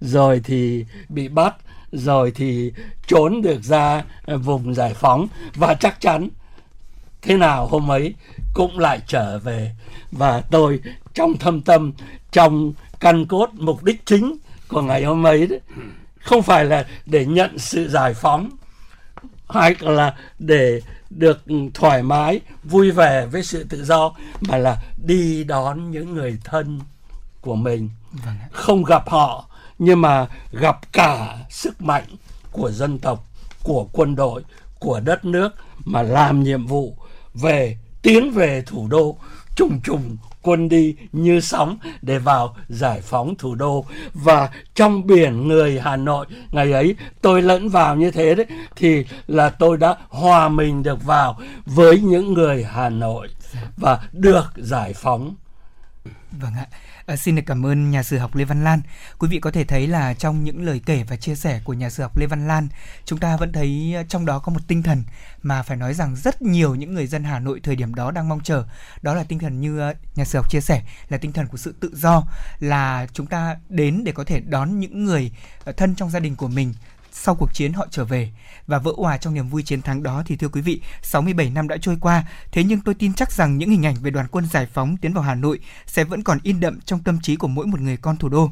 Rồi thì bị bắt, rồi thì trốn được ra ờ, vùng giải phóng. Và chắc chắn thế nào hôm ấy cũng lại trở về. Và tôi trong thâm tâm, trong căn cốt mục đích chính của ngày hôm ấy đấy, không phải là để nhận sự giải phóng, hay là để được thoải mái, vui vẻ với sự tự do, mà là đi đón những người thân của mình. Vâng không gặp họ nhưng mà gặp cả sức mạnh của dân tộc của quân đội của đất nước mà làm nhiệm vụ về tiến về thủ đô trùng trùng quân đi như sóng để vào giải phóng thủ đô. Và trong biển người Hà Nội ngày ấy tôi lẫn vào như thế đấy thì là tôi đã hòa mình được vào với những người Hà Nội và được giải phóng. Vâng ạ. À, xin được cảm ơn nhà sử học Lê Văn Lan. Quý vị có thể thấy là trong những lời kể và chia sẻ của nhà sử học Lê Văn Lan, chúng ta vẫn thấy ờ, trong đó có một tinh thần mà phải nói rằng rất nhiều những người dân Hà Nội thời điểm đó đang mong chờ. Đó là tinh thần như ờ, nhà sử học chia sẻ là tinh thần của sự tự do, là chúng ta đến để có thể đón những người thân trong gia đình của mình sau cuộc chiến họ trở về và vỡ hòa trong niềm vui chiến thắng đó thì thưa quý vị 67 năm đã trôi qua thế nhưng tôi tin chắc rằng những hình ảnh về đoàn quân giải phóng tiến vào Hà Nội sẽ vẫn còn in đậm trong tâm trí của mỗi một người con thủ đô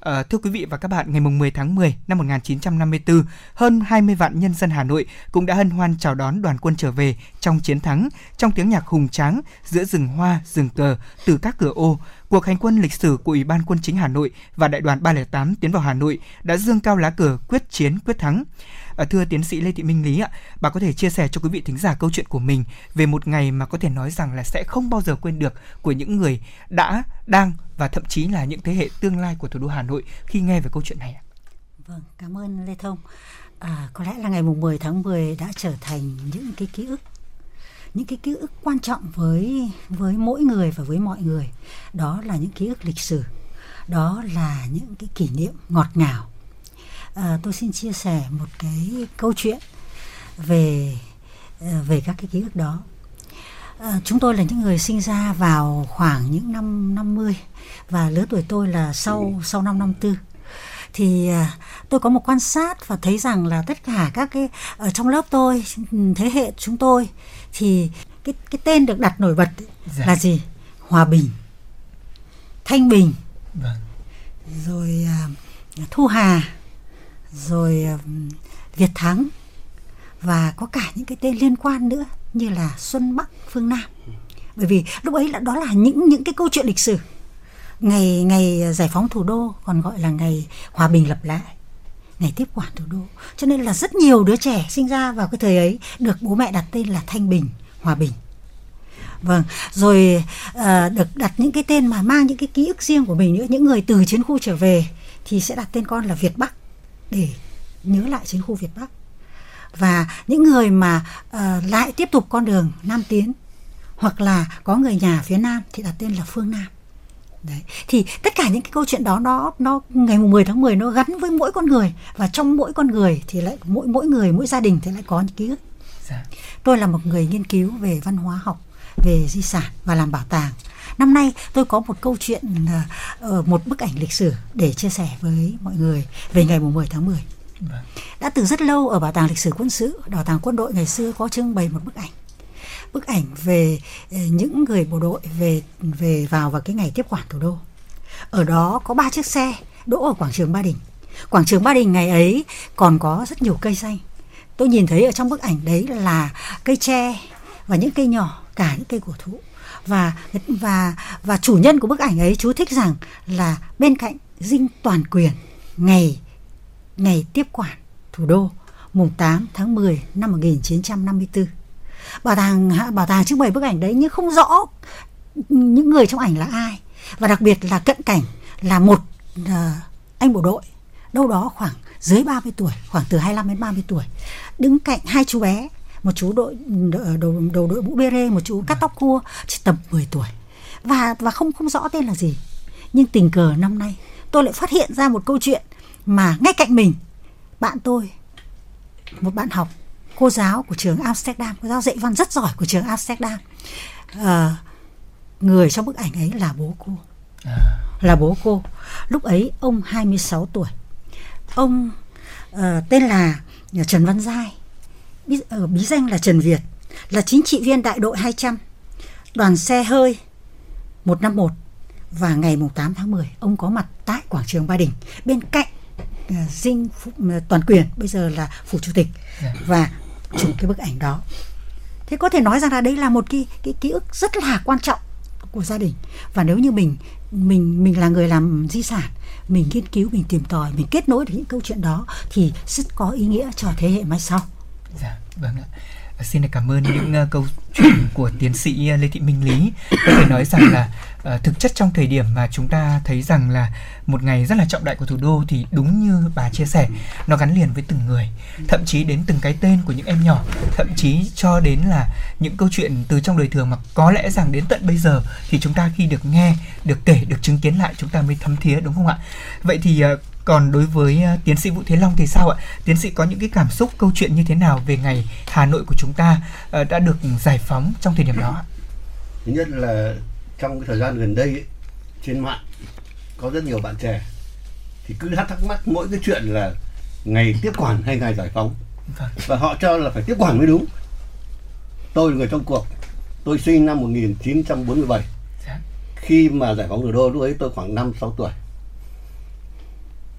À, thưa quý vị và các bạn, ngày mùng 10 tháng 10 năm 1954, hơn 20 vạn nhân dân Hà Nội cũng đã hân hoan chào đón đoàn quân trở về trong chiến thắng, trong tiếng nhạc hùng tráng giữa rừng hoa, rừng cờ, từ các cửa ô. Cuộc hành quân lịch sử của Ủy ban Quân chính Hà Nội và Đại đoàn 308 tiến vào Hà Nội đã dương cao lá cờ quyết chiến quyết thắng. À, thưa tiến sĩ Lê Thị Minh Lý ạ, bà có thể chia sẻ cho quý vị thính giả câu chuyện của mình về một ngày mà có thể nói rằng là sẽ không bao giờ quên được của những người đã, đang và thậm chí là những thế hệ tương lai của thủ đô Hà Nội khi nghe về câu chuyện này ạ. Vâng, cảm ơn Lê Thông. À, có lẽ là ngày mùng 10 tháng 10 đã trở thành những cái ký ức những cái ký ức quan trọng với với mỗi người và với mọi người. Đó là những ký ức lịch sử. Đó là những cái kỷ niệm ngọt ngào. À, tôi xin chia sẻ một cái câu chuyện về à, về các cái ký ức đó. À, chúng tôi là những người sinh ra vào khoảng những năm 50 và lứa tuổi tôi là sau sau năm 54 thì à, tôi có một quan sát và thấy rằng là tất cả các cái ở trong lớp tôi ừ, thế hệ chúng tôi thì cái cái tên được đặt nổi bật Dạ. là gì? Hòa bình. Thanh bình. Vâng. rồi à, thu hà. Rồi à, việt thắng. Và có cả những cái tên liên quan nữa như là xuân bắc phương nam. Bởi vì lúc ấy là đó là những những cái câu chuyện lịch sử. Ngày ngày giải phóng thủ đô còn gọi là ngày hòa bình lập lại ngày tiếp quản thủ đô. Cho nên là rất nhiều đứa trẻ sinh ra vào cái thời ấy được bố mẹ đặt tên là thanh bình hòa bình. Vâng rồi uh, được đặt những cái tên mà mang những cái ký ức riêng của mình nữa. Những người từ chiến khu trở về thì sẽ đặt tên con là việt bắc để nhớ lại chiến khu việt bắc. Và những người mà uh, lại tiếp tục con đường nam tiến hoặc là có người nhà phía nam thì đặt tên là phương nam. Đấy. Thì tất cả những cái câu chuyện đó nó nó ngày mùng 10 tháng 10 nó gắn với mỗi con người và trong mỗi con người thì lại mỗi mỗi người mỗi gia đình thì lại có những ký ức. Dạ. Tôi là một người nghiên cứu về văn hóa học, về di sản và làm bảo tàng. Năm nay tôi có một câu chuyện uh, một bức ảnh lịch sử để chia sẻ với mọi người về ngày mùng 10 tháng 10. Vâng. Đã từ rất lâu ở bảo tàng lịch sử quân sự, bảo tàng quân đội ngày xưa có trưng bày một bức ảnh bức ảnh về ờ, những người bộ đội về về vào vào cái ngày tiếp quản thủ đô. Ở đó có ba chiếc xe đỗ ở quảng trường Ba Đình. Quảng trường Ba Đình ngày ấy còn có rất nhiều cây xanh. Tôi nhìn thấy ở trong bức ảnh đấy là cây tre và những cây nhỏ, cả những cây cổ thụ. Và và và chủ nhân của bức ảnh ấy chú thích rằng là bên cạnh dinh toàn quyền ngày ngày tiếp quản thủ đô mùng 8 tháng 10 năm 1954 bảo tàng bảo tàng trưng bày bức ảnh đấy nhưng không rõ những người trong ảnh là ai. Và đặc biệt là cận cảnh là một uh, anh bộ đội đâu đó khoảng dưới 30 tuổi khoảng từ 25 đến 30 tuổi. Đứng cạnh hai chú bé một chú đội ờ, đầu đầu đội mũ bê rê một chú cắt tóc cua chỉ tầm 10 tuổi. Và và không không rõ tên là gì. Nhưng tình cờ năm nay tôi lại phát hiện ra một câu chuyện mà ngay cạnh mình bạn tôi một bạn học cô giáo của trường Amsterdam cô giáo dạy văn rất giỏi của trường Amsterdam à, người trong bức ảnh ấy là bố cô à. là bố cô lúc ấy ông 26 tuổi ông uh, tên là Trần Văn Giai bí, uh, bí danh là Trần Việt là chính trị viên đại đội 200 đoàn xe hơi 151 và ngày 8 tháng 10 ông có mặt tại quảng trường Ba Đình bên cạnh dinh toàn quyền bây giờ là phủ chủ tịch. Dạ. và chụp cái bức ảnh đó. Thế có thể nói rằng là đây là một cái cái ký ức rất là quan trọng của gia đình. Và nếu như mình mình mình là người làm di sản, mình nghiên cứu, mình tìm tòi, mình kết nối được những câu chuyện đó thì rất có ý nghĩa cho thế hệ mai sau. Dạ vâng ạ. Ờ, xin cảm ơn những uh, câu chuyện của tiến sĩ ờ, Lê Thị Minh Lý. Có thể nói rằng là uh, thực chất trong thời điểm mà chúng ta thấy rằng là một ngày rất là trọng đại của thủ đô thì đúng như bà chia sẻ, nó gắn liền với từng người, thậm chí đến từng cái tên của những em nhỏ, thậm chí cho đến là những câu chuyện từ trong đời thường mà có lẽ rằng đến tận bây giờ thì chúng ta khi được nghe, được kể, được chứng kiến lại chúng ta mới thấm thía đúng không ạ? Vậy thì uh, còn đối với uh, tiến sĩ Vũ Thế Long thì sao ạ? Tiến sĩ có những cái cảm xúc câu chuyện như thế nào về ngày Hà Nội của chúng ta uh, đã được giải phóng trong thời điểm đó? Thứ nhất là trong cái thời gian gần đây ấy, trên mạng có rất nhiều bạn trẻ thì cứ thắc mắc mỗi cái chuyện là ngày tiếp quản hay ngày giải phóng vâng. và họ cho là phải tiếp quản mới đúng. Tôi là người trong cuộc. Tôi sinh năm 1947. Dạ. Khi mà giải phóng thủ đô lúc ấy tôi khoảng 5 6 tuổi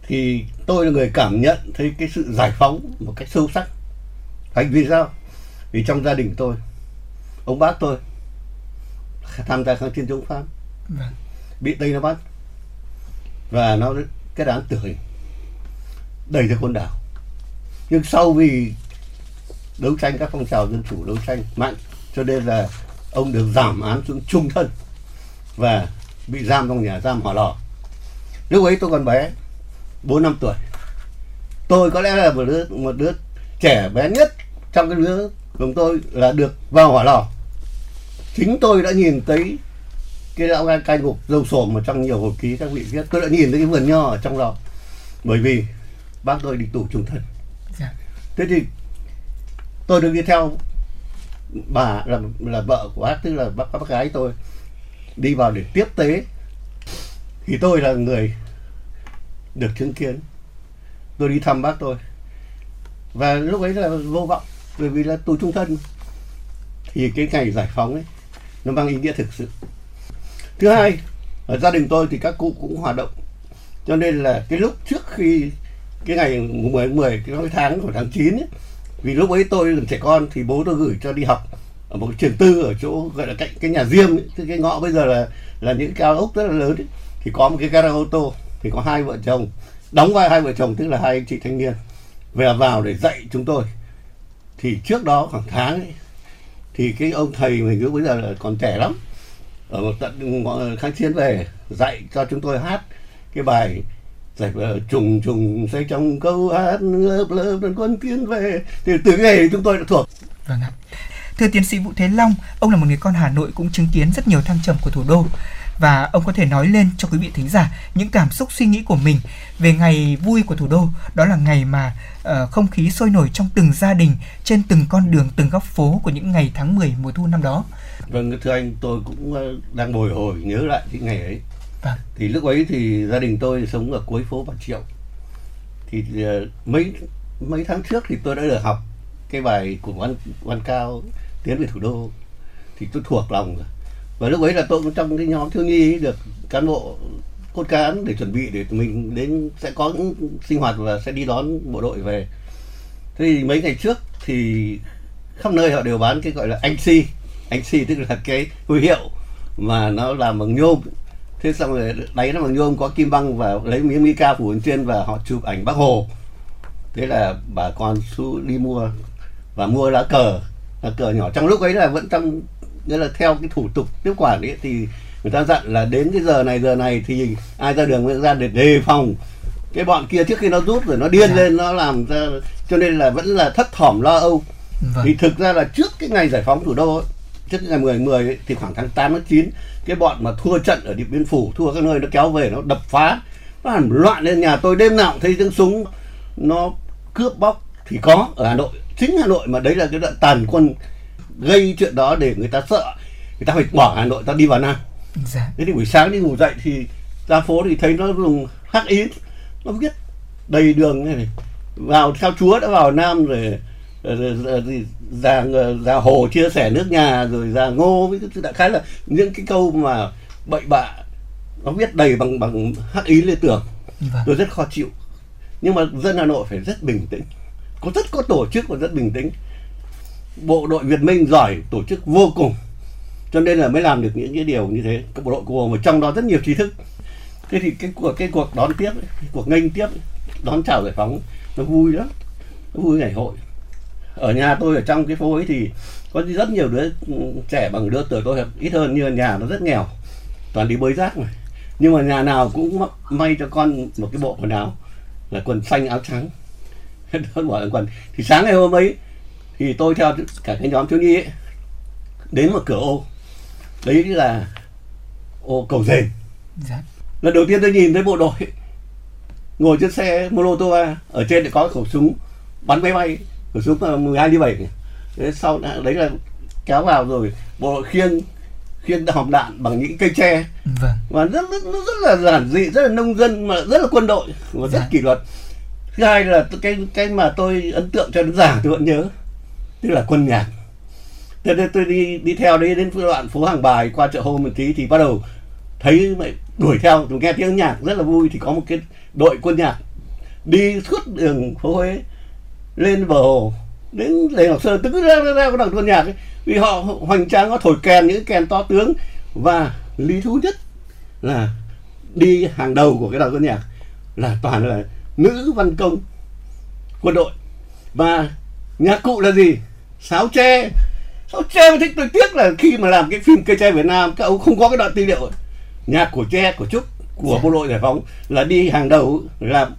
thì tôi là người cảm nhận thấy cái sự giải phóng một cách sâu sắc. Thành vì sao? Vì trong gia đình tôi ông bác tôi tham gia kháng chiến chống Pháp. Vâng. bị Tây nó bắt. Và nó cái án tử hình. Đẩy ra con đảo. Nhưng sau vì đấu tranh các phong trào dân chủ đấu tranh mạnh cho nên là ông được giảm án xuống trung thân và bị giam trong nhà giam hỏa lò. Lúc ấy tôi còn bé bốn năm tuổi. Tôi có lẽ là một đứa một đứa trẻ bé nhất trong cái lứa của tôi là được vào hỏa lò. Chính tôi đã nhìn thấy cái lão gai cai ngục dâu sồm ở trong nhiều hồi ký các vị viết tôi đã nhìn thấy cái vườn nho ở trong đó bởi vì bác tôi đi tù trung thân dạ. thế thì tôi được đi theo bà là là vợ của bác tức là bác bác gái tôi đi vào để tiếp tế. Thì tôi là người được chứng kiến. Tôi đi thăm bác tôi. Và lúc ấy là vô vọng bởi vì là tù trung thân. Thì cái ngày giải phóng ấy nó mang ý nghĩa thực sự. Thứ hai ở gia đình tôi thì các cụ cũng hoạt động. Cho nên là cái lúc trước khi cái ngày 10 10 cái tháng của tháng 9 ấy, vì lúc ấy tôi còn trẻ con thì bố tôi gửi cho đi học ở một trường tư ở chỗ gọi là cạnh cái nhà riêng ấy, cái ngõ bây giờ là là những cao ốc rất là lớn ấy, thì có một cái gara ô tô thì có hai vợ chồng. Đóng vai hai vợ chồng tức là hai anh chị thanh niên về vào để dạy chúng tôi. Thì trước đó khoảng tháng ấy, thì cái ông thầy mình cứ bây giờ là còn trẻ lắm. Ở một tận kháng chiến về dạy cho chúng tôi hát cái bài dạy ờ, trùng trùng xây trong câu hát lớp lớp con tiến về. Thì từ ngày chúng tôi đã thuộc. Vâng ạ. Thưa tiến sĩ Vũ Thế Long, ông là một người con Hà Nội cũng chứng kiến rất nhiều thăng trầm của thủ đô và ông có thể nói lên cho quý vị thính giả những cảm xúc suy nghĩ của mình về ngày vui của thủ đô. Đó là ngày mà uh, không khí sôi nổi trong từng gia đình trên từng con đường từng góc phố của những ngày tháng 10 mùa thu năm đó. Vâng thưa anh tôi cũng ờ, đang bồi hồi nhớ lại cái ngày ấy. Vâng. thì lúc ấy thì gia đình tôi sống ở cuối phố Bà Triệu. Thì uh, mấy mấy tháng trước thì tôi đã được học cái bài của văn văn cao tiến về thủ đô. Thì tôi thuộc lòng rồi và lúc ấy là tôi cũng trong cái nhóm thiếu nhi được cán bộ cốt cán để chuẩn bị để mình đến sẽ có những sinh hoạt và sẽ đi đón bộ đội về. Thế thì mấy ngày trước thì khắp nơi họ đều bán cái gọi là anh si. Anh si tức là cái huy hiệu mà nó làm bằng nhôm. Thế xong rồi đáy nó bằng nhôm, có kim băng và lấy miếng mica phủ lên trên và họ chụp ảnh bác hồ. Thế là bà con xuống đi mua và mua lá cờ. Lá cờ nhỏ. Trong lúc ấy là vẫn trong nghĩa là theo cái thủ tục tiếp quản ấy thì người ta dặn là đến cái giờ này giờ này thì ai ra đường ra để đề phòng cái bọn kia trước khi nó rút rồi nó điên Dạ. lên nó làm ra cho nên là vẫn là thấp thỏm lo âu Vâng. thì thực ra là trước cái ngày giải phóng thủ đô ấy, trước ngày 10 10 ấy, thì khoảng tháng 8 tháng 9 cái bọn mà thua trận ở Điện Biên Phủ thua các nơi nó kéo về nó đập phá nó làm loạn lên nhà tôi đêm nào cũng thấy tiếng súng nó cướp bóc thì có ở Hà Nội chính Hà Nội mà đấy là cái đoạn tàn quân gây chuyện đó để người ta sợ. Người ta phải bỏ Hà Nội ta đi vào Nam. Dạ. thế thì buổi sáng đi ngủ dậy thì ra phố thì thấy nó dùng hắc ý. Nó viết đầy đường này, này. vào theo chúa đã vào Nam rồi già già hồ chia sẻ nước nhà rồi già ngô với đại khái là những cái câu mà bậy bạ. Nó viết đầy bằng bằng hắc ý lên tường. Vâng. tôi rất khó chịu. Nhưng mà dân Hà Nội phải rất bình tĩnh. Có rất có tổ chức và rất bình tĩnh bộ đội Việt Minh giỏi tổ chức vô cùng. Cho nên là mới làm được những cái điều như thế. Các bộ đội của mà trong đó rất nhiều trí thức. Thế thì cái cuộc cái cuộc đón tiếp ấy, cái cuộc nghênh tiếp ấy, đón chào giải phóng nó vui lắm. Nó vui ngày hội. Ở nhà tôi ở trong cái phố ấy thì có rất nhiều đứa trẻ bằng đứa tuổi tôi. Ít hơn như nhà nó rất nghèo. Toàn đi bới rác mà. Nhưng mà nhà nào cũng may cho con một cái bộ quần áo là quần xanh áo trắng. Đó gọi là quần. Thì sáng ngày hôm ấy thì tôi theo cả cái nhóm thiếu nhi ấy, đến một cửa ô đấy là ô cầu dền Dạ. lần đầu tiên tôi nhìn thấy bộ đội ngồi trên xe Molotov ở trên có khẩu súng bắn máy bay khẩu súng là 12 đi 7 thế sau đấy là kéo vào rồi bộ đội khiêng khiêng hòm đạn bằng những cây tre Vâng. và rất, rất nó rất là giản dị rất là nông dân mà rất là quân đội và rất Dạ. kỷ luật thứ hai là cái cái mà tôi ấn tượng cho đến giảng tôi vẫn nhớ tức là quân nhạc. Tôi, tôi, tôi đi đi theo đấy đến đoạn phố hàng bài qua chợ hôm một tí thì bắt đầu thấy mày đuổi theo. Tôi nghe tiếng nhạc rất là vui thì có một cái đội quân nhạc đi suốt đường phố Huế lên bờ hồ đến Lê Ngọc Sơn tức ra ra, ra có đoàn quân nhạc ấy. vì họ hoành tráng có thổi kèn những kèn to tướng. Và lý thú nhất là đi hàng đầu của cái đoàn quân nhạc là toàn là nữ văn công quân đội. Và nhạc cụ là gì? Sáo tre. Sáo tre mà thích tôi tiếc là khi mà làm cái phim cây tre Việt Nam các ông không có cái đoạn tư liệu. Nhạc của tre của trúc của bộ đội giải phóng là đi hàng đầu là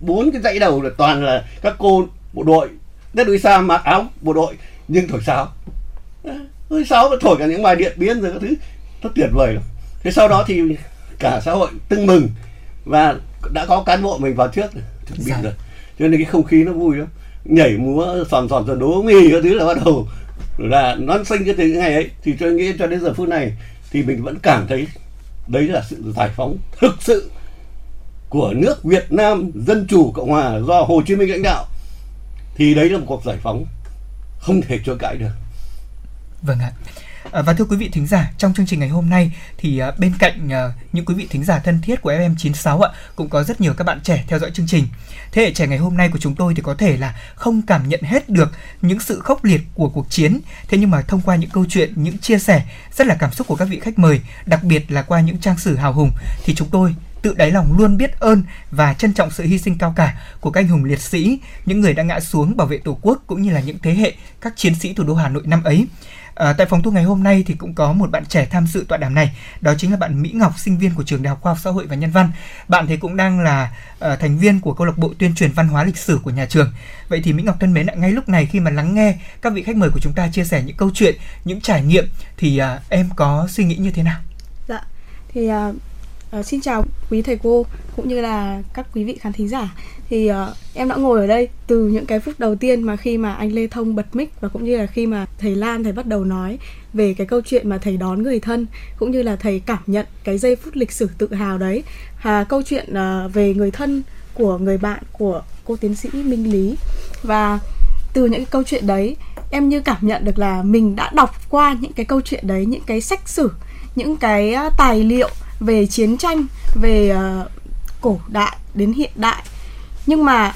bốn cái dãy đầu là toàn là các cô bộ đội. Đất núi xa mặc áo bộ đội nhưng thổi sáo thổi sáo thổi cả những bài điện biên rồi các thứ. Nó tuyệt vời lắm. Thế sau đó thì cả xã hội tưng mừng và đã có cán bộ mình vào trước chuẩn bị rồi. Cho nên cái không khí nó vui lắm nhảy múa sòn sòn sòn đố mì các thứ là bắt đầu là nó sinh cái từ những ngày ấy. Thì tôi nghĩ cho đến giờ phút này thì mình vẫn cảm thấy đấy là sự giải phóng thực sự của nước Việt Nam Dân Chủ Cộng Hòa do Hồ Chí Minh lãnh đạo. Thì đấy là một cuộc giải phóng không thể chối cãi được. Vâng ạ. Ờ, và thưa quý vị thính giả, trong chương trình ngày hôm nay thì ờ, bên cạnh ờ, những quý vị thính giả thân thiết của FM96 ạ, cũng có rất nhiều các bạn trẻ theo dõi chương trình. Thế hệ trẻ ngày hôm nay của chúng tôi thì có thể là không cảm nhận hết được những sự khốc liệt của cuộc chiến, thế nhưng mà thông qua những câu chuyện, những chia sẻ rất là cảm xúc của các vị khách mời, đặc biệt là qua những trang sử hào hùng thì chúng tôi tự đáy lòng luôn biết ơn và trân trọng sự hy sinh cao cả của các anh hùng liệt sĩ, những người đã ngã xuống bảo vệ Tổ quốc cũng như là những thế hệ các chiến sĩ thủ đô Hà Nội năm ấy. À, tại phòng thu ngày hôm nay thì cũng có một bạn trẻ tham dự tọa đàm này, đó chính là bạn Mỹ Ngọc, sinh viên của trường Đại học Khoa học Xã hội và Nhân văn. Bạn thì cũng đang là uh, thành viên của câu lạc bộ tuyên truyền văn hóa lịch sử của nhà trường. Vậy thì Mỹ Ngọc thân mến, ngay lúc này khi mà lắng nghe các vị khách mời của chúng ta chia sẻ những câu chuyện, những trải nghiệm thì uh, em có suy nghĩ như thế nào? Dạ, thì uh, uh, xin chào quý thầy cô cũng như là các quý vị khán thính giả. Thì uh, em đã ngồi ở đây từ những cái phút đầu tiên mà khi mà anh Lê Thông bật mic và cũng như là khi mà thầy Lan thầy bắt đầu nói về cái câu chuyện mà thầy đón người thân cũng như là thầy cảm nhận cái giây phút lịch sử tự hào đấy. À, câu chuyện uh, về người thân của người bạn của cô tiến sĩ Minh Lý. Và từ những cái câu chuyện đấy em như cảm nhận được là mình đã đọc qua những cái câu chuyện đấy những cái sách sử những cái tài liệu về chiến tranh về uh, cổ đại đến hiện đại. Nhưng mà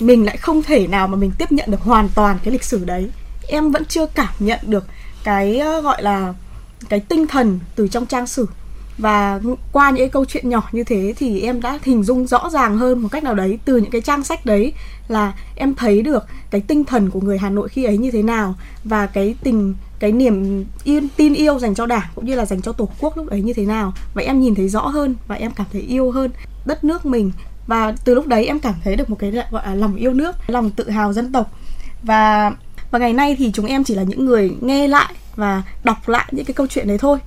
mình lại không thể nào mà mình tiếp nhận được hoàn toàn cái lịch sử đấy. Em vẫn chưa cảm nhận được cái uh, gọi là cái tinh thần từ trong trang sử. Và qua những cái câu chuyện nhỏ như thế thì em đã hình dung rõ ràng hơn một cách nào đấy từ những cái trang sách đấy là em thấy được cái tinh thần của người Hà Nội khi ấy như thế nào và cái tình cái niềm yên tin yêu dành cho đảng cũng như là dành cho tổ quốc lúc đấy như thế nào. Và em nhìn thấy rõ hơn và em cảm thấy yêu hơn đất nước mình. Và từ lúc đấy em cảm thấy được một cái gọi là lòng yêu nước, lòng tự hào dân tộc. Và và ngày nay thì chúng em chỉ là những người nghe lại và đọc lại những cái câu chuyện đấy thôi.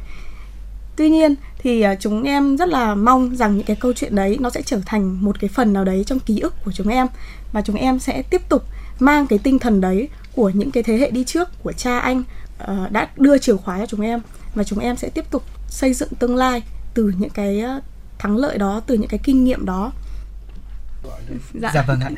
Tuy nhiên thì à, chúng em rất là mong rằng những cái câu chuyện đấy nó sẽ trở thành một cái phần nào đấy trong ký ức của chúng em. Và chúng em sẽ tiếp tục mang cái tinh thần đấy của những cái thế hệ đi trước của cha anh uh, đã đưa chìa khóa cho chúng em và chúng em sẽ tiếp tục xây dựng tương lai từ những cái thắng lợi đó từ những cái kinh nghiệm đó dạ, dạ vâng ạ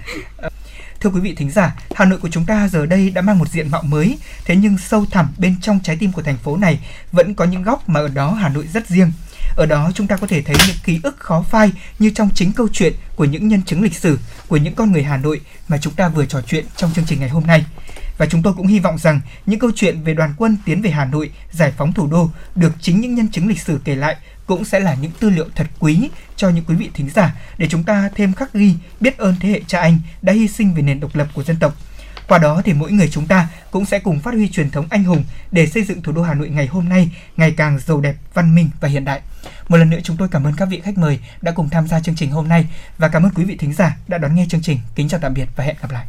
Thưa quý vị thính giả, Hà Nội của chúng ta giờ đây đã mang một diện mạo mới, thế nhưng sâu thẳm bên trong trái tim của thành phố này vẫn có những góc mà ở đó Hà Nội rất riêng. Ở đó chúng ta có thể thấy những ký ức khó phai như trong chính câu chuyện của những nhân chứng lịch sử, của những con người Hà Nội mà chúng ta vừa trò chuyện trong chương trình ngày hôm nay. Và chúng tôi cũng hy vọng rằng những câu chuyện về đoàn quân tiến về Hà Nội, giải phóng thủ đô được chính những nhân chứng lịch sử kể lại cũng sẽ là những tư liệu thật quý cho những quý vị thính giả để chúng ta thêm khắc ghi biết ơn thế hệ cha anh đã hy sinh vì nền độc lập của dân tộc. Qua đó thì mỗi người chúng ta cũng sẽ cùng phát huy truyền thống anh hùng để xây dựng thủ đô Hà Nội ngày hôm nay ngày càng giàu đẹp, văn minh và hiện đại. Một lần nữa chúng tôi cảm ơn các vị khách mời đã cùng tham gia chương trình hôm nay và cảm ơn quý vị thính giả đã đón nghe chương trình. Kính chào tạm biệt và hẹn gặp lại.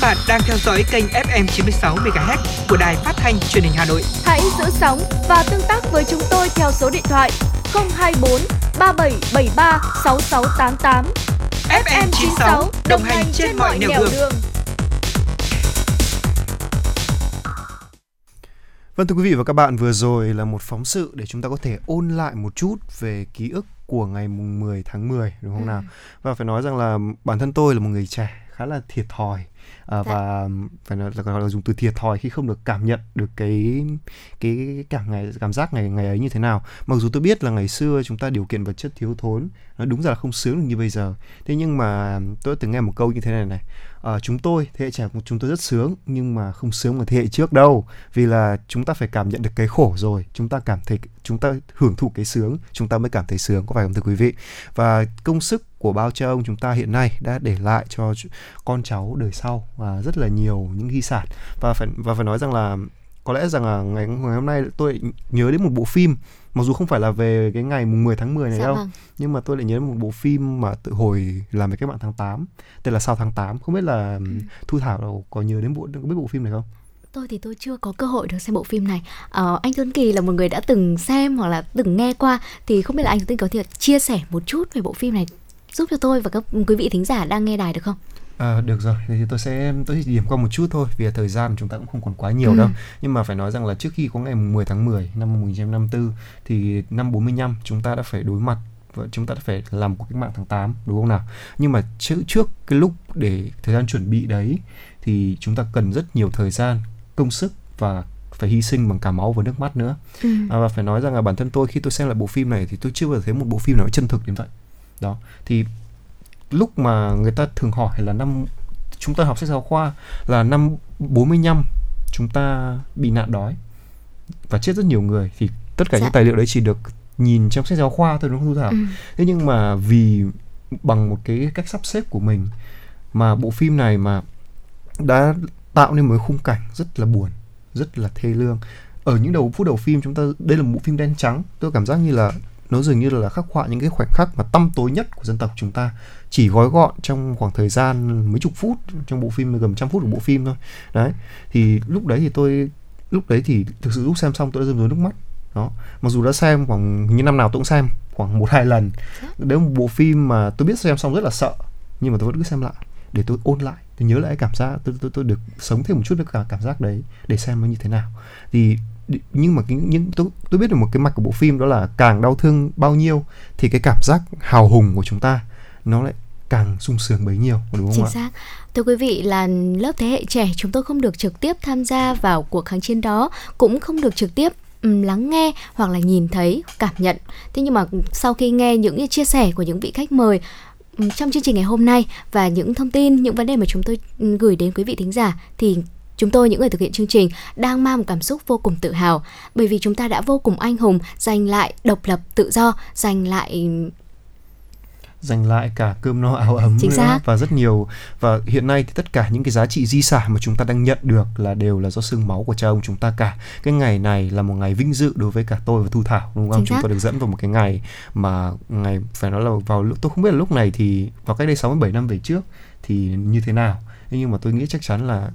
Các bạn đang theo dõi kênh FM 96 MHz của đài phát thanh truyền hình Hà Nội. Hãy giữ sóng và tương tác với chúng tôi theo số điện thoại 024 3773 6688. FM 96 đồng hành trên mọi nẻo đường. đường. Vâng thưa quý vị và các bạn, vừa rồi là một phóng sự để chúng ta có thể ôn lại một chút về ký ức của ngày mùng 10 tháng 10 đúng không ừ. nào? Và phải nói rằng là bản thân tôi là một người trẻ khá là thiệt thòi à, và phải nói là gọi là dùng từ thiệt thòi khi không được cảm nhận được cái cái, cái cảm ngày cảm giác ngày ngày ấy như thế nào. Mặc dù tôi biết là ngày xưa chúng ta điều kiện vật chất thiếu thốn nó đúng ra là không sướng được như bây giờ. Thế nhưng mà tôi từng nghe một câu như thế này này à, chúng tôi thế hệ trẻ của chúng tôi rất sướng nhưng mà không sướng bằng thế hệ trước đâu. Vì là chúng ta phải cảm nhận được cái khổ rồi. Chúng ta cảm thấy chúng ta hưởng thụ cái sướng chúng ta mới cảm thấy sướng có phải không thưa quý vị? Và công sức của bao cha ông chúng ta hiện nay đã để lại cho con cháu đời sau và rất là nhiều những di sản. Và phải và phải nói rằng là có lẽ rằng là ngày ngày hôm nay tôi nhớ đến một bộ phim mặc dù không phải là về cái ngày mùng 10 tháng 10 này dạ đâu vâng. nhưng mà tôi lại nhớ đến một bộ phim mà tự hồi làm về các bạn tháng 8 tên là sao tháng 8 không biết là ừ. thu thảo có nhớ đến bộ có biết bộ phim này không tôi thì tôi chưa có cơ hội được xem bộ phim này ờ, anh Tuấn Kỳ là một người đã từng xem hoặc là từng nghe qua thì không biết là anh Tuấn Kỳ có thể chia sẻ một chút về bộ phim này giúp cho tôi và các quý vị thính giả đang nghe đài được không? À, được rồi, thì tôi sẽ tôi chỉ điểm qua một chút thôi vì thời gian chúng ta cũng không còn quá nhiều ừ. đâu. Nhưng mà phải nói rằng là trước khi có ngày 10 tháng 10 năm 1954 thì năm 45 chúng ta đã phải đối mặt và chúng ta đã phải làm cuộc cách mạng tháng 8 đúng không nào? Nhưng mà trước trước cái lúc để thời gian chuẩn bị đấy thì chúng ta cần rất nhiều thời gian, công sức và phải hy sinh bằng cả máu và nước mắt nữa. Ừ. À, và phải nói rằng là bản thân tôi khi tôi xem lại bộ phim này thì tôi chưa bao giờ thấy một bộ phim nào chân thực đến vậy đó thì lúc mà người ta thường hỏi là năm chúng ta học sách giáo khoa là năm 45 chúng ta bị nạn đói và chết rất nhiều người thì tất cả Dạ. những tài liệu đấy chỉ được nhìn trong sách giáo khoa thôi đúng không Thu Thảo? Ừ. Thế nhưng mà vì bằng một cái cách sắp xếp của mình mà bộ phim này mà đã tạo nên một khung cảnh rất là buồn, rất là thê lương. Ở những đầu phút đầu phim chúng ta đây là một bộ phim đen trắng, tôi cảm giác như là nó dường như là khắc họa những cái khoảnh khắc mà tăm tối nhất của dân tộc chúng ta. Chỉ gói gọn trong khoảng thời gian mấy chục phút, trong bộ phim, gần trăm phút của bộ phim thôi. Đấy, thì lúc đấy thì tôi, lúc đấy thì thực sự lúc xem xong tôi đã rơi nước mắt. Đó, mặc dù đã xem khoảng như năm nào tôi cũng xem khoảng một, hai lần. Đấy một bộ phim mà tôi biết xem xong rất là sợ, nhưng mà tôi vẫn cứ xem lại, để tôi ôn lại, tôi nhớ lại cảm giác, tôi tôi tôi được sống thêm một chút với cả cảm giác đấy, để xem nó như thế nào. Thì nhưng mà cái những tôi tôi biết được một cái mạch của bộ phim đó là càng đau thương bao nhiêu thì cái cảm giác hào hùng của chúng ta nó lại càng sung sướng bấy nhiêu đúng không Chính ạ? xác. Thưa quý vị là lớp thế hệ trẻ chúng tôi không được trực tiếp tham gia vào cuộc kháng chiến đó, cũng không được trực tiếp lắng nghe hoặc là nhìn thấy, cảm nhận. Thế nhưng mà sau khi nghe những chia sẻ của những vị khách mời trong chương trình ngày hôm nay và những thông tin, những vấn đề mà chúng tôi gửi đến quý vị thính giả thì Chúng tôi, những người thực hiện chương trình, đang mang một cảm xúc vô cùng tự hào. Bởi vì chúng ta đã vô cùng anh hùng giành lại độc lập tự do, giành lại dành lại cả cơm no áo ấm Chính nữa xác. và rất nhiều. Và hiện nay thì tất cả những cái giá trị di sản mà chúng ta đang nhận được là đều là do xương máu của cha ông chúng ta cả. Cái ngày này là một ngày vinh dự đối với cả tôi và thu thảo đúng không? Chính chúng xác. tôi được dẫn vào một cái ngày mà ngày phải nói là vào lúc tôi không biết là lúc này thì vào cách đây 67 năm về trước thì như thế nào. Nhưng mà tôi nghĩ chắc chắn là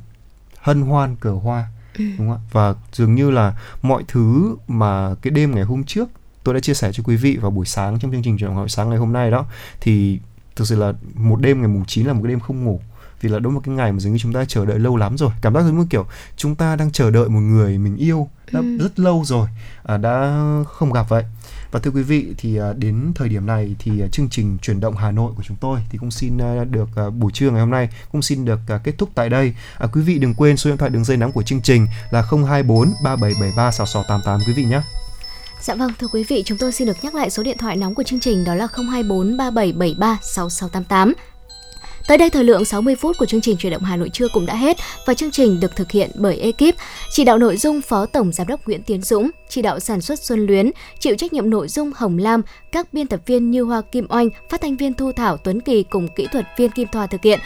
hân hoan cờ hoa đúng không ạ? Và dường như là mọi thứ mà cái đêm ngày hôm trước tôi đã chia sẻ cho quý vị vào buổi sáng trong chương trình Hà nội sáng ngày hôm nay đó thì thực sự là một đêm ngày mùng 9 là một cái đêm không ngủ. Vì là đó là một cái ngày mà dường như chúng ta chờ đợi lâu lắm rồi. Cảm giác giống như kiểu chúng ta đang chờ đợi một người mình yêu đã Ừ. rất lâu rồi à, đã không gặp vậy và thưa quý vị thì à, đến thời điểm này thì à, chương trình chuyển động Hà Nội của chúng tôi thì cũng xin à, được buổi trưa ngày hôm nay cũng xin được kết thúc tại đây. À, quý vị đừng quên số điện thoại đường dây nóng của chương trình là 024 3773 6688 quý vị nhé. Dạ vâng, thưa quý vị, chúng tôi xin được nhắc lại số điện thoại nóng của chương trình đó là 024 3773 6688. Tới đây thời lượng 60 phút của chương trình Chuyển động Hà Nội trưa cũng đã hết và chương trình được thực hiện bởi ekip chỉ đạo nội dung Phó Tổng Giám đốc Nguyễn Tiến Dũng, chỉ đạo sản xuất Xuân Luyến, chịu trách nhiệm nội dung Hồng Lam, các biên tập viên Như Hoa Kim Oanh, phát thanh viên Thu Thảo Tuấn Kỳ cùng kỹ thuật viên Kim Thoa thực hiện.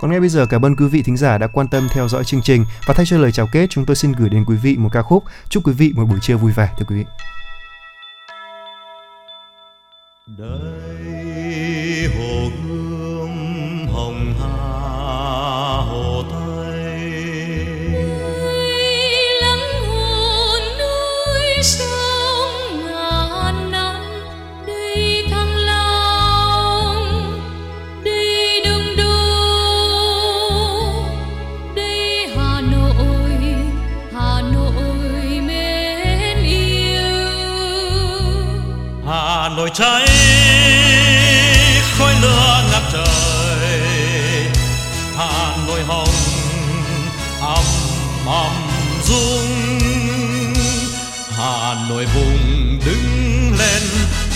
Còn ngay bây giờ cảm ơn quý vị thính giả đã quan tâm theo dõi chương trình và thay cho lời chào kết chúng tôi xin gửi đến quý vị một ca khúc. Chúc quý vị một buổi trưa vui vẻ thưa quý vị. đây cháy, khói lửa ngập trời. Hà nội hồng ấm ầm rung hà nội vùng đứng lên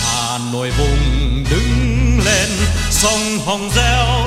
hà nội vùng đứng lên. Sông hồng reo